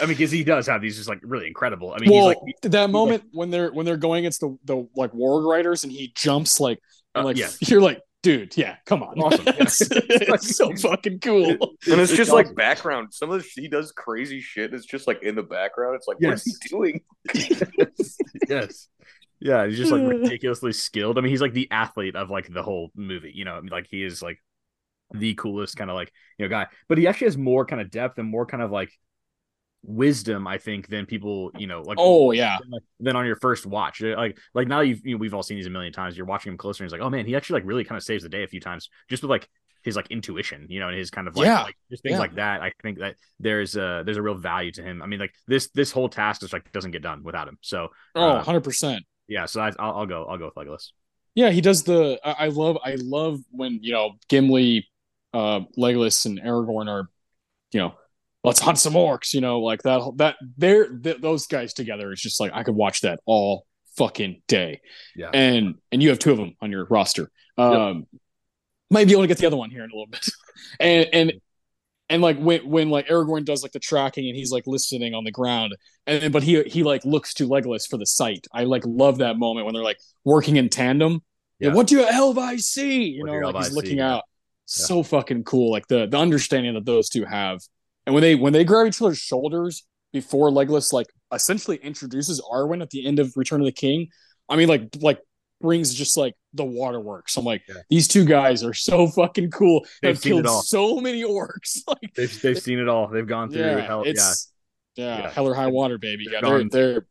I mean, because he does have these just like really incredible. I mean, well, he's like that moment when they're when they're going against the the like warg riders and he jumps like and, Uh, like yeah. you're like dude yeah come on Awesome, yeah. it's, it's so fucking cool and it's It's just awesome. like background. Some of the he does crazy shit. It's just like in the background. It's like, what is Yes. he doing? yes. Yeah, he's just like ridiculously skilled. I mean, he's like the athlete of like the whole movie, you know, like he is like the coolest kind of like, you know, guy. But he actually has more kind of depth and more kind of like wisdom, I think, than people, you know, like oh yeah than on your first watch. Like like now you've you know, we've all seen these a million times. You're watching him closer and he's like, oh man, he actually like really kind of saves the day a few times just with like his like intuition, you know, and his kind of like, Yeah. like just things Yeah. like that. I think that there's a there's a real value to him. I mean, like this this whole task just like doesn't get done without him. So oh Uh, 100% yeah, so I, I'll, I'll go I'll go with Legolas. yeah he does the I, I love i love when you know gimli uh legolas and aragorn are you know let's hunt some orcs you know like that that they're th- those guys together is just like i could watch that all fucking day Yeah. and and you have two of them on your roster um might be able to get the other one here in a little bit and and and like when when like Aragorn does like the tracking and he's like listening on the ground and but he he like looks to Legolas for the sight. I like love that moment when they're like working in tandem. Yeah. Yeah. what do you I see? You What know, like he's looking see? Yeah. out. So fucking cool. Like the the understanding that those two have. And when they when they grab each other's shoulders before Legolas like essentially introduces Arwen at the end of Return of the King, I mean like like brings just like the waterworks. I'm like, Yeah. these two guys are so fucking cool. They've They've seen it killed all. so many orcs. Like They've they've seen it all. They've gone through yeah, hell. Yeah. it's yeah, Yeah. hell or high water, baby. They've Yeah, they're they're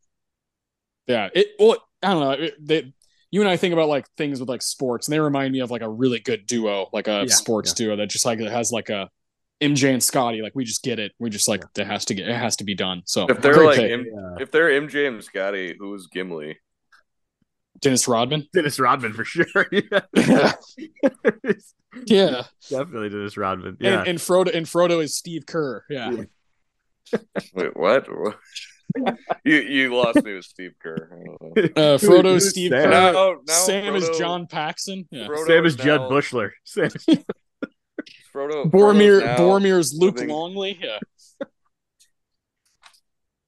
yeah. It well, I don't know. It, they, you and I think about like things with like sports, and they remind me of like a really good duo, like a Yeah, sports duo that just like it has like a MJ and Scottie. Like we just get it. We just like it has to get it has to be done. So If they're like. M- Yeah. if they're MJ and Scottie, who's Gimli? Dennis Rodman. Dennis Rodman for sure. yeah. yeah, yeah. Definitely Dennis Rodman. Yeah. And, and Frodo and Frodo is Steve Kerr. Yeah, Yeah. Wait, what? you you lost me with Steve Kerr. I don't know. uh, Frodo, who's Steve Sam? Kerr. Now, now Sam is John Paxson. Yeah. Frodo Sam is Jud now- Bushler. Sam Frodo, Boromir, Frodo's now Boromir's Luke living- Longley. Yeah.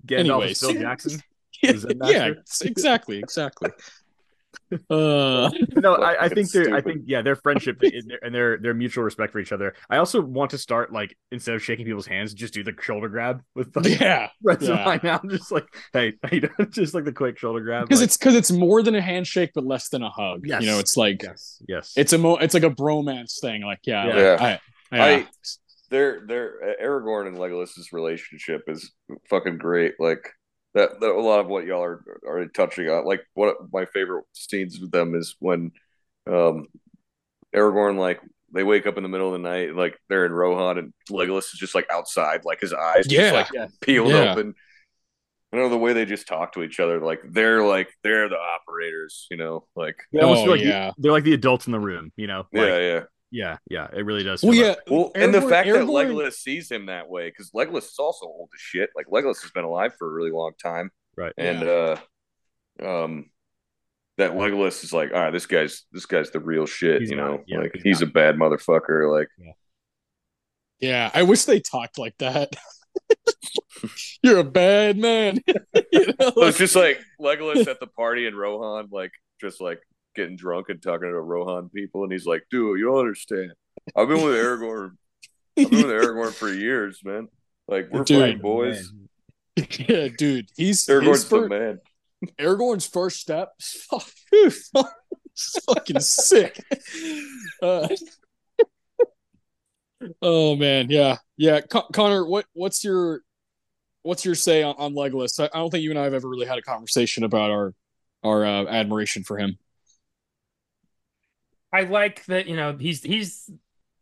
Gandalf Anyways. is Phil Jackson. yeah, yeah, exactly, exactly. Uh, no, I, I think they're. I think yeah, their friendship and their, their their mutual respect for each other. I also want to start like instead of shaking people's hands, just do the shoulder grab with like yeah, rest of yeah. now. Just like hey, you doing? just like the quick shoulder grab. because like, it's because it's more than a handshake, but less than a hug. Yes. You know, it's like yes, yes, it's a mo, it's like a bromance thing. Like yeah, Yeah. like, Yeah. I, yeah. I- their their Aragorn and Legolas's relationship is fucking great. Like that, that a lot of what y'all are already touching on. Like one of my favorite scenes with them is when um Aragorn like they wake up in the middle of the night, like they're in Rohan, and Legolas is just like outside, like his eyes Yeah. just like Yeah. peeled Yeah. open. I know the way they just talk to each other, like they're like they're the operators, you know, like They almost Oh, feel like the- yeah. they're like the adults in the room. You know, like, yeah, yeah. Yeah, yeah. It really does. well, yeah. like- Well, and the Aragorn- fact that Aragorn- Legolas sees him that way, because Legolas is also old as shit. Like Legolas has been alive for a really long time, right. and uh, um, that Legolas is like, all right, this guy's this guy's the real shit. He's you got know. Yeah, like he's he's, a bad motherfucker. Like, Yeah, I wish they talked like that. You're a bad man. you know, so it's just like Legolas at the party in Rohan, like just like getting drunk and talking to Rohan people, and he's like, dude, you don't understand. I've been with Aragorn. I've been with Aragorn for years, man. Like we're Dude, boys. yeah, dude. He's Aragorn's his the man. Aragorn's first step. Oh, fucking sick. Uh, Oh man, yeah, yeah. Con- Connor, what what's your what's your say on, on Legolas? I, I, don't think you and I have ever really had a conversation about our our uh, admiration for him. I like that you know he's he's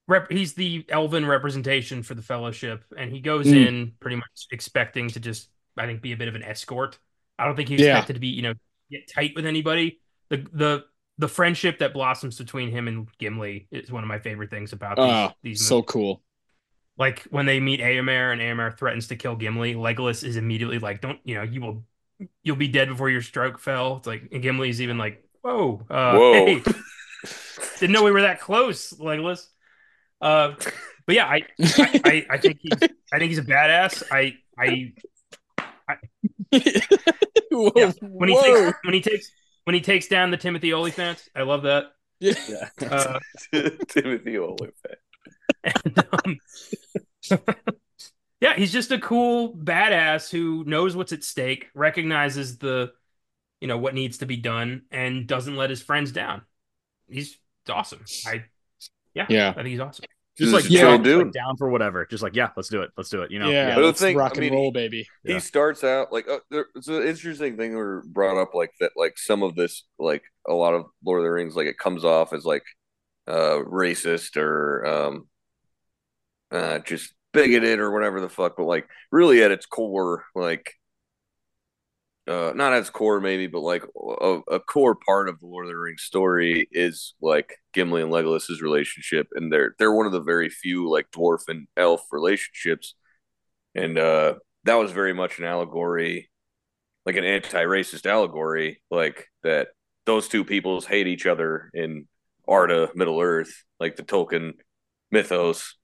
rep, he's the elven representation for the Fellowship, and he goes mm. in pretty much expecting to just I think be a bit of an escort. I don't think he expected yeah. to be you know get tight with anybody. The the the friendship that blossoms between him and Gimli is one of my favorite things about these. Oh, these so cool. Like when they meet Eomer and Eomer threatens to kill Gimli, Legolas is immediately like, "Don't you know you will you'll be dead before your stroke fell." It's like and Gimli's even like, "Whoa, uh, whoa." Hey, didn't know we were that close, Legolas. Uh, but yeah, I, I, I, I think he's I think he's a badass. I I, I yeah. when he takes when he takes when he takes down the Timothy Olyphant. I love that. Yeah, uh, Timothy Olyphant. And, um, yeah, he's just a cool badass who knows what's at stake, recognizes the, you know, what needs to be done, and doesn't let his friends down. He's awesome. I, yeah, yeah, I think he's awesome. Just like yeah, dude. Like down for whatever. Just like yeah, let's do it. Let's do it. You know. Yeah. yeah. But the thing, rock and I mean, roll, baby. He yeah. starts out like uh, it's an interesting thing we brought up like that. Like some of this, like a lot of Lord of the Rings, like it comes off as like uh racist or um uh just bigoted or whatever the fuck. But like really at its core, like uh, not as core maybe, but like a, a, core part of the Lord of the Rings story is like Gimli and Legolas's relationship, and they're they're one of the very few like dwarf and elf relationships, and uh, that was very much an allegory, like an anti-racist allegory, like that those two peoples hate each other in Arda, Middle Earth, like the Tolkien mythos,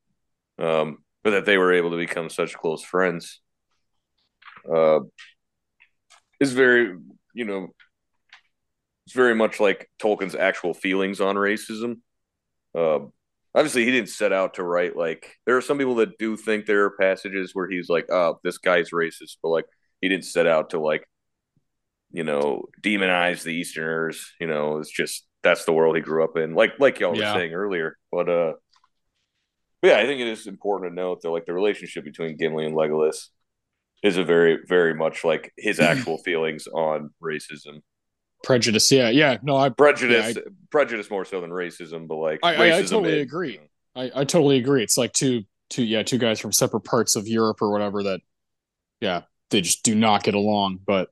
um, but that they were able to become such close friends. Uh, is very, you know, it's very much like Tolkien's actual feelings on racism. Uh, obviously, he didn't set out to write like. There are some people that do think there are passages where he's like, "Oh, this guy's racist," but like he didn't set out to like, you know, demonize the Easterners. You know, it's just that's the world he grew up in. Like like y'all yeah. were saying earlier, but uh. But yeah, I think it is important to note that like the relationship between Gimli and Legolas is a very very much like his actual feelings on racism. Prejudice yeah yeah no i prejudice yeah, I, prejudice more so than racism but like i, I, I totally agree. I, I totally agree. It's like two two yeah two guys from separate parts of europe or whatever that yeah they just do not get along but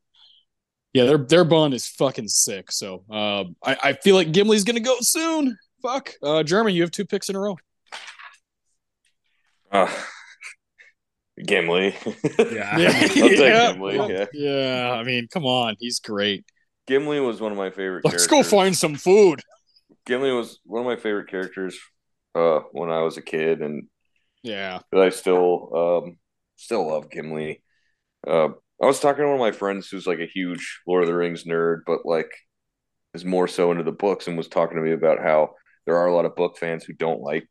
yeah their their bond is fucking sick so uh, I, I feel like gimli's gonna go soon. Fuck. Uh Jeremy you have two picks in a row. Uh Gimli. Yeah. yeah. yeah. Gimli. Yeah. yeah. I mean, come on. He's great. Gimli was one of my favorite Let's characters. go find some food. Gimli was one of my favorite characters uh, when I was a kid and yeah. I still um, still love Gimli. Uh, I was talking to one of my friends who's like a huge Lord of the Rings nerd, but like is more so into the books and was talking to me about how there are a lot of book fans who don't like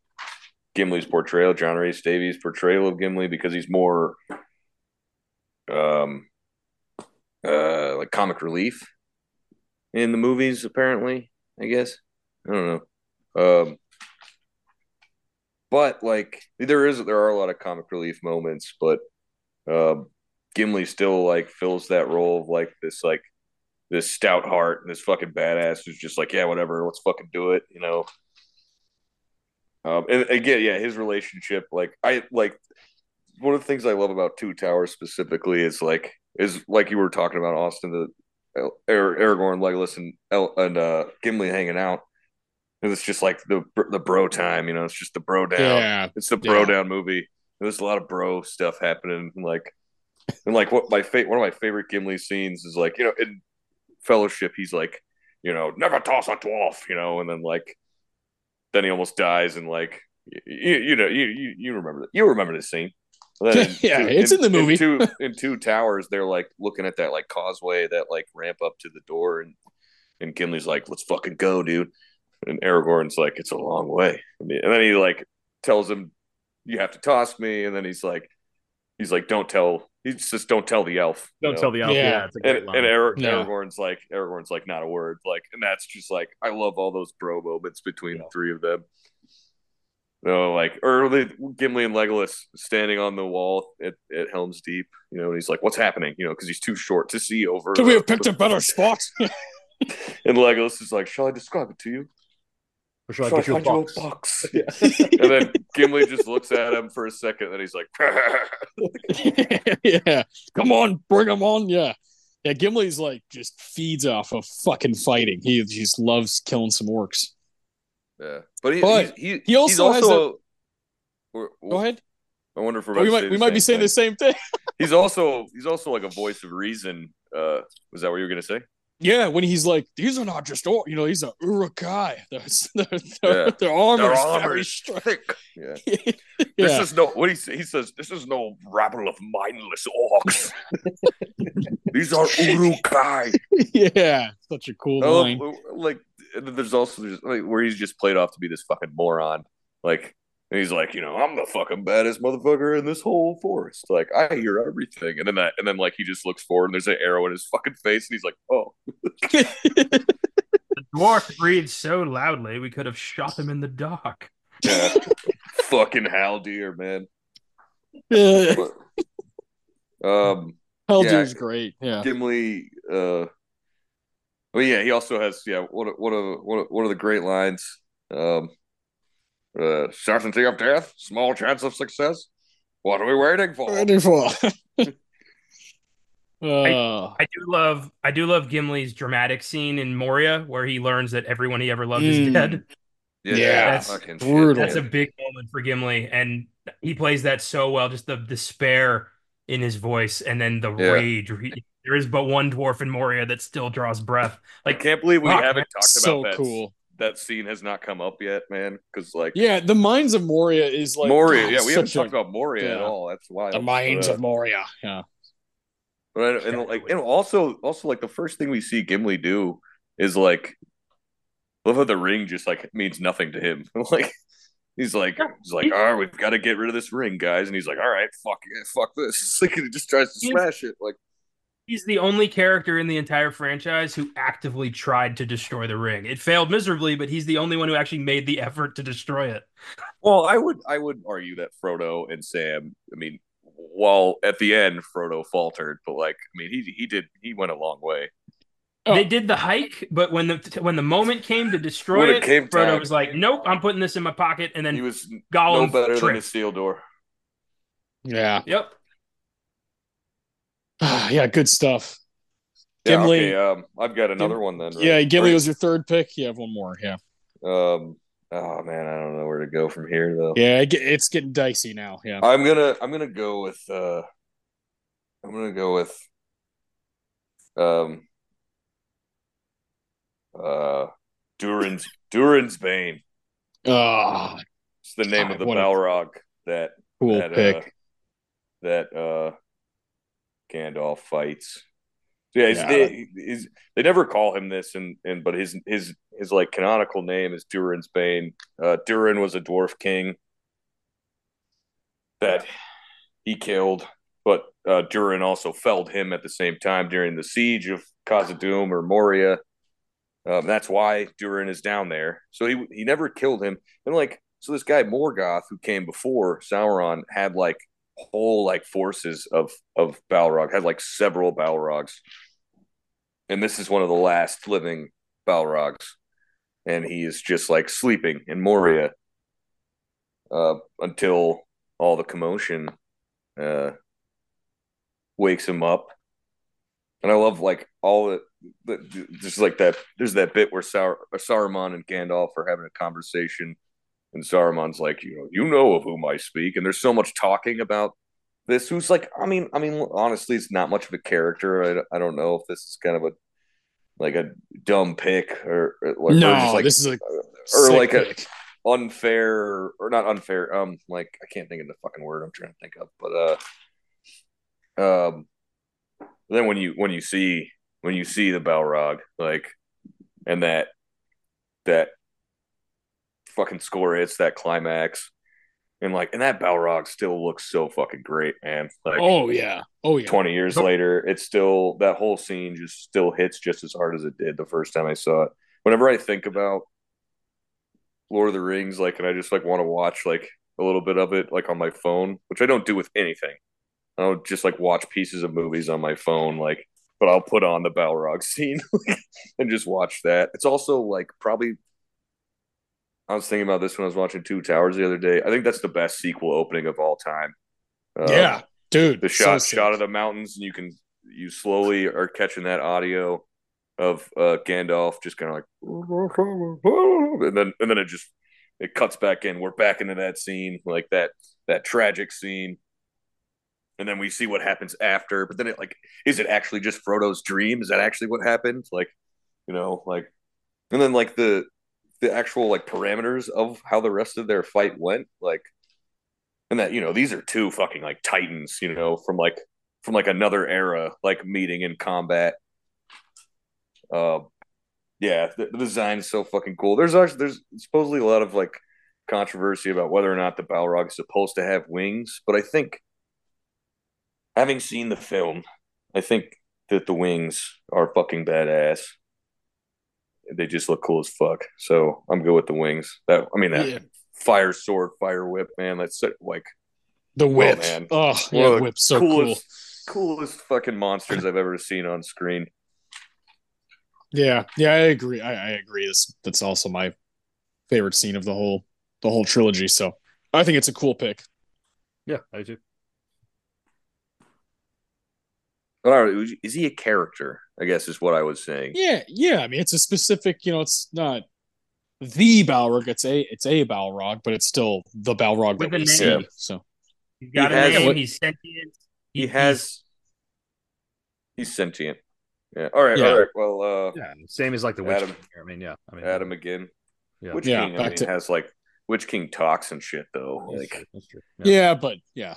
Gimli's portrayal, John Rhys-Davies' portrayal of Gimli, because he's more um uh like comic relief in the movies, apparently, I guess. I don't know. Um but like there is there are a lot of comic relief moments, but um Gimli still like fills that role of like this like this stout heart and this fucking badass who's just like, yeah, whatever, let's fucking do it, you know. Um, and again, yeah, his relationship, like I like one of the things I love about Two Towers specifically is like is like you were talking about Austin, the Aragorn, Legolas, and El, and uh, Gimli hanging out. And it's just like the the bro time, you know. It's just the bro down. Yeah, it's the bro yeah. down movie. There's a lot of bro stuff happening, and like, and like what my fa- one of my favorite Gimli scenes is like, you know, in Fellowship, he's like, you know, never toss a dwarf, you know, and then like then he almost dies and like you, you know you, you you remember that you remember this scene. Yeah two, it's in, in, the movie. in two, in two towers they're like looking at that like causeway that like ramp up to the door and and Gimli's like let's fucking go dude. And Aragorn's like it's a long way. And then he like tells him you have to toss me. And then he's like he's like don't tell he just don't tell the elf. Don't know? tell the elf. Yeah, yeah and, and Arag- yeah. Aragorn's like Aragorn's like not a word. Like, and that's just like I love all those bro moments between yeah. the three of them. No, like early Gimli and Legolas standing on the wall at, at Helm's Deep, you know, and he's like, "What's happening?" You know, because he's too short to see over. Could we have picked a better spot? And Legolas is like, "Shall I describe it to you? Or should I Shall I get you a find you box? a box?" Yeah. and then Gimli just looks at him for a second, and he's like, yeah. Come on, bring him on. Yeah. Yeah, Gimli's like just feeds off of fucking fighting. He just loves killing some orcs. "Yeah." But he, But he, he, he also he's has also. We're- Go ahead. I wonder if we're Oh, about we to might we might be saying the same thing. He's also he's also like a voice of reason. Uh, was that what you were gonna say? Yeah, when he's like, these are not just orcs, you know, he's a Uruk-hai. Their, their, their, Yeah. their armor is very thick. Yeah. yeah. This is no what he he says. This is no rabble of mindless orcs. These are Uruk-hai. yeah, such a cool I line. like, there's also there's, like where he's just played off to be this fucking moron. Like, and he's like, you know, I'm the fucking baddest motherfucker in this whole forest. Like, I hear everything. And then that, and then like he just looks forward and there's an arrow in his fucking face, and he's like, oh, The dwarf breathed so loudly we could have shot him in the dark. yeah, fucking Haldir, man. yeah. But, um, Haldir's Yeah. great. Yeah. Gimli. Uh, but yeah, he also has yeah one of one of one of, one of the great lines. Um, uh, certainty of death, small chance of success. What are we waiting for? Ready for. Uh, I do love I do love Gimli's dramatic scene in Moria where he learns that everyone he ever loved Mm. is dead. Yeah, that's brutal. That's a big moment for Gimli, and he plays that so well. Just the despair in his voice, and then the Yeah. rage. He- there is but one dwarf in Moria that still draws breath. I Like can't believe we fuck, haven't man. talked so about that. cool. That scene has not come up yet, man. Because like Yeah, the Mines of Moria is like Moria, God, yeah, we haven't such a- talked about Moria at all. That's why the Mines but, uh, of Moria. Yeah. But I, and like and also also like the first thing we see Gimli do is like love how the ring just like means nothing to him. like he's like he's like, all right, we've got to get rid of this ring, guys. And he's like, all right, fuck it, fuck this. Like he just tries to smash it. Like he's the only character in the entire franchise who actively tried to destroy the ring. It failed miserably, but he's the only one who actually made the effort to destroy it. well, I would I would argue that Frodo and Sam, I mean, while at the end Frodo faltered, but like I mean he he did he went a long way. Oh. They did the hike, but when the when the moment came to destroy When it it, came Frodo time. was like, "Nope, I'm putting this in my pocket." And then He was no Gollum better than tripped. Isildur. Yeah. Yep. Yeah, good stuff. Yeah, Gimli- okay, um, I've got another one then. right? Yeah, Gimli was your third pick. You have one more. Yeah. Um. Oh man, I don't know where to go from here though. Yeah, it's getting dicey now. Yeah. I'm gonna I'm gonna go with uh I'm gonna go with um uh Durin's Durin's Bane. Ah, It's the name God, of the Balrog that cool that pick. uh, that uh Gandalf fights. So yeah, Yeah. they, they never call him this, and and but his his his like canonical name is Durin's Bane. Uh, Durin was a dwarf king that he killed, but uh, Durin also felled him at the same time during the siege of Khazad-dûm or Moria. Um, that's why Durin is down there. So he he never killed him, and like so this guy Morgoth who came before Sauron had like whole like forces of of Balrog had like several Balrogs, and this is one of the last living Balrogs, and he is just like sleeping in Moria uh, until all the commotion uh, wakes him up. And I love like all the, the just like that. There's that bit where Sar- Saruman and Gandalf are having a conversation, and Saruman's like, you know, you know of whom I speak, and there's so much talking about this. Who's like, I mean, I mean, honestly, it's not much of a character. I, I don't know if this is kind of a like a dumb pick or, or like, or no, just like this is a or sick like a unfair or not unfair. Um, like I can't think of the fucking word I'm trying to think of, but uh, um, then when you when you see when you see the Balrog like and that that fucking score hits that climax and like and that Balrog still looks so fucking great, man. Like Oh yeah. Oh yeah. 20 years later, it's still that whole scene just still hits just as hard as it did the first time I saw it. Whenever I think about Lord of the Rings, like, and I just like want to watch like a little bit of it, like on my phone, which I don't do with anything. I don't just like watch pieces of movies on my phone, like, but I'll put on the Balrog scene and just watch that. It's also like probably. I was thinking about this when I was watching Two Towers the other day. I think that's the best sequel opening of all time. Um, yeah, dude. the shot sick. shot of the mountains, and you can you slowly are catching that audio of uh, Gandalf just kind of like, and then and then it just it cuts back in. We're back into that scene, like that that tragic scene, and then we see what happens after. But then it like, is it actually just Frodo's dream? Is that actually what happened? Like, you know, like, and then like the the actual like parameters of how the rest of their fight went, like, and that you know these are two fucking like titans, you know, from like from like another era, like meeting in combat. Uh, yeah, the, the design is so fucking cool. There's actually there's supposedly a lot of like controversy about whether or not the Balrog is supposed to have wings, but I think having seen the film, I think that the wings are fucking badass. They just look cool as fuck. So I'm good with the wings. That I mean that Yeah. fire sword, fire whip, man. That's so- like The oh, whip. man. Oh, One yeah, of the whip's so coolest, cool. coolest fucking monsters I've ever seen on screen. Yeah, yeah, I agree. I, I agree. This that's also my favorite scene of the whole the whole trilogy. So I think it's a cool pick. Yeah, I do. But all right, is he a character? I guess is what I was saying. Yeah, yeah. I mean, it's a specific. You know, it's not the Balrog. It's a it's a Balrog, but it's still the Balrog With that a we name. see. So He's got He a has- name. what- He's sentient. He he's- has. He's sentient. Yeah. All right. Yeah. All right. Well, uh, Yeah, same as like the Witch King. I mean, yeah, I mean, Adam again. Yeah. Witch Yeah, King. I mean, to- has like Witch King talks and shit though. That's Like, true, that's true. yeah. but yeah.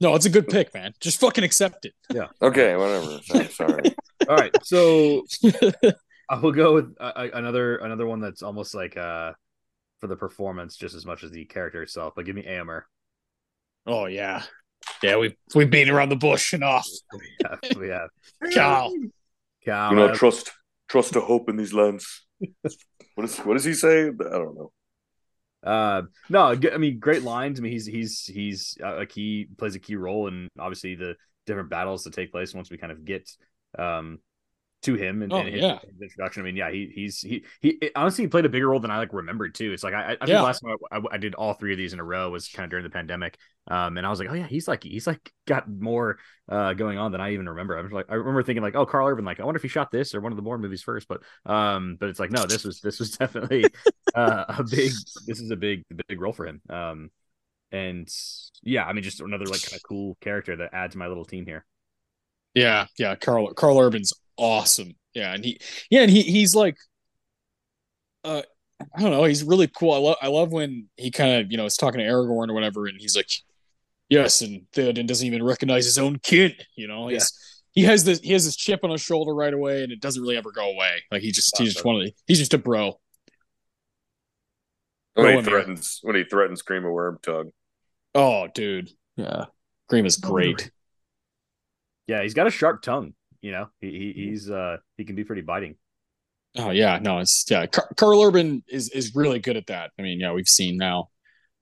No, it's a good pick, man. Just fucking accept it. Yeah. Okay, whatever. I'm sorry. All right, so I will go with uh, uh, another another one that's almost like uh for the performance just as much as the character itself. But give me Eomer. oh yeah, yeah. We we beat around the bush enough. Yeah, we have Cal. Cal. Do not uh, trust trust to hope in these lands. what is what does he say? I don't know. Uh, no, I mean, great lines. I mean, he's he's he's a a key plays a key role in obviously the different battles that take place once we kind of get um to him and, Oh, and his, yeah. his introduction. I mean, yeah, he he's he he it- honestly he played a bigger role than I like remembered too. It's like I I think Yeah. the last time I, I, I did all three of these in a row was kind of during the pandemic. Um, and I was like, oh yeah, he's like he's like got more uh going on than I even remember. I was like, I remember thinking like, oh, Karl Urban, like I wonder if he shot this or one of the Bourne movies first, but um, but it's like no, this was this was definitely uh, a big this is a big big role for him um and yeah i mean just another like kind of cool character that adds to my little team here Yeah, yeah. Karl Karl Urban's awesome. Yeah, and he yeah, and he he's like uh I don't know, he's really cool. I love I love when he kind of, you know, is talking to Aragorn or whatever, and he's like, Yes, and Theoden doesn't even recognize his own kid, you know. He's he has this he has this chip on his shoulder right away and it doesn't really ever go away. Like he just he's just one of the he's just a bro. When he Go in there. threatens when he threatens Grima Wormtongue. Oh, dude. Yeah. Cream is great. Yeah he's got a sharp tongue you know he, he he's uh he can be pretty biting Oh yeah, no, it's yeah. Car- Karl Urban is is really good at that. I mean, yeah, we've seen now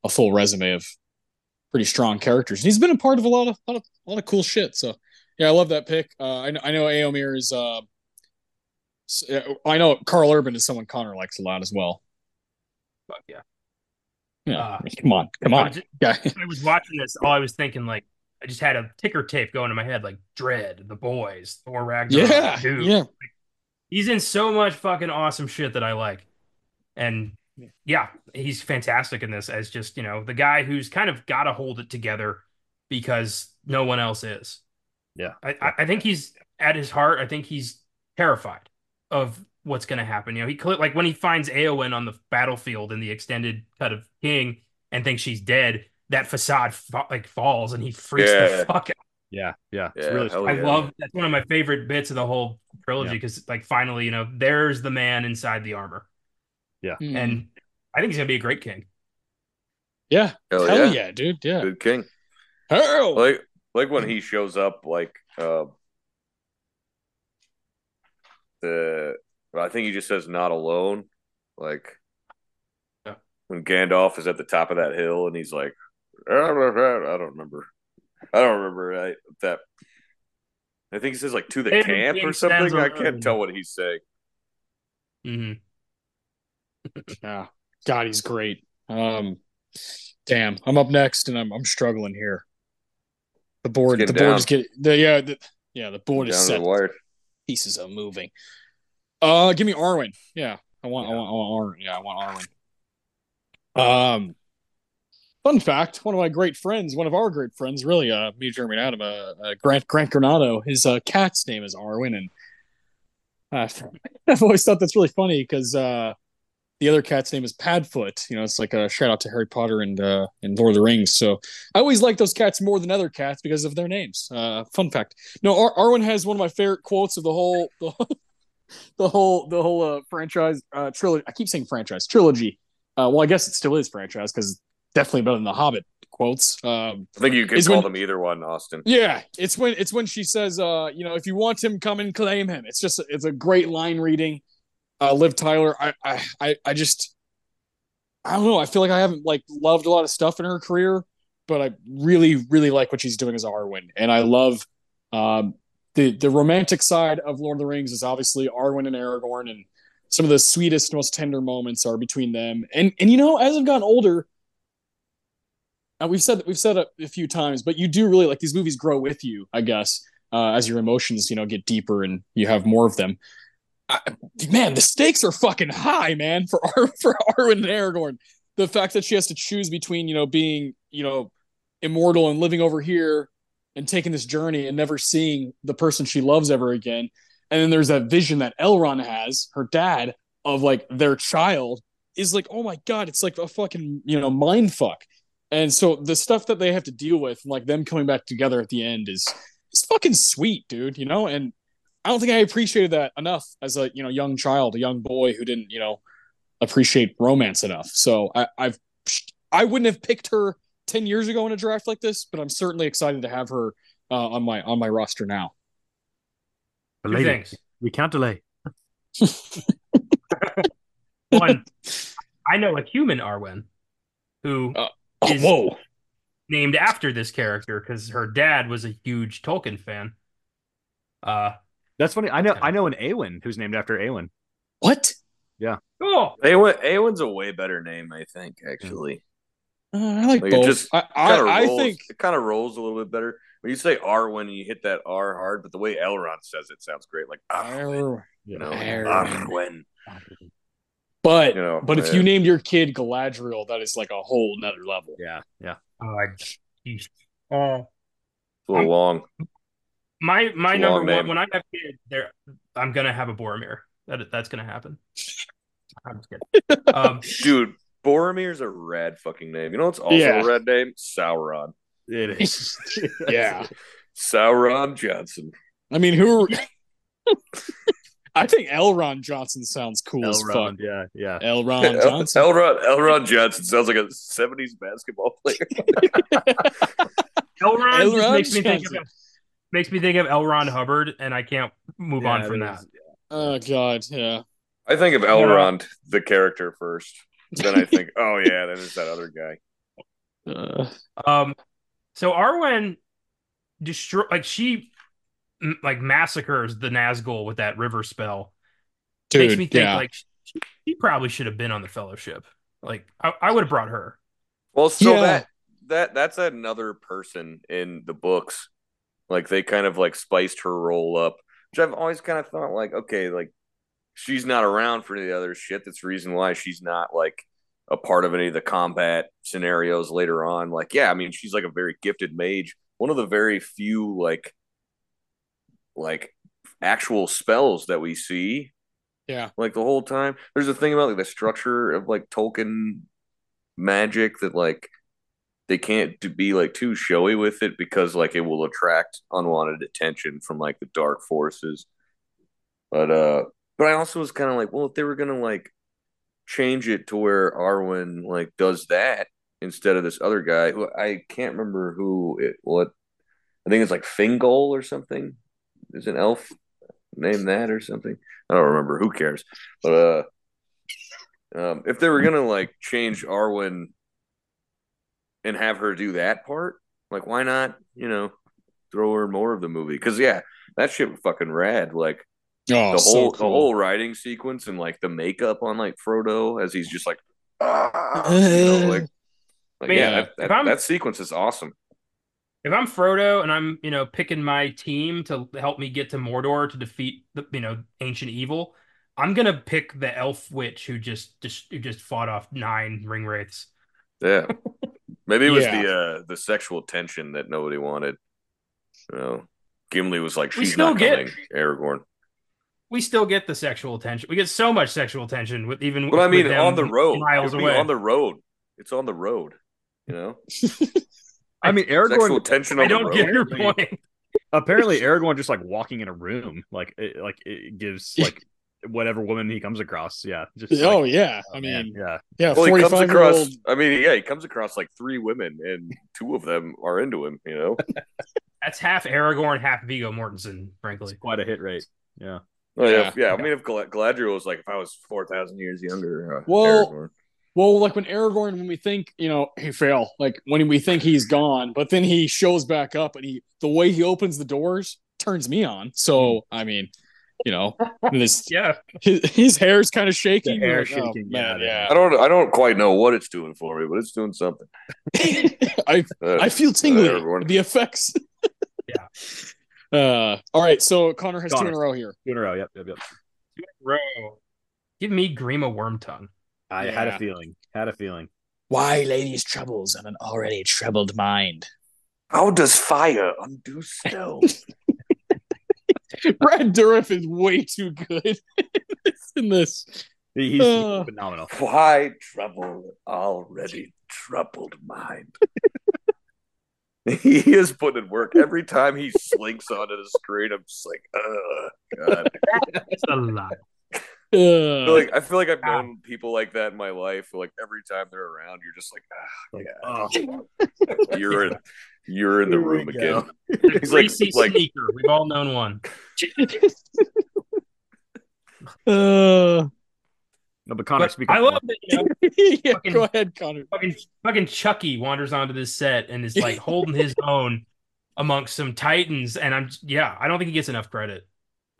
a full resume of pretty strong characters, and he's been a part of a lot of lot of a lot of cool shit. So yeah, I love that pick. Uh, I know I know Eomer is. Uh, I know Karl Urban is someone Connor likes a lot as well. Fuck yeah. Yeah, Uh, come on, come I on, was just- yeah, I was watching this, all I was thinking like I just had a ticker tape going in my head, like Dredd, The Boys, Thor Ragnarok. yeah, dude. yeah. He's in so much fucking awesome shit that I like. And yeah, he's fantastic in this as just, you know, the guy who's kind of got to hold it together because no one else is. yeah I, I, I think he's at his heart, I think he's terrified of what's going to happen. You know, he like when he finds Eowyn on the battlefield in the extended cut of King and thinks she's dead, that facade fa- like falls and he freaks Yeah. the fuck out. yeah yeah it's Yeah, really hell I yeah. love that's one of my favorite bits of the whole trilogy Yeah. because like finally, you know, there's the man inside the armor. Mm. And I think he's gonna be a great king. yeah, Hell, hell yeah. yeah. dude, yeah. Good king. Hell. Like like when he shows up, like uh the I think he just says not alone. Like when Gandalf is at the top of that hill and he's like, I don't remember. I don't remember I, that. I think he says like to the It- camp it or something. I can't tell what he's saying. Mm-hmm. Yeah. God, he's great. Um, damn, I'm up next, and I'm I'm struggling here. The board, the getting board is getting the yeah, the, yeah, the board is Down to set. the. Pieces are moving. Uh, give me Arwen. Yeah, I want, I want, I want Arwen. Yeah, I want Arwen. Um, fun fact: one of my great friends, one of our great friends, really, uh, me, Jeremy, and Adam, uh, uh Grant Grant Granado, his uh, cat's name is Arwen, and uh, I've always thought that's really funny because uh, the other cat's name is Padfoot. You know, it's like a shout out to Harry Potter and uh, and Lord of the Rings. So I always like those cats more than other cats because of their names. Uh, fun fact. No, Ar- Arwen has one of my favorite quotes of the whole the, the whole the whole uh, franchise uh, trilogy. I keep saying franchise trilogy. Uh, well, I guess it still is franchise because definitely better than the Hobbit quotes. Um, I think you can call when- them either one, Austin. yeah, it's when it's when she says, uh, you know, if you want him, come and claim him. It's just it's a great line reading. Uh, Liv Tyler, I I I, I just I don't know. I feel like I haven't like loved a lot of stuff in her career, but I really really like what she's doing as Arwen, and I love um, the the romantic side of Lord of the Rings is obviously Arwen and Aragorn, and some of the sweetest, most tender moments are between them. And and you know, as I've gotten older, and we've said we've said it a few times, but you do really like these movies grow with you, I guess, uh, as your emotions, you know, get deeper and you have more of them. I, man, the stakes are fucking high, man, for Ar- for Arwen and Aragorn. The fact that she has to choose between, you know, being, you know, immortal and living over here and taking this journey and never seeing the person she loves ever again. And then there's that vision that Elrond has, her dad, of like their child is like, oh my god, it's like a fucking, you know, mind fuck. And so the stuff that they have to deal with, like them coming back together at the end, is is fucking sweet, dude. You know, and I don't think I appreciated that enough as a you know young child, a young boy who didn't you know appreciate romance enough. So I, I've I wouldn't have picked her ten years ago in a draft like this, but I'm certainly excited to have her uh, on my on my roster now. Two Belated. things. We can't delay. One, I know a human Arwen who Uh, Is- whoa! named after this character because her dad was a huge Tolkien fan. Uh, That's funny. I know. I know an Awen who's named after Awen. What? Yeah. Oh, Awen, Awen's a way better name, I think. Actually, Uh, I like, Like, it both. just I, kind of I, I think it kind of rolls a little bit better. When you say Arwen and you hit that R hard, but the way Elrond says it sounds great, like Arwen. You know, Arwen. Arwen. But You know, but if you named your kid Galadriel, that is like a whole nother level. Yeah, yeah. oh, I- geez. Oh, It's a little long. my my number one name. when I have kids, there I'm gonna have a Boromir. That that's gonna happen. I'm just kidding. Um, Dude, Boromir's a rad fucking name. You know what's also Yeah. a rad name? Sauron. It is. Yeah. Sauron Johnson. I mean, who? I think Elrond Johnson sounds cool as fuck. Yeah, yeah. Elrond El- Johnson. Elrond, Elrond Johnson sounds like a 70s basketball player. Elrond, just Elrond makes me think Johnson. of makes me think of L. Ron Hubbard, and I can't move on from it that. is. oh God, yeah. I think of Elrond, the character, first. Then I think, oh, yeah, then there's that other guy. Uh, Um, so Arwen destroy like she m- like massacres the Nazgul with that river spell. dude, Makes me think yeah. like she, she probably should have been on the Fellowship. Like I, I would have brought her. Well, so Yeah. that that that's another person in the books. Like they kind of like spiced her role up, which I've always kind of thought like, okay, like she's not around for any other shit. That's the reason why she's not like a part of any of the combat scenarios later on. Like, yeah, I mean, she's like a very gifted mage. One of the very few like like actual spells that we see yeah. like the whole time. There's a thing about like the structure of like Tolkien magic that like they can't be like too showy with it because like it will attract unwanted attention from like the dark forces. But uh but I also was kind of like, well, if they were gonna like change it to where Arwen like does that instead of this other guy who I can't remember who it what I think it's like Fingol or something. Is an elf name that or something? I don't remember. Who cares? But uh, Um, if they were gonna like change Arwen and have her do that part, like why not? You know, throw her more of the movie because yeah, that shit was fucking rad. Like Oh, the so whole cool. the whole riding sequence and like the makeup on like Frodo as he's just like, ah, you know, like, like Man, yeah, that, that, that sequence is awesome. If I'm Frodo and I'm, you know, picking my team to help me get to Mordor to defeat the, you know, ancient evil, I'm gonna pick the elf witch who just just who just fought off nine ring wraiths. Yeah, maybe it was Yeah. the uh the sexual tension that nobody wanted. You know, Gimli was like, We she's still not get- coming. Aragorn. We still get the sexual tension. We get so much sexual tension with even. But I mean, on the road, miles away. on the road. It's on the road. You know, I mean, sexual Aragorn. tension I don't road. get your Apparently- point. Apparently, Aragorn just like walking in a room, like it, like it gives like whatever woman he comes across. Yeah. Just oh like, yeah, I mean, yeah. yeah, Well, he comes forty-five across. old. I mean, yeah, he comes across like three women, and two of them are into him. You know, That's half Aragorn, half Viggo Mortensen, It's frankly. quite a hit rate. Yeah. Oh, yeah, Yeah. yeah. I mean, if Gal- Galadriel was like, if I was four thousand years younger, uh, Well- Aragorn. Well, like when Aragorn, when we think, you know, he fail, like when we think he's gone, but then he shows back up and he, the way he opens the doors turns me on. So, I mean, you know, this Yeah, his, his hair's kind of shaking. The hair Like, oh, shaking, man, yeah, I don't, I don't quite know what it's doing for me, but it's doing something. I Uh, I feel tingly. Aragorn. the effects. Yeah. Uh, all right. So Connor has two in a row here. Two in a row. Yep. Yep. Yep. Two in a Row. Give me Grima Wormtongue. I had a feeling. Had a feeling. Why ladies' troubles on an already troubled mind? How does fire undo stone? Brad Dourif is way too good in this. He- He's, Uh. phenomenal. Why trouble already troubled mind? he is putting in work every time he slinks onto the screen. I'm just like, oh god. That's a lot. I feel Uh, like I feel like I've known people like that in my life. Like every time they're around, you're just like, ah, Oh, yeah, you're in, you're in the Here room again. He's like- greasy like- sneaker. We've all known one. uh, no, but Connor, But speak I love that. You know, yeah, Fucking- go ahead, Connor. fucking fucking Chucky wanders onto this set and is like holding his own amongst some titans, and I'm yeah, I don't think he gets enough credit.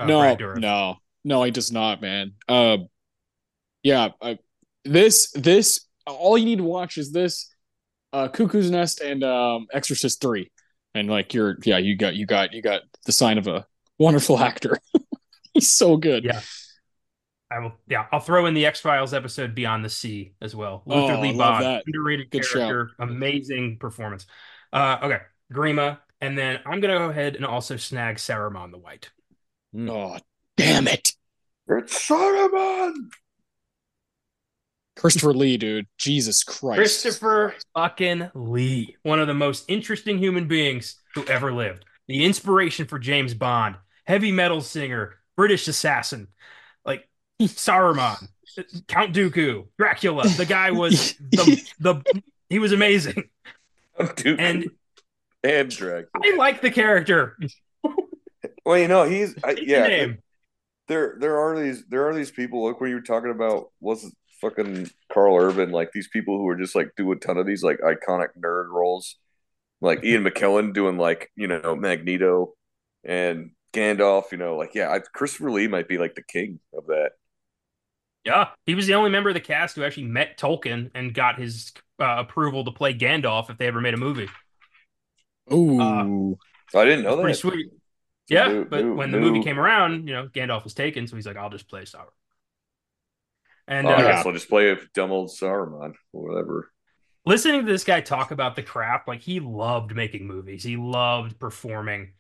uh, no, no, no, he does not, man. Uh, yeah, I, this, this, all you need to watch is this, uh, Cuckoo's Nest and um, Exorcist Three, and like you're, yeah, you got, you got, you got the sign of a wonderful actor. He's so good. Yeah. I will. Yeah, I'll throw in the X Files episode Beyond the Sea as well. Oh, Luther I Lee love Bond, that. underrated Good shout. character, amazing performance. Uh, okay, Grima, and then I'm gonna go ahead and also snag Saruman the White. Oh, damn it, It's Saruman. Christopher Lee, dude. Jesus Christ. Christopher fucking Lee, one of the most interesting human beings who ever lived. The inspiration for James Bond, heavy metal singer, British assassin, like Saruman, Count Dooku, Dracula. The guy was the the he was amazing. Duke And and Drag. I like the character. Well, you know, he's uh, I, His yeah. Name. There, there are these, there are these people. Like when you were talking about, was it fucking Karl Urban? Like these people who are just like do a ton of these like iconic nerd roles, like Ian McKellen doing like you know Magneto and Gandalf. You know, like yeah, I, Christopher Lee might be like the king of that. Yeah, he was the only member of the cast who actually met Tolkien and got his uh, approval to play Gandalf if they ever made a movie. Ooh. Uh, I didn't know that Pretty sweet. Yeah, but when the movie came around, you know, Gandalf was taken, so he's like, "I'll just play Sauron." And Oh, I uh, guess I'll just play a dumb old Saruman or whatever. listening to this guy talk about the craft, like he loved making movies, he loved performing,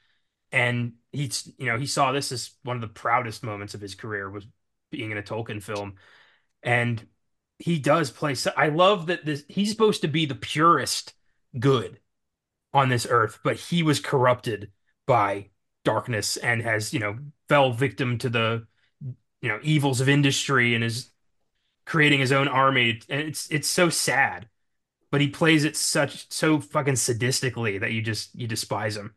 and he's, you know, he saw this as one of the proudest moments of his career was being in a Tolkien film, and he does play. So I love that this. He's supposed to be the purest good on this earth, but he was corrupted by darkness and has, you know, fell victim to the, you know, evils of industry and is creating his own army. And it's it's so sad, but he plays it such so fucking sadistically that you just you despise him.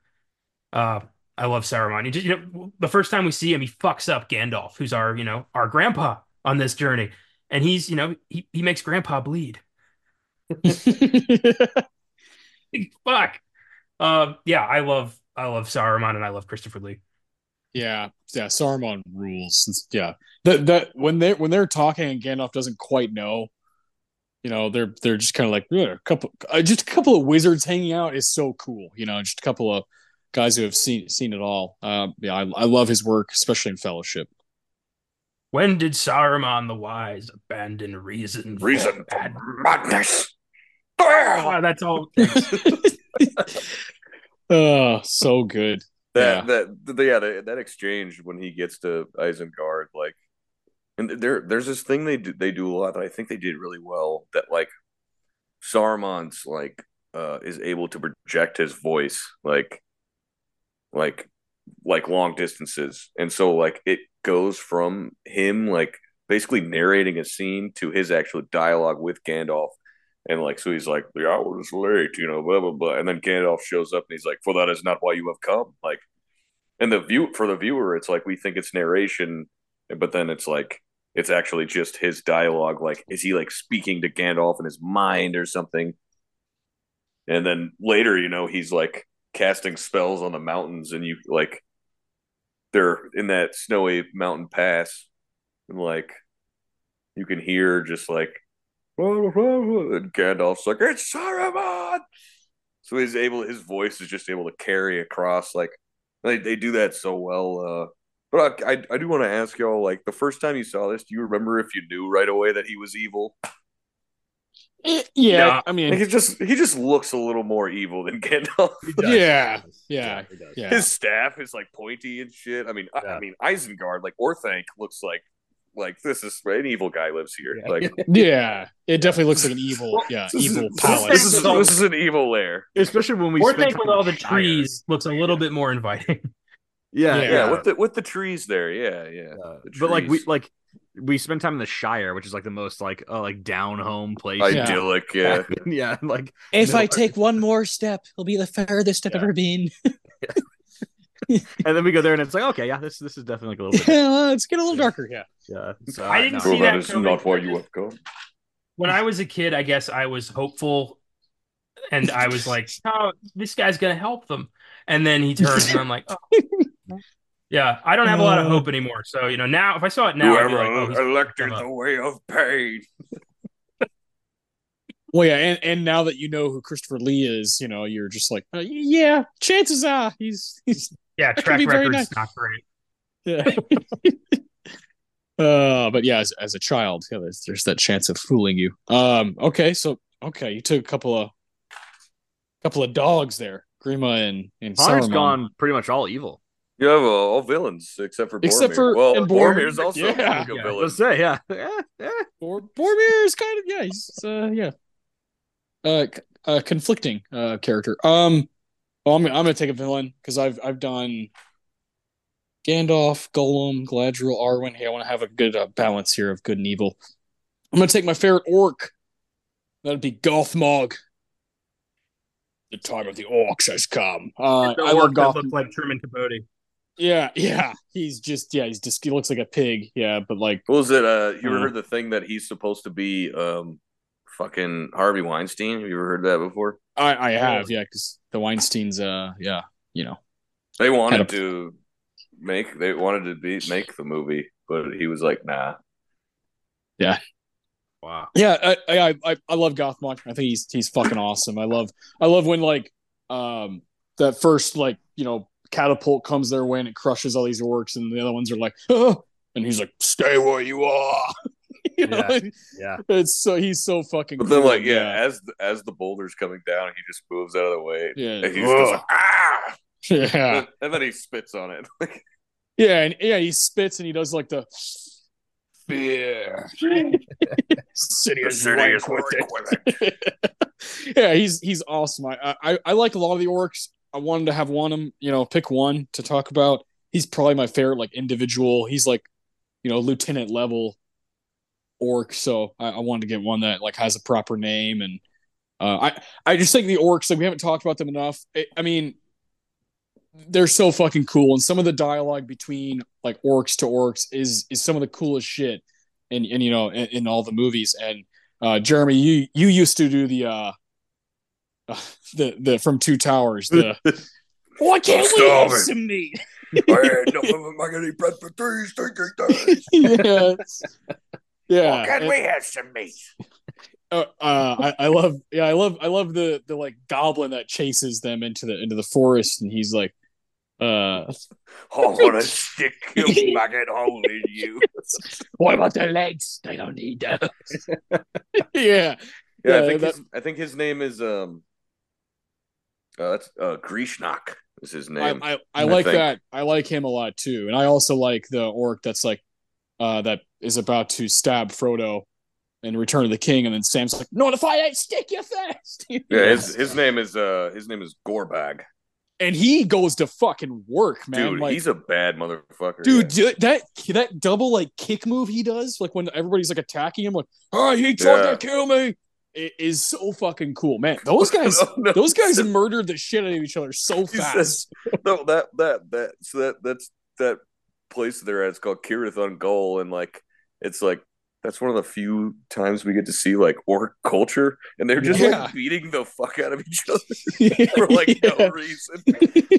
Uh, I love Saruman. You, just, you know, the first time we see him, he fucks up Gandalf, who's our you know our grandpa on this journey, and he's you know he he makes Grandpa bleed. Fuck. Uh, yeah, I love I love Saruman and I love Christopher Lee. Yeah, yeah, Saruman rules. Yeah, that that when they when they're talking and Gandalf doesn't quite know, you know, they're they're just kind of like a couple, uh, just a couple of wizards hanging out is so cool. You know, just a couple of guys who have seen seen it all. Um, yeah, I, I love his work, especially in Fellowship. When did Saruman the Wise abandon reason? Reason for madness. Oh, that's all. oh, so good. That yeah. that yeah that, that exchange when he gets to Isengard, like, and there there's this thing they do they do a lot that I think they did really well. That like Saruman's like uh is able to project his voice like like like long distances, and so like it goes from him like basically narrating a scene to his actual dialogue with Gandalf and like, so he's like, the hour is late, you know, blah, blah, blah. And then Gandalf shows up and he's like, for that is not why you have come. Like, and the view for the viewer, it's like we think it's narration, but then it's like, it's actually just his dialogue. Like, is he like speaking to Gandalf in his mind or something? And then later, you know, he's like casting spells on the mountains and you like, they're in that snowy mountain pass and like, you can hear just like and Gandalf's like, it's Saruman. So he's able, his voice is just able to carry across. Like they, they do that so well. Uh, but I, I, I do want to ask y'all, like the first time you saw this, do you remember if you knew right away that he was evil? Eh, yeah, yeah, I mean, like he just he just looks a little more evil than Gandalf. Yeah, yeah, yeah, His staff is like pointy and shit. I mean, yeah. I, I mean, Isengard, like Orthanc, looks like like this is an evil guy lives here. Yeah. Like yeah, it definitely looks like an evil yeah evil palace. This is, this is an evil lair, especially when we. Orthanc with all the trees looks a little bit more inviting. Yeah, yeah, yeah, with the with the trees there, yeah, yeah. Uh, but like we like we spend time in the Shire, which is like the most like uh, like down home place, idyllic, yeah, yeah. Like if no, I take one more step, it'll be the furthest I've ever been. and then we go there and it's like, okay, yeah, this this is definitely like a little bit. Yeah, well, it's getting a little darker. Yeah, yeah. So, I didn't no. see that. Is not why you have come. When I was a kid, I guess I was hopeful, and I was like, "Oh, this guy's gonna help them." And then he turns, and I'm like, "Oh." Yeah, I don't have a lot of uh. hope anymore. So you know, now if I saw it now, whoever like, oh, elected the way of pain. Well, yeah, and, and now that you know who Christopher Lee is, you know, you're just like, uh, yeah, chances are he's he's yeah, track record's nice. not great. Yeah. uh, but yeah, as, as a child, yeah, there's, there's that chance of fooling you. Um, okay, so okay, you took a couple of couple of dogs there, Grima and and Connor's gone pretty much all evil. You have uh, all villains except for except Boromir. for well, and Boromir's also yeah, a yeah. villain. Let's say, yeah, yeah, yeah. Bor- Boromir is kind of yeah, he's uh, yeah, uh, uh, conflicting uh character. Um, well, I'm, I'm gonna take a villain because I've I've done Gandalf, Gollum, Galadriel, Arwen. Hey, I want to have a good uh, balance here of good and evil. I'm gonna take my favorite orc. That'd be Gothmog. The time of the orcs has come. Uh, the I love Goth. Look like Truman Capote. Yeah, yeah. He's just yeah. He's just he looks like a pig. Yeah, but like, what was it? Uh, you ever uh, heard the thing that he's supposed to be? Um, fucking Harvey Weinstein. Have you ever heard that before? I I have. Yeah, because the Weinstein's. Uh, yeah, you know, they wanted a... to make they wanted to be make the movie, but he was like, nah. Yeah. Wow. Yeah, I I I, love Gothmog. I think he's he's fucking awesome. I love I love when like um that first like you know catapult comes their way and it crushes all these orcs and the other ones are like oh, and he's like stay where you are. you know? yeah, yeah. It's so he's so fucking. But then, cool. like, yeah, yeah, as as the boulder's coming down, he just moves out of the way. Yeah, and he just like, ah. Yeah, and then, and then he spits on it. yeah, and yeah, he spits and he does like the fear. city is city is with it. yeah, he's he's awesome. I, I I like a lot of the orcs. I wanted to have one of them, you know, pick one to talk about. He's probably my favorite, like individual. He's like, you know, lieutenant level orc. So I, I wanted to get one that like has a proper name. And uh, I I just think the orcs like we haven't talked about them enough. It, I mean, they're so fucking cool and some of the dialogue between like orcs to orcs is is some of the coolest shit and and you know in, in all the movies. And uh, Jeremy, you you used to do the uh, uh the the from Two Towers. The why can't we have Starving. some meat? I had nothing. Am I gonna bread for three stinking days? yeah, yeah. and- we have some meat? uh, uh, I, I love yeah I love I love the the like goblin that chases them into the into the forest and he's like uh I want to stick a maggot hole in you. what about the legs they don't need those yeah Yeah, Yeah, I think that- his, I think his name is um. Uh, that's uh Grishnakh is his I, name. I, I I like think. that I like him a lot too and I also like the orc that's like uh that is about to stab Frodo in Return of the King and then Sam's like no if I ain't stick you fast yeah, his his name is uh his name is Gorbag. and he goes to fucking work man Dude, like he's a bad motherfucker. Dude, yeah. that that double like kick move he does, like when everybody's like attacking him, like, oh, he tried Yeah. to kill me. It is so fucking cool, man. Those guys, No, no, those guys murdered the shit out of each other so fast. says- no, that that that so that that's that place they're at. It's called Cirith Ungol, and like it's like that's one of the few times we get to see like orc culture, and they're just Yeah. like beating the fuck out of each other for like no reason.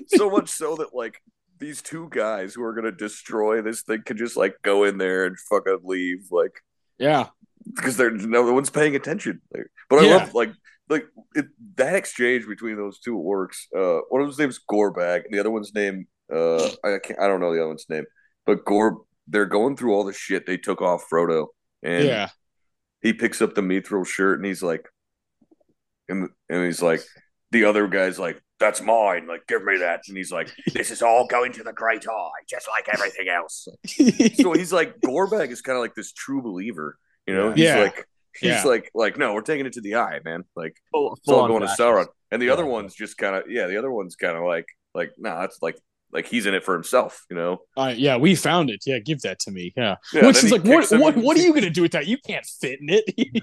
so much so that like these two guys who are gonna destroy this thing could just like go in there and fucking leave, like yeah, because they're no one's paying attention. Like, but I Yeah. love like like it, that exchange between those two orcs. Uh, one of them's name's Gorbag, and the other one's name uh I can't I don't know the other one's name, but Gore. They're going through all the shit they took off Frodo, and yeah, he picks up the mithril shirt and he's like, and and he's like, the other guy's like, that's mine, like give me that, and he's like, this is all going to the Great Eye, just like everything else. so he's like, Gorbag is kind of like this true believer, you know? He's Yeah. like, he's Yeah. like, like no, we're taking it to the eye, man. Like Full, it's all full-on going to fascist. Sauron, and the other one's just kind of yeah, the other one's kind of like like no, nah, that's like like he's in it for himself, you know? uh, yeah. We found it. Yeah, give that to me. Yeah, Yeah, which is like, what, what, what are you gonna do with that? You can't fit in it.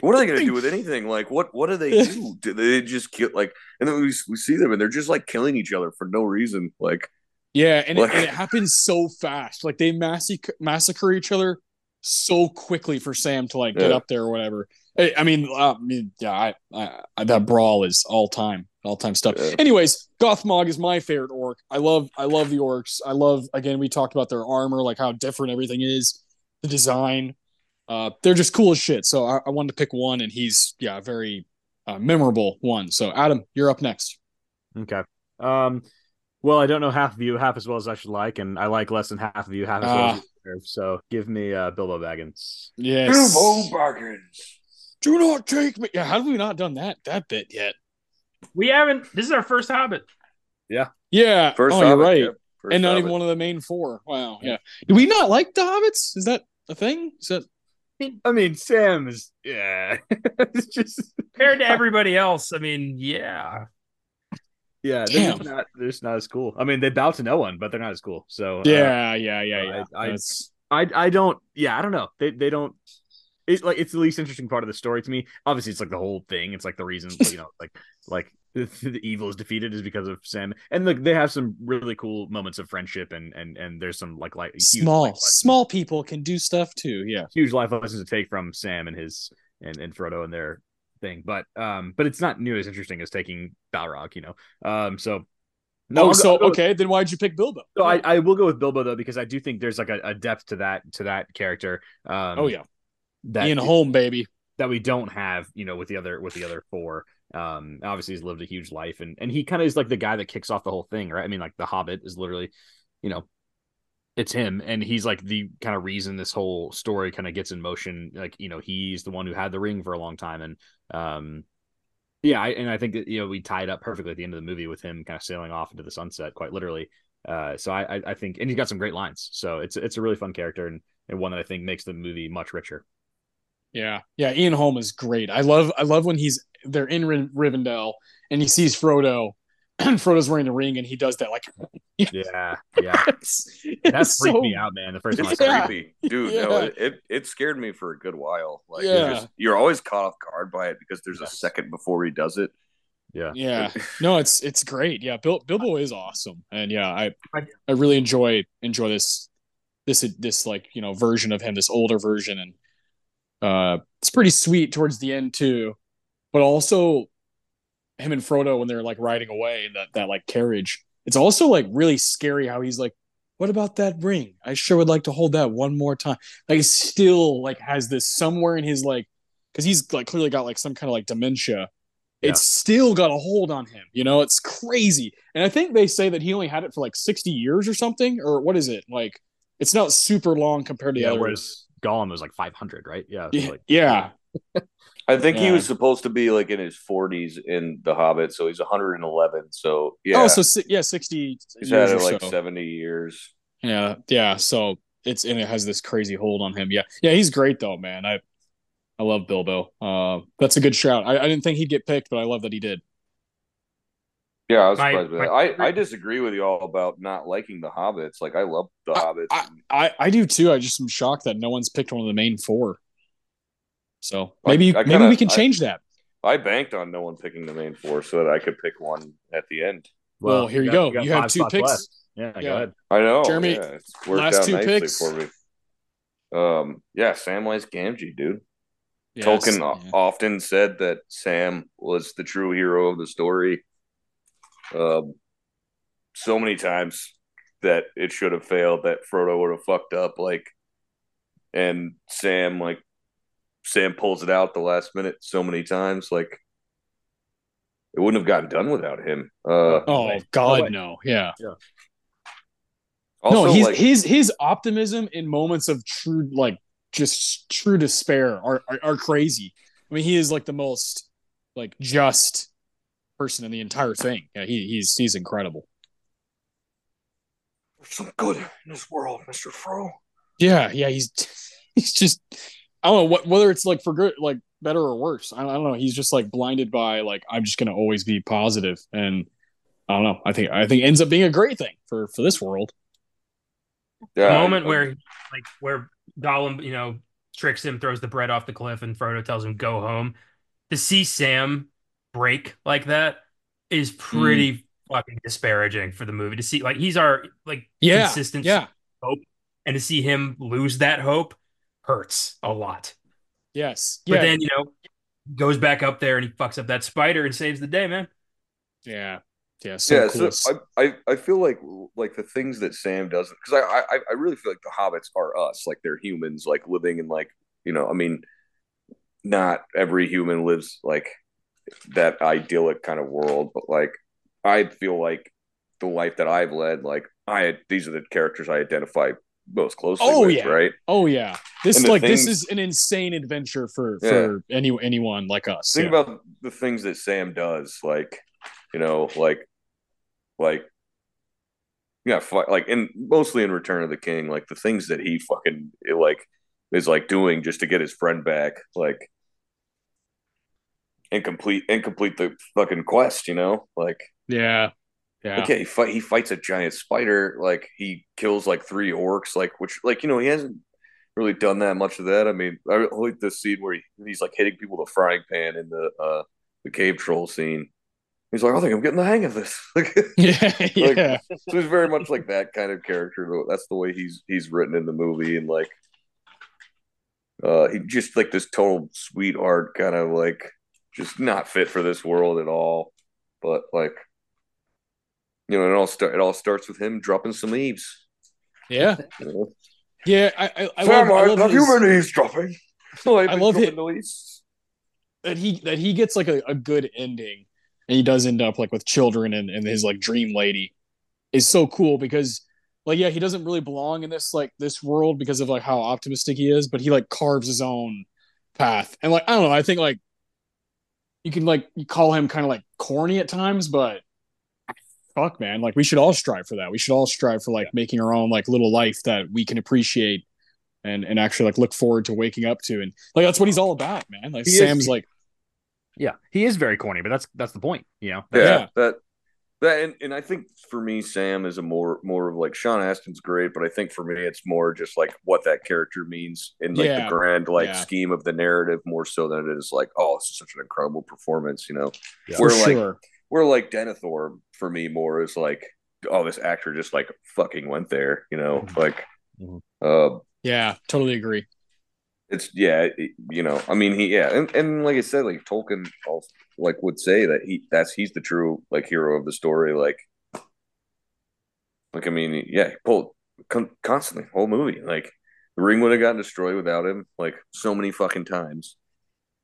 What are they going to do with anything? Like, what what do they do? Do they just kill like? And then we we see them, and they're just like killing each other for no reason. Like, yeah, and, Like- it, and it happens so fast. Like they massacre massacre each other so quickly for Sam to like get Yeah. up there or whatever. I, I mean, uh, I mean, yeah, I, I, I, that brawl is all time, all time stuff. Yeah. Anyways, Gothmog is my favorite orc. I love, I love the orcs. I love. Again, we talked about their armor, like how different everything is, the design. Uh, they're just cool as shit. So I, I wanted to pick one, and he's yeah, very uh, memorable one. So Adam, you're up next. Okay. Um, well, I don't know half of you half as well as I should like, and I like less than half of you half as well as Ah. you deserve. So give me uh, Bilbo Baggins. Yes. Bilbo Baggins. Do not take me. Yeah, how have we not done that that bit yet? We haven't. This is our first Hobbit. Yeah. Yeah. First, oh, you're right. yeah. First and not even one of the main four. Wow. Yeah. Do we not like the hobbits? Is that a thing? Is that I mean, Sam is yeah. it's just Compared to everybody else, I mean, yeah. yeah. They're Damn. just not they're just not as cool. I mean, they bow to no one, but they're not as cool. So uh, yeah, yeah, yeah, yeah. I- I- I I don't yeah I don't know they they don't it's like it's the least interesting part of the story to me. Obviously it's like the whole thing. It's like the reason you know like like the, the evil is defeated is because of Sam. And like they have some really cool moments of friendship and and and there's some like like small, small people can do stuff too. Yeah. huge life lessons to take from Sam and his and and Frodo and their thing. But um but it's not nearly as interesting as taking Balrog you know? Um so No, oh, so I'll go- okay, then why'd you pick Bilbo? so I, I will go with Bilbo though because I do think there's like a, a depth to that to that character. Um oh yeah, that Ian Holm, baby. that we don't have, you know, with the other with the other four. Um, obviously he's lived a huge life, and and he kind of is like the guy that kicks off the whole thing, right? I mean, like the Hobbit is literally, you know, it's him, and he's like the kind of reason this whole story kind of gets in motion. Like, you know, he's the one who had the ring for a long time, and um, yeah, I, and I think that you know we tied up perfectly at the end of the movie with him kind of sailing off into the sunset, quite literally. Uh, so I, I I think, and he's got some great lines, so it's it's a really fun character and and one that I think makes the movie much richer. Yeah, yeah. Ian Holm is great. I love, I love when he's they're in Ri- Rivendell and he sees Frodo, and Frodo's wearing the ring, and he does that like. Yeah, yeah. it's, That freaked so- me out, man. The first time I It's saw Yeah. it. creepy, dude. Yeah. No, it, it it scared me for a good while. Like, Yeah. it's just, you're always caught off guard by it because there's a second before he does it. Yeah. Yeah, no, it's it's great. Yeah, Bil- Bilbo is awesome, and yeah, I I- I really enjoy enjoy this this this like you know version of him, this older version, and uh, it's pretty sweet towards the end too. But also, him and Frodo when they're like riding away in that that like carriage, it's also like really scary how he's like, "What about that ring? I sure would like to hold that one more time." Like, he still like has this somewhere in his like, because he's like clearly got like some kind of like dementia. Yeah. It's still got a hold on him, you know. It's crazy, and I think they say that he only had it for like sixty years or something, or what is it? Like, it's not super long compared to Yeah, the others. Gollum was like 500, right? Yeah. Yeah, like- yeah, I think he was supposed to be like in his 40s in The Hobbit, so he's 111. So yeah, Oh, so si- yeah, sixty he's years had it like so. 70 years. Yeah, yeah. So it's and it has this crazy hold on him. Yeah, yeah. He's great though, man. I I love Bilbo. Uh, that's a good shout. I, I didn't think he'd get picked, but I love that he did. Yeah, I was My- surprised with my that. I, I disagree with you all about not liking the Hobbits. Like I love the I- Hobbits. I, I I do too. I just am shocked that no one's picked one of the main four. So maybe I maybe kinda- we can I- change that. I banked on no one picking the main four so that I could pick one at the end. Well, here you got- go. got You have two picks. left. Yeah, go ahead. I know, Jeremy, Yeah, it's worked last out two nicely picks? for me. Um, yeah, Samwise Gamgee, dude. Yes, Tolkien yeah. often said that Sam was the true hero of the story. Um, so many times that it should have failed, that Frodo would have fucked up, like, and Sam, like, Sam pulls it out the last minute so many times, like, it wouldn't have gotten done without him. Uh, Oh way. God, way. no. Yeah. also, no, he's like, his his optimism in moments of true like just true despair are, are are crazy. I mean, he is like the most like just person in the entire thing. Yeah, he he's he's incredible. there's some good in this world, Mister Fro. Yeah, yeah, he's he's just I don't know what whether it's like for good like better or worse. I, I don't know. He's just like blinded by like I'm just gonna always be positive and I don't know. I think I think it ends up being a great thing for for this world. Yeah, the moment I- where like where Gollum, you know, tricks him, throws the bread off the cliff, and Frodo tells him go home. To see Sam break like that is pretty Mm. fucking disparaging for the movie. To see like he's our like Yeah, consistent yeah, hope, and to see him lose that hope hurts a lot. yes, But yeah, then you know goes back up there and he fucks up that spider and saves the day, man. yeah, yeah. So yeah, cool. so I, I I feel like like the things that Sam doesn't because I, I I really feel like the hobbits are us, like they're humans, like living in like you know, I mean, not every human lives like that idyllic kind of world, but like I feel like the life that I've led, like I these are the characters I identify most closely Oh, with, yeah. right? Oh yeah, this And like this is an insane adventure for Yeah. for any anyone like us. Think yeah. about the things that Sam does, like you know, like like yeah, like in mostly in Return of the King, like the things that he fucking like is like doing just to get his friend back, like and complete and complete the fucking quest, you know, like yeah, yeah, okay, he fight he fights a giant spider, like he kills like three orcs, like which like you know he hasn't really done that much of that. I mean, I like the scene where he, he's like hitting people with a frying pan in the uh the cave troll scene. He's like, I think I'm getting the hang of this. Like, yeah, yeah. so he's very much like that kind of character. That's the way he's he's written in the movie, and like, uh, he just like this total sweetheart, kind of like just not fit for this world at all. But like, you know, it all start it all starts with him dropping some leaves. yeah. You know? Yeah, I, I, I love, I love his- eavesdropping. I love it. That he that he gets like a, a good ending, and he does end up like with children and, and his like dream lady, is so cool because like yeah he doesn't really belong in this like this world because of like how optimistic he is, but he like carves his own path, and like I don't know, I think like you can like you call him kind of like corny at times, but fuck man, like we should all strive for that. We should all strive for like making our own like little life that we can appreciate and and actually like look forward to waking up to and like that's what he's all about man like He is- sam's like Yeah, he is very corny, but that's that's the point. You know, Yeah, Yeah. that that and, and I think for me, Sam is a more more of like Sean Astin's great, but I think for me it's more just like what that character means in like Yeah. the grand like Yeah. scheme of the narrative more so than it is like, oh, this is such an incredible performance, you know. Yeah. We're like sure we're like Denethor for me more is like, oh, this actor just like fucking went there, you know, Mm-hmm. like Mhm. Uh, Yeah, totally agree. It's yeah, it- you know, I mean, he yeah, and, and like I said, like Tolkien, also, like would say that he that's he's the true like hero of the story. Like, like I mean, yeah, he pulled con- constantly whole movie. Like, the ring would have gotten destroyed without him, like so many fucking times.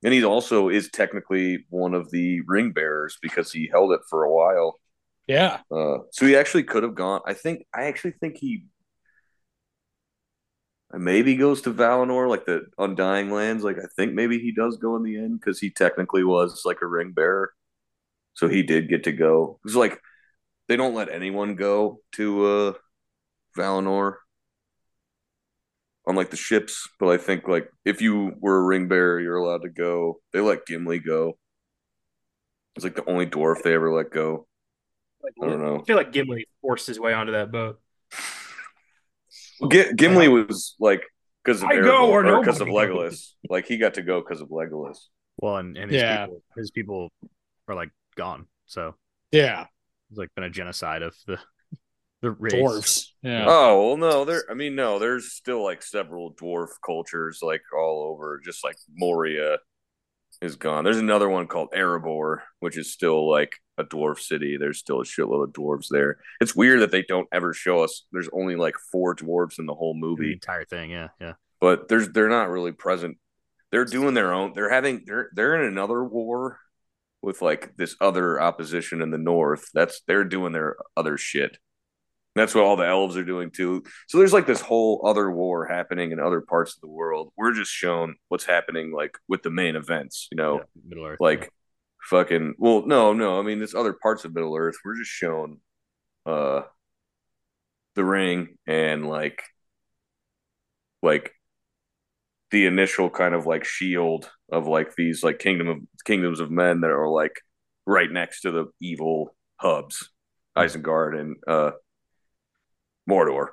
And he also is technically one of the ring bearers because he held it for a while. Yeah. Uh, so he actually could have gone. I think. I actually think he maybe goes to Valinor, like the Undying Lands. Like I think maybe he does go in the end because he technically was like a ring bearer, so he did get to go. It's like they don't let anyone go to uh, Valinor on like the ships, but I think like if you were a ring bearer, you're allowed to go. They let Gimli go. It's like the only dwarf they ever let go. I don't know. I feel like Gimli forced his way onto that boat. G- Gimli uh-huh. was like because of I go or Aragorn, because of Legolas. Like he got to go because of Legolas. Well, and, and his Yeah. people, his people are like gone. So Yeah. it's like been a genocide of the the race. Dwarves. Yeah. Oh well, no, there. I mean, no, there's still like several dwarf cultures like all over. Just like Moria is gone. There's another one called Erebor, which is still like a dwarf city. There's still a shitload of dwarves there. It's weird that they don't ever show us. There's only like four dwarves in the whole movie. The entire thing. Yeah, yeah. but there's they're not really present. They're doing their own. They're having they're they're in another war with like this other opposition in the north. That's they're doing their other shit. That's what all the elves are doing too. So there's like this whole other war happening in other parts of the world. We're just shown what's happening like with the main events, you know, yeah. Middle Earth. like fucking well, no, no, I mean there's other parts of Middle Earth. We're just shown uh the ring and like like the initial kind of like shield of like these like kingdom of kingdoms of men that are like right next to the evil hubs, Isengard and uh Mordor.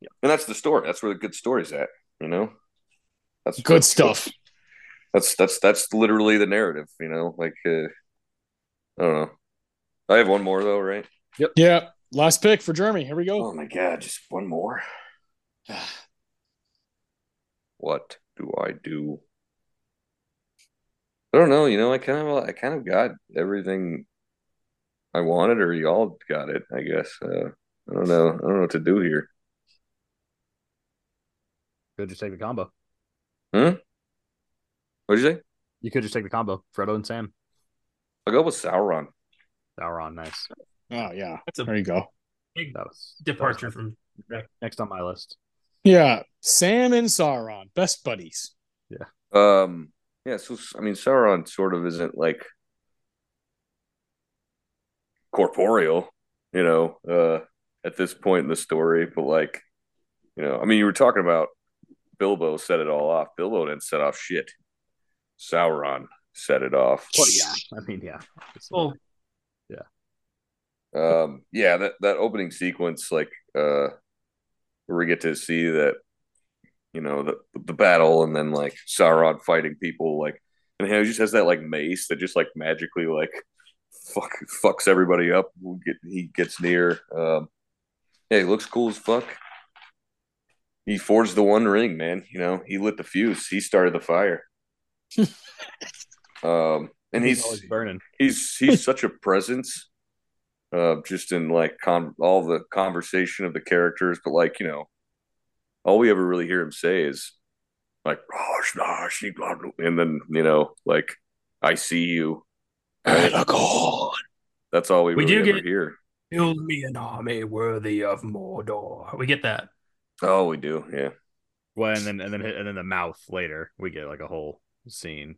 Yeah. And that's the story. That's where the good story's at, you know? That's Good that's- stuff. That's that's that's literally the narrative, you know? Like uh I don't know. I have one more though, right? Yep. Yeah. Last pick for Jeremy. Here we go. Oh my god, just one more. What do I do? I don't know. You know, I kind of, I kind of got everything I wanted, or y'all got it. I guess. Uh, I don't know. I don't know what to do here. could just take the combo. Hmm? What'd you say? You could just take the combo. Frodo and Sam. I'll go with Sauron. Sauron, nice. Oh yeah. That's a There you go. big That was departure that was from. next on my list. Yeah. Sam and Sauron, best buddies. Yeah. Um, yeah. So I mean, Sauron sort of isn't like corporeal, you know, uh, at this point in the story, but like, you know, I mean, you were talking about Bilbo set it all off. Bilbo didn't set off shit. Sauron set it off. Well, yeah. I mean, yeah. Well, yeah, Um, yeah, that that opening sequence, like, uh, where we get to see that, you know, the the battle, and then like Sauron fighting people, like, and he just has that like mace that just like magically like fuck fucks everybody up. When Get he gets near. Um, yeah, he looks cool as fuck. He forged the One Ring, man. You know, he lit the fuse. He started the fire. um, and he's always burning. he's he's such a presence uh just in like con all the conversation of the characters but like you know all we ever really hear him say is like "Gosh, gosh," he blah, blah," and then you know like i see you Aragorn. that's all we, We really do ever get- hear build me an army worthy of Mordor. We get that. oh we do yeah Well, and then and then and then the mouth later. We get like a whole scene.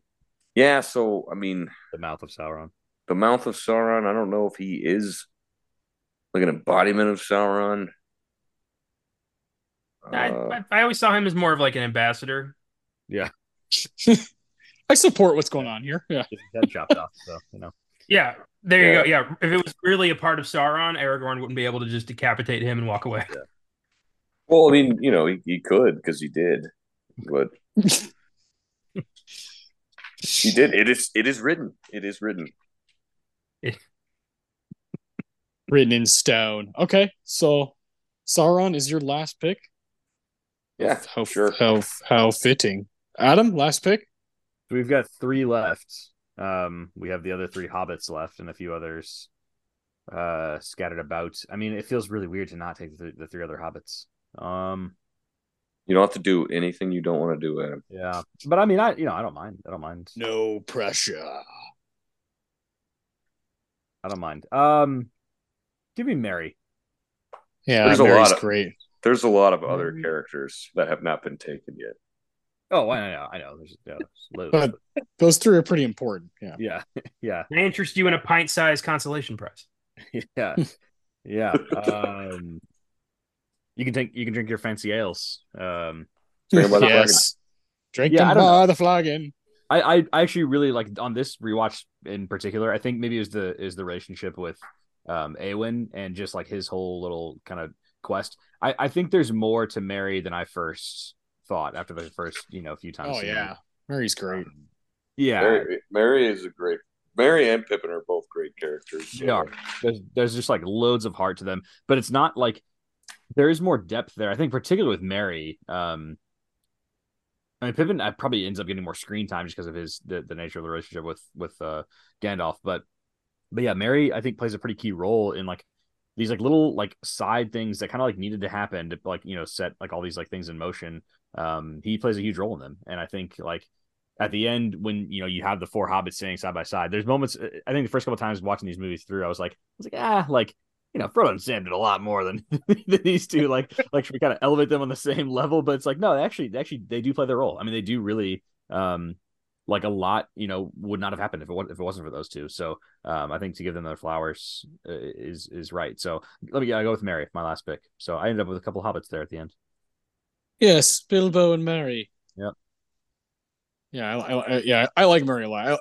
yeah so i mean The mouth of Sauron. the mouth of sauron i don't know if he is like an embodiment of sauron I, Uh, I, I always saw him as more of like an ambassador. Yeah. I support what's going on here. Yeah. Get his head chopped off. So you know. Yeah, there you Yeah. go. Yeah, if it was really a part of Sauron, Aragorn wouldn't be able to just decapitate him and walk away. well i mean you know he, he could because he did but He did. It is. It is written. It is written. Written in stone. Okay. So Sauron is your last pick. Yeah, How sure. how how fitting. Adam, last pick. We've got three left. Um, we have the other three hobbits left and a few others uh scattered about. I mean, it feels really weird to not take the, the three other hobbits. Um, You don't have to do anything you don't want to do, Adam. yeah, but I mean, I you know, I don't mind. I don't mind. No pressure. I don't mind. Um, give me Merry. Yeah, There's a lot of- great. There's a lot of other characters that have not been taken yet. Oh, I know, I know. There's, yeah, there's loads, But- but- Those three are pretty important. Yeah. yeah, yeah, Can I interest you in a pint-sized consolation prize? yeah, yeah. Um, you can take, you can drink your fancy ales. Um, Drink by the yes. Drink Yeah, them I don't by the flagon. I, I I actually really like on this rewatch in particular. I think maybe is the is the relationship with um Eowyn and just like his whole little kind of quest. I I think there's more to Merry than I first thought after the first you know few times. Oh seeing yeah, Merry's it. great. Um, yeah, Merry, Merry is a great. Merry and Pippin are both great characters. so- They are. there's there's just like loads of heart to them, but it's not like there is more depth there. I think particularly with Merry. Um, I mean, Pippin uh, probably ends up getting more screen time just because of his the, the nature of the relationship with with uh, Gandalf. But but yeah, Merry I think plays a pretty key role in like these like little like side things that kind of like needed to happen to like you know set like all these like things in motion. Um, he plays a huge role in them, and I think like at the end when you know you have the four hobbits standing side by side there's moments uh, i think the first couple times watching these movies through i was like i was like ah like you know frodo and sam did a lot more than, than these two. Like like should we kind of elevate them on the same level but it's like no they actually they actually they do play their role. I mean they do really um like a lot you know would not have happened if it, was, if it wasn't for those two. So um i think to give them their flowers uh, is is right. So let me i go with merry my last pick. So i ended up with a couple hobbits there at the end Yes, Bilbo and Merry. Yep. Yeah, I, I, yeah, I like Merry a lot.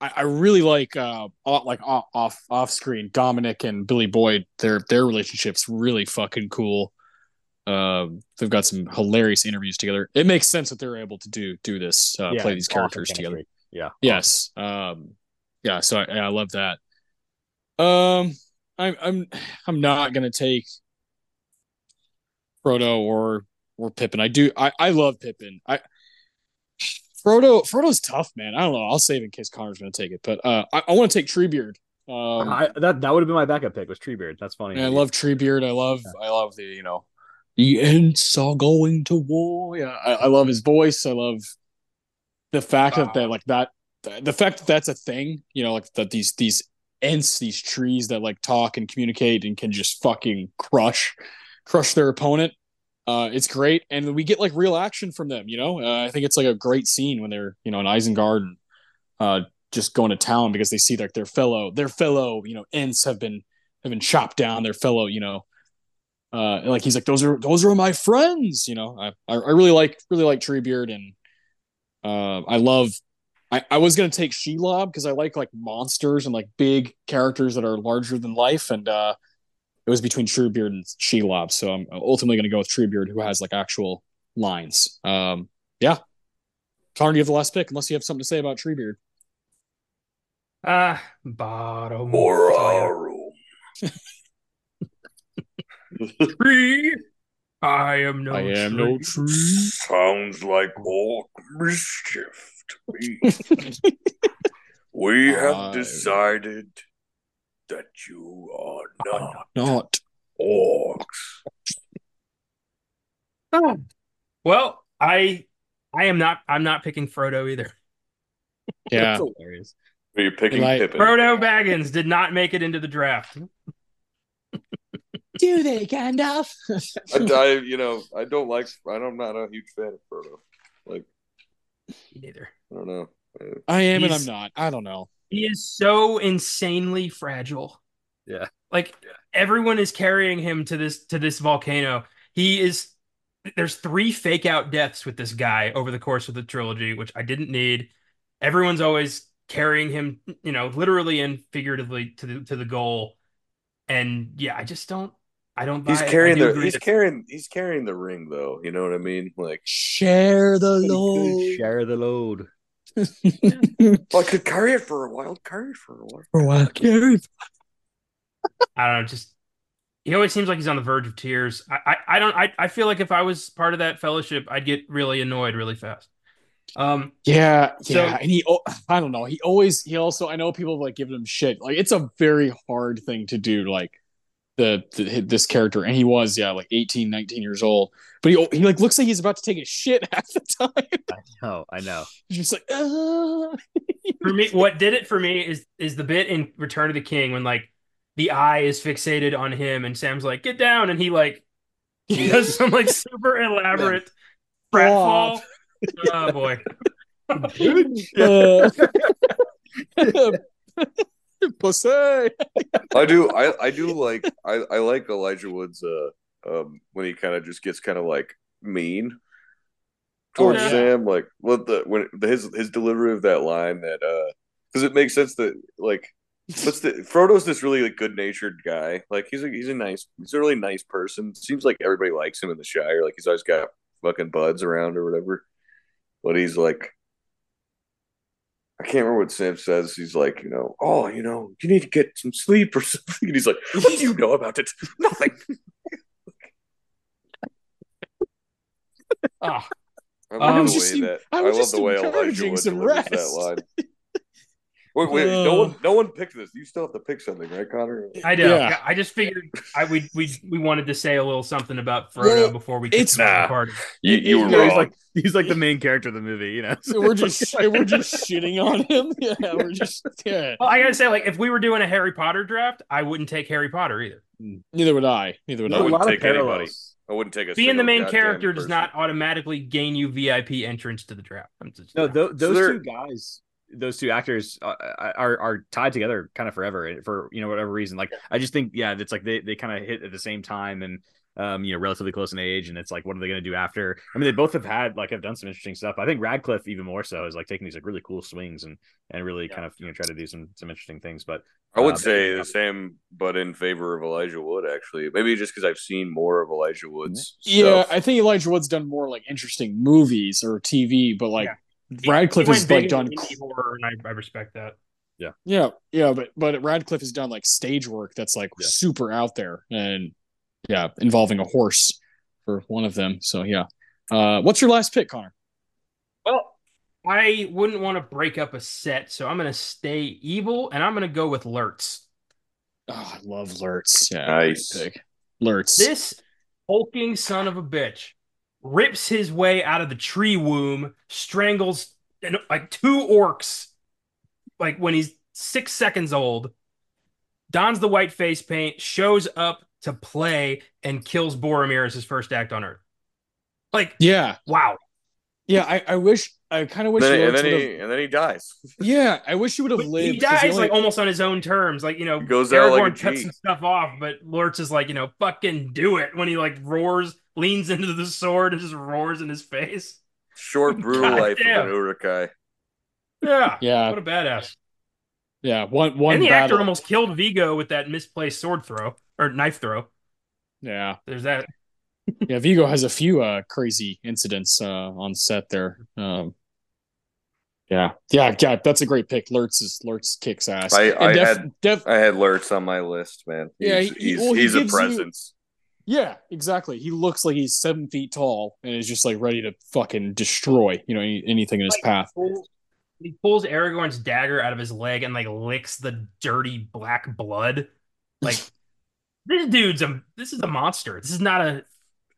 I, I really like uh off, like off off off screen Dominic and Billy Boyd. Their their relationship's really fucking cool. Um, they've got some hilarious interviews together. It makes sense that they're able to do do this, uh, Yeah, play these characters together. yeah Yes. Um, yeah. So I, I love that. Um, I'm I'm I'm not gonna take Frodo or or Pippin. I do. I I love Pippin. I Frodo Frodo's tough, man. I don't know. I'll save in case Connor's gonna take it, but uh, I, I want to take Treebeard. Um, I, that that would have been my backup pick was treebeard that's funny I love Treebeard. I love I love the you know the Ents are going to war. Yeah, I, I love his voice. I love the fact that that like that the fact that that's a thing. You know, like that these these Ents, these trees that like talk and communicate and can just fucking crush crush their opponent. Uh, it's great, and we get like real action from them. You know, uh, I think it's like a great scene when they're you know in Isengard and uh, just going to town because they see like their fellow their fellow you know Ents have been have been chopped down. Their fellow you know, uh, like he's like those are those are my friends. You know, I I I really like really like Treebeard and uh, I love. I, I was gonna take Shelob because I like like monsters and like big characters that are larger than life, and uh, it was between Treebeard and Shelob. So I'm ultimately gonna go with Treebeard, who has like actual lines. Um, yeah. Connor, you have the last pick, unless you have something to say about Treebeard. Ah, bottom. Moraru. Tree. I am no I am tree. no tree. Sounds like orc mischief to me. we have I- decided that you are not Not. orcs. Oh. Well, I I am not I'm not picking Frodo either. Yeah. That's hilarious Are you picking Like- Pippin? Frodo Baggins did not make it into the draft. Do they, Gandalf? I, I, you know, I don't like. I'm not a huge fan of Frodo. Like, Neither. I don't know. I am and I'm not. I don't know. He is so insanely fragile. Yeah. Like everyone is carrying him to this to this volcano. He is there's three fake out deaths with this guy over the course of the trilogy, which I didn't need. Everyone's always carrying him, you know, literally and figuratively to the to the goal. And yeah, I just don't I don't buy He's it. I carrying do the. He's that- carrying. He's carrying the ring, though. You know what I mean? Like, Share the load. share the load well, I could carry it for a while. Carry it for a while. For a while, Gary. I don't know, just He always seems like he's on the verge of tears. I, I, I don't. I, I feel like if I was part of that fellowship, I'd get really annoyed really fast. Um, Yeah, So- yeah, and he, oh, I don't know. He always, he also, I know people have like given him shit. Like it's a very hard thing to do. Like the, the this character, and he was, yeah, like 18, 19 years old. But he, he like looks like he's about to take a shit half the time. Oh, I know. He's just like, ah. for me, what did it for me is is the bit in Return of the King when like the eye is fixated on him, and Sam's like, "Get down," and he like he does some like super elaborate pratfall. Oh boy, Uh, pussy. I do. I I do like. I I like Elijah Wood's. Uh, um, when he kind of just gets kind of like mean towards Oh, yeah. Sam. Like what the when his his delivery of that line that uh, because it makes sense that like. What's the Frodo's this really like, good natured guy. Like he's a he's a nice he's a really nice person. Seems like everybody likes him in the Shire. Like he's always got fucking buds around or whatever. But he's like I can't remember what Sam says. He's like, you know, oh, you know, you need to get some sleep or something. And he's like, what do you know about it? Nothing. Ah, I Um, love the just way en- that I I, love the way Elijah Wood some delivers that line. Wait, wait, no Uh. one, no one picked this. You still have to pick something, right, Connor? I do. Yeah. Yeah, I just figured I we we we wanted to say a little something about Frodo Well, before we it's- kicked him out of Nah. the party. You, you were Yeah, he's wrong. like he's like the main character of the movie, you know. So we're just we're just shitting on him. Yeah, we're just yeah. Well, I gotta say, like, if we were doing a Harry Potter draft, I wouldn't take Harry Potter either. Neither would I. Neither would I I. a wouldn't take anybody. I wouldn't take a Being the main goddamn character does person. not automatically gain you VIP entrance to the draft. I'm just, No, tho- those they're- two guys, those two actors uh, are are tied together kind of forever for you know whatever reason. Like I just think yeah, it's like they they kind of hit at the same time and um you know relatively close in age, and it's like what are they going to do after? I mean, they both have had like have done some interesting stuff. I think Radcliffe even more so is like taking these like really cool swings and and really kind of you know try to do some some interesting things. But I would Uh, say but- the same, but in favor of Elijah Wood. Actually, maybe just because I've seen more of Elijah Wood's. Yeah, stuff. I think Elijah Wood's done more like interesting movies or TV, but like He- Radcliffe he has went like big done horror, and I, I respect that. yeah, yeah, yeah. but but Radcliffe has done like stage work that's like Yeah. super out there and yeah, involving a horse for one of them. So yeah. Uh what's your last pick, Connor? Well, I wouldn't want to break up a set, so I'm gonna stay evil, and I'm gonna go with Lurtz. Oh, I love Lurtz. Yeah, Nice. great pick. Lurtz. This hulking son of a bitch rips his way out of the tree womb, strangles like two orcs, like when he's six seconds old, dons the white face paint, shows up to play, and kills Boromir as his first act on Earth. Like, yeah, wow. Yeah. I, I wish I kind of wish And then, and then he and then he dies. Yeah, I wish he would have lived. He dies only- like almost on his own terms. Like, you know, He goes out like cuts G. some stuff off, but Lurtz is like, you know, fucking do it when he like roars, leans into the sword and just roars in his face. Short, brutal God life damn. of an Uruk-hai. Yeah. Yeah, What a badass. yeah. One one and the battle. actor almost killed Viggo with that misplaced sword throw or knife throw. yeah, There's that. Yeah. Viggo has a few uh crazy incidents uh on set there. Um, yeah, yeah, yeah. That's a great pick. Lurtz is Lurtz kicks ass. I- I def- had- def- I had Lurtz on my list, man. He's, Yeah, he- he's, well, he he's a gives you- presence. Yeah, exactly. He looks like he's seven feet tall and is just like ready to fucking destroy, you know, any, anything in his path. Pulls- He pulls Aragorn's dagger out of his leg and like licks the dirty black blood. Like this dude's a this is a monster. This is not a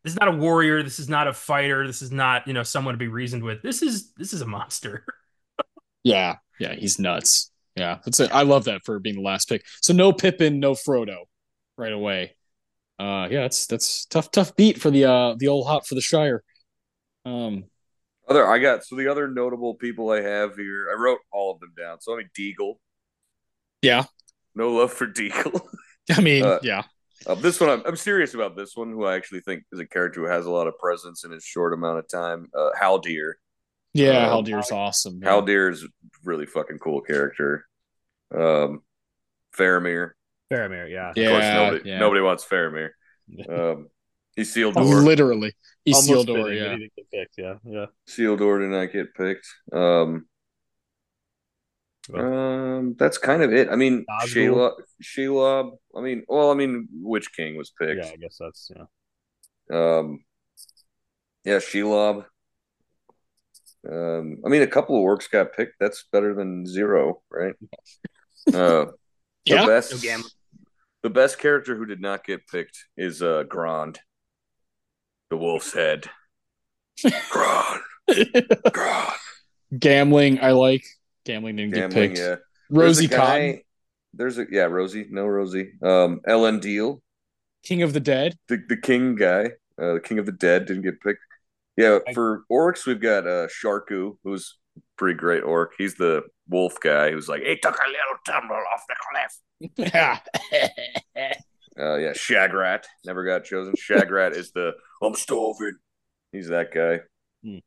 this is not a warrior. This is not a fighter. This is not, you know, someone to be reasoned with. This is this is a monster. Yeah, yeah, he's nuts. Yeah, that's it. I love that for being the last pick. So no Pippin, no Frodo, right away. Uh, yeah, that's that's tough, tough beat for the uh the old hop for the Shire. Um, Other, I got so the other notable people I have here. I wrote all of them down. So I mean, Deagol. yeah, No love for Deagol. I mean, Uh, yeah, Uh, this one, I'm, I'm serious about this one, who I actually think is a character who has a lot of presence in his short amount of time. Uh, Haldir. yeah, um, Haldir's awesome. yeah. Haldir is a really fucking cool character. Um, Faramir. Faramir, yeah. Of Yeah, course, nobody yeah. nobody wants Faramir. Um, he's sealed Oh, door. literally, Almost Isildur. fitting, but Yeah, he didn't picked, yeah, yeah. Sealed door did not get picked. Um, Um, that's kind of it. I mean, Nazgul. Shelob, Shelob. I mean, well, I mean, Witch King was picked. Yeah, I guess that's yeah. Um, yeah, Shelob. Um, I mean, a couple of works got picked. That's better than zero, right? Uh, Yeah. the best, No the best character who did not get picked is uh Grond, the Wolf's Head. Grond, Grond, Gamling, I like. Gamling didn't gambling. get picked. Yeah, Rosie There's a guy- Cotton, There's a yeah, Rosie. No Rosie. Um, Ellen Deal, King of the Dead. the the King guy, uh, the King of the Dead, didn't get picked. Yeah, I- for orcs we've got uh Sharku, who's pretty great orc. He's the wolf guy who's like, he took a little tumble off the cliff. Yeah. Uh, yeah, Shagrat never got chosen. Shagrat is the I'm starving. He's that guy. Hmm.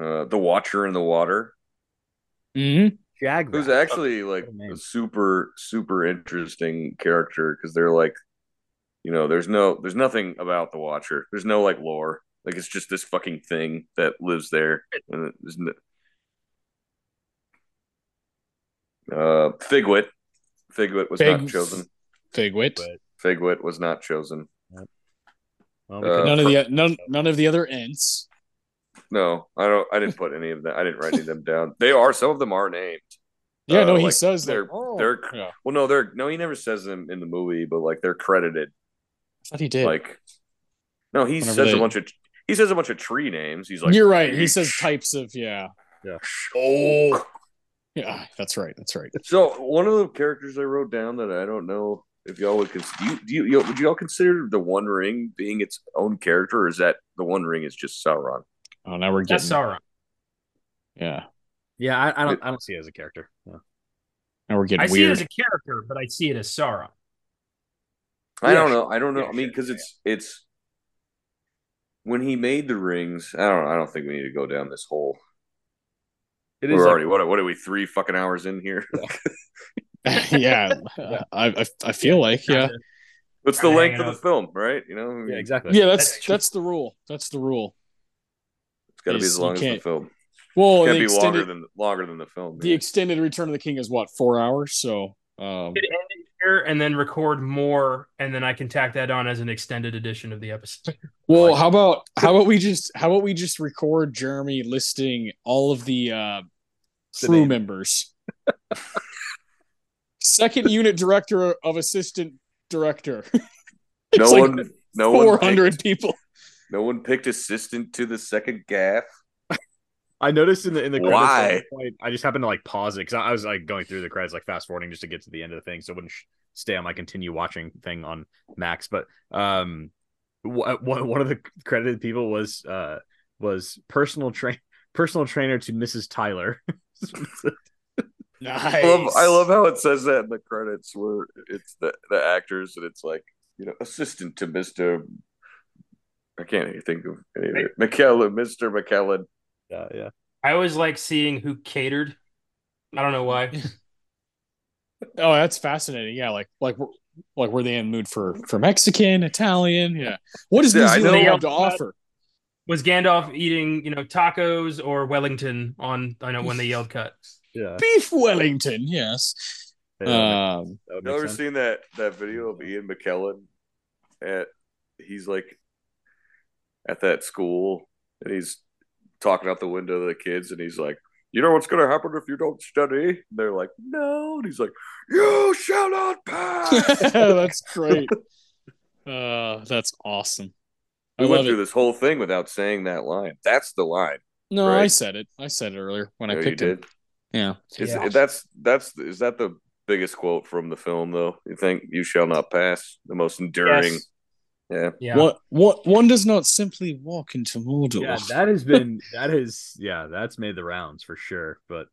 Uh, the Watcher in the Water, hmm Jag. who's actually like a super super interesting character because they're like, you know, there's no there's nothing about the Watcher. There's no like lore. Like it's just this fucking thing that lives there. And there's no... Uh, Figwit. Figwit was Fig- not chosen. Figwit. Figwit was not chosen. Well, uh, None of the none none of the other ents. No, I don't. I didn't put any of that. I didn't write any of them down. They are. Some of them are named. Yeah, Uh, no, he like, says they're like, oh, they're yeah. well, no, they're no. He never says them in the movie, but like they're credited. I thought he did. Like, no, he Whenever says they- a bunch of he says a bunch of tree names. He's like, You're right. He says types of yeah. Yeah. Oh, Yeah, that's right. That's right. so one of the characters I wrote down that I don't know if y'all would consider. Do you, do you, you would y'all consider the One Ring being its own character, or is that the One Ring is just Sauron? Oh, now we're getting That's Sauron. yeah. yeah, I, I don't. I don't see it as a character. Yeah. Now we're getting I see it as a character, but I see it as Sauron. I Yeah, don't know. I don't know. Yeah, I mean, sure, because yeah. it's it's when he made the rings. I don't. I don't think we need to go down this hole. It We're is already what? What are we? Three fucking hours in here. yeah, I, I I feel like yeah, What's the length of the film, right? You know, I mean, Yeah, exactly. yeah. That's That's that's, the rule. That's the rule. It's got to be as long as the can't- film. Well, Can't the be longer extended than longer than the film. the yeah. extended Return of the King is what four hours. So um, Could end it here and then record more, and then I can tack that on as an extended edition of the episode. well, Like- how about how about we just how about we just record Jeremy listing all of the uh, crew names. members. Second unit director of assistant director. no like one, no one, Four picked, hundred people. No one picked assistant to the second gaff. I noticed in the in the credits Why? point, I just happened to like pause it because I, I was like going through the credits, like fast forwarding just to get to the end of the thing, so it wouldn't sh- stay on my continue watching thing on Max. But um, wh- one one of the credited people was uh was personal train personal trainer to Mrs. Tyler. Nice. I love, I love how it says that in the credits where it's the the actors and it's like you know assistant to Mister. I can't even think of any of it. McKellen, Mister McKellen. yeah, yeah. I always like seeing who catered. I don't know why. Oh, that's fascinating. Yeah, like like like were they in mood for for Mexican, Italian? Yeah. What does New Yeah, I Zealand have to offer? Was Gandalf eating, you know, tacos or Wellington on? I know when they yelled cut. Yeah. Beef Wellington. Yes. Yeah, Um. that would You ever sense. seen that that video of Ian McKellen at he's like at that school and he's talking out the window to the kids and he's like, You know what's gonna happen if you don't study? And they're like, No, and he's like, You shall not pass. that's great. Uh, that's awesome. I we went through it. this whole thing without saying that line. That's the line. No, I said it. I said it earlier when I picked it. Yeah. Is, Yeah. That's that's is that the biggest quote from the film though? You think you shall not pass? The most enduring. Yes. Yeah. Yeah. What what one does not simply walk into Mordor. Yeah, that has been that is yeah, that's made the rounds for sure. But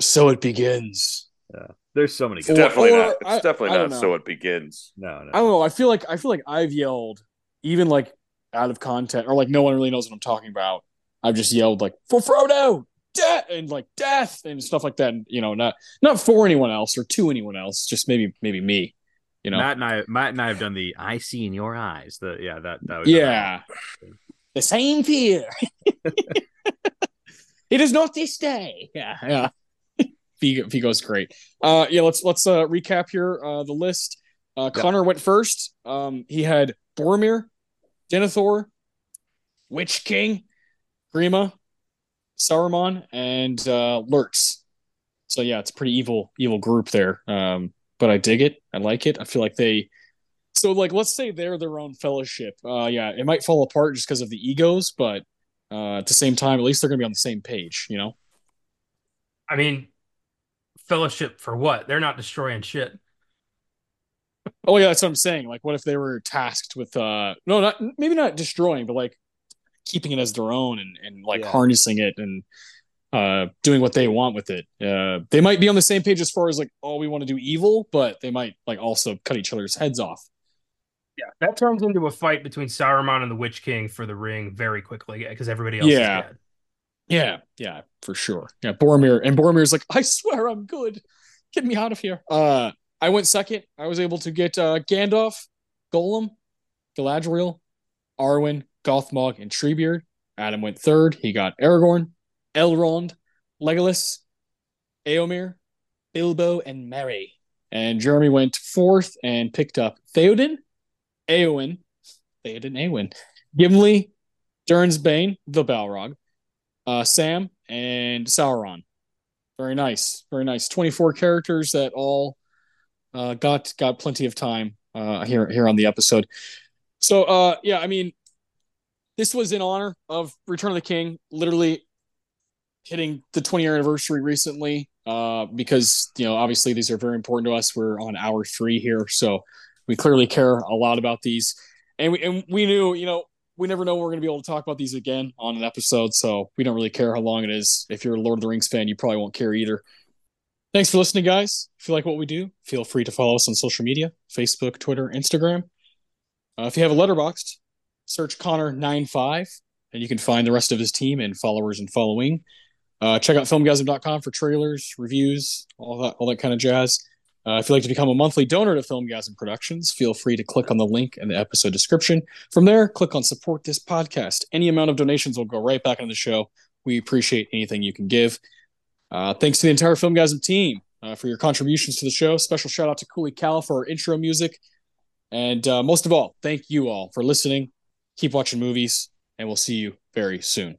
so it begins. Yeah. There's so many It's good. Or- definitely or not. It's I- definitely I don't not. So it begins. No, no. I don't know. I feel like I feel like I've yelled even like out of content or like no one really knows what I'm talking about. I've just yelled like for Frodo, death and like death and stuff like that. And, you know, not not for anyone else or to anyone else, just maybe maybe me. You know, Matt and I Matt and I have done the I see in your eyes. The yeah, that that was yeah, the same fear. it is not this day. Yeah, yeah. Viggo, Viggo's great. Uh, yeah, let's let's uh, recap here uh, the list. Uh, Connor went first. Um, he had Boromir, Denethor, Witch King, Grima, Saruman, and uh, Lurtz. So yeah, it's a pretty evil evil group there. Um, but I dig it. I like it. I feel like they. So like, let's say they're their own fellowship. Uh, yeah, it might fall apart just because of the egos, but uh, at the same time, at least they're gonna be on the same page. You know. I mean, fellowship for what? They're not destroying shit. Oh yeah, that's what I'm saying. Like, what if they were tasked with uh no, not maybe not destroying, but like keeping it as their own and and like Yeah. harnessing it and uh doing what they want with it. Uh they might be on the same page as far as like, oh, we want to do evil, but they might like also cut each other's heads off. Yeah, that turns into a fight between Saruman and the Witch King for the ring very quickly because everybody else Yeah. is dead. Yeah, yeah, for sure. Yeah, Boromir and Boromir's like, I swear I'm good. Get me out of here. Uh I went second. I was able to get uh Gandalf, Gollum, Galadriel, Arwen, Gothmog, and Treebeard. Adam went third. He got Aragorn, Elrond, Legolas, Eomer, Bilbo, and Merry. And Jeremy went fourth and picked up Theoden, Eowyn, Theoden, Eowyn, Gimli, Durin's Bane, the Balrog, uh, Sam, and Sauron. Very nice, very nice. Twenty-four characters that all uh, got got plenty of time uh, here here on the episode. So uh, yeah, I mean, this was in honor of Return of the King, literally hitting the 20 year anniversary recently. Uh, because you know, obviously these are very important to us. We're on hour three here, so we clearly care a lot about these, and we and we knew, you know, we never know we're going to be able to talk about these again on an episode, so we don't really care how long it is. If you're a Lord of the Rings fan, you probably won't care either. Thanks for listening, guys. If you like what we do, feel free to follow us on social media Facebook, Twitter, Instagram. Uh, if you have a Letterboxd, search Connor95, and you can find the rest of his team and followers and following. Uh, check out filmgazm.com for trailers, reviews, all that, all that kind of jazz. Uh, if you'd like to become a monthly donor to Filmgazm Productions, feel free to click on the link in the episode description. From there, click on support this podcast. Any amount of donations will go right back into the show. We appreciate anything you can give. Uh, thanks to the entire Filmgazm team uh, for your contributions to the show. Special shout out to Cooley Cal for our intro music. And uh, most of all, thank you all for listening. Keep watching movies, and we'll see you very soon.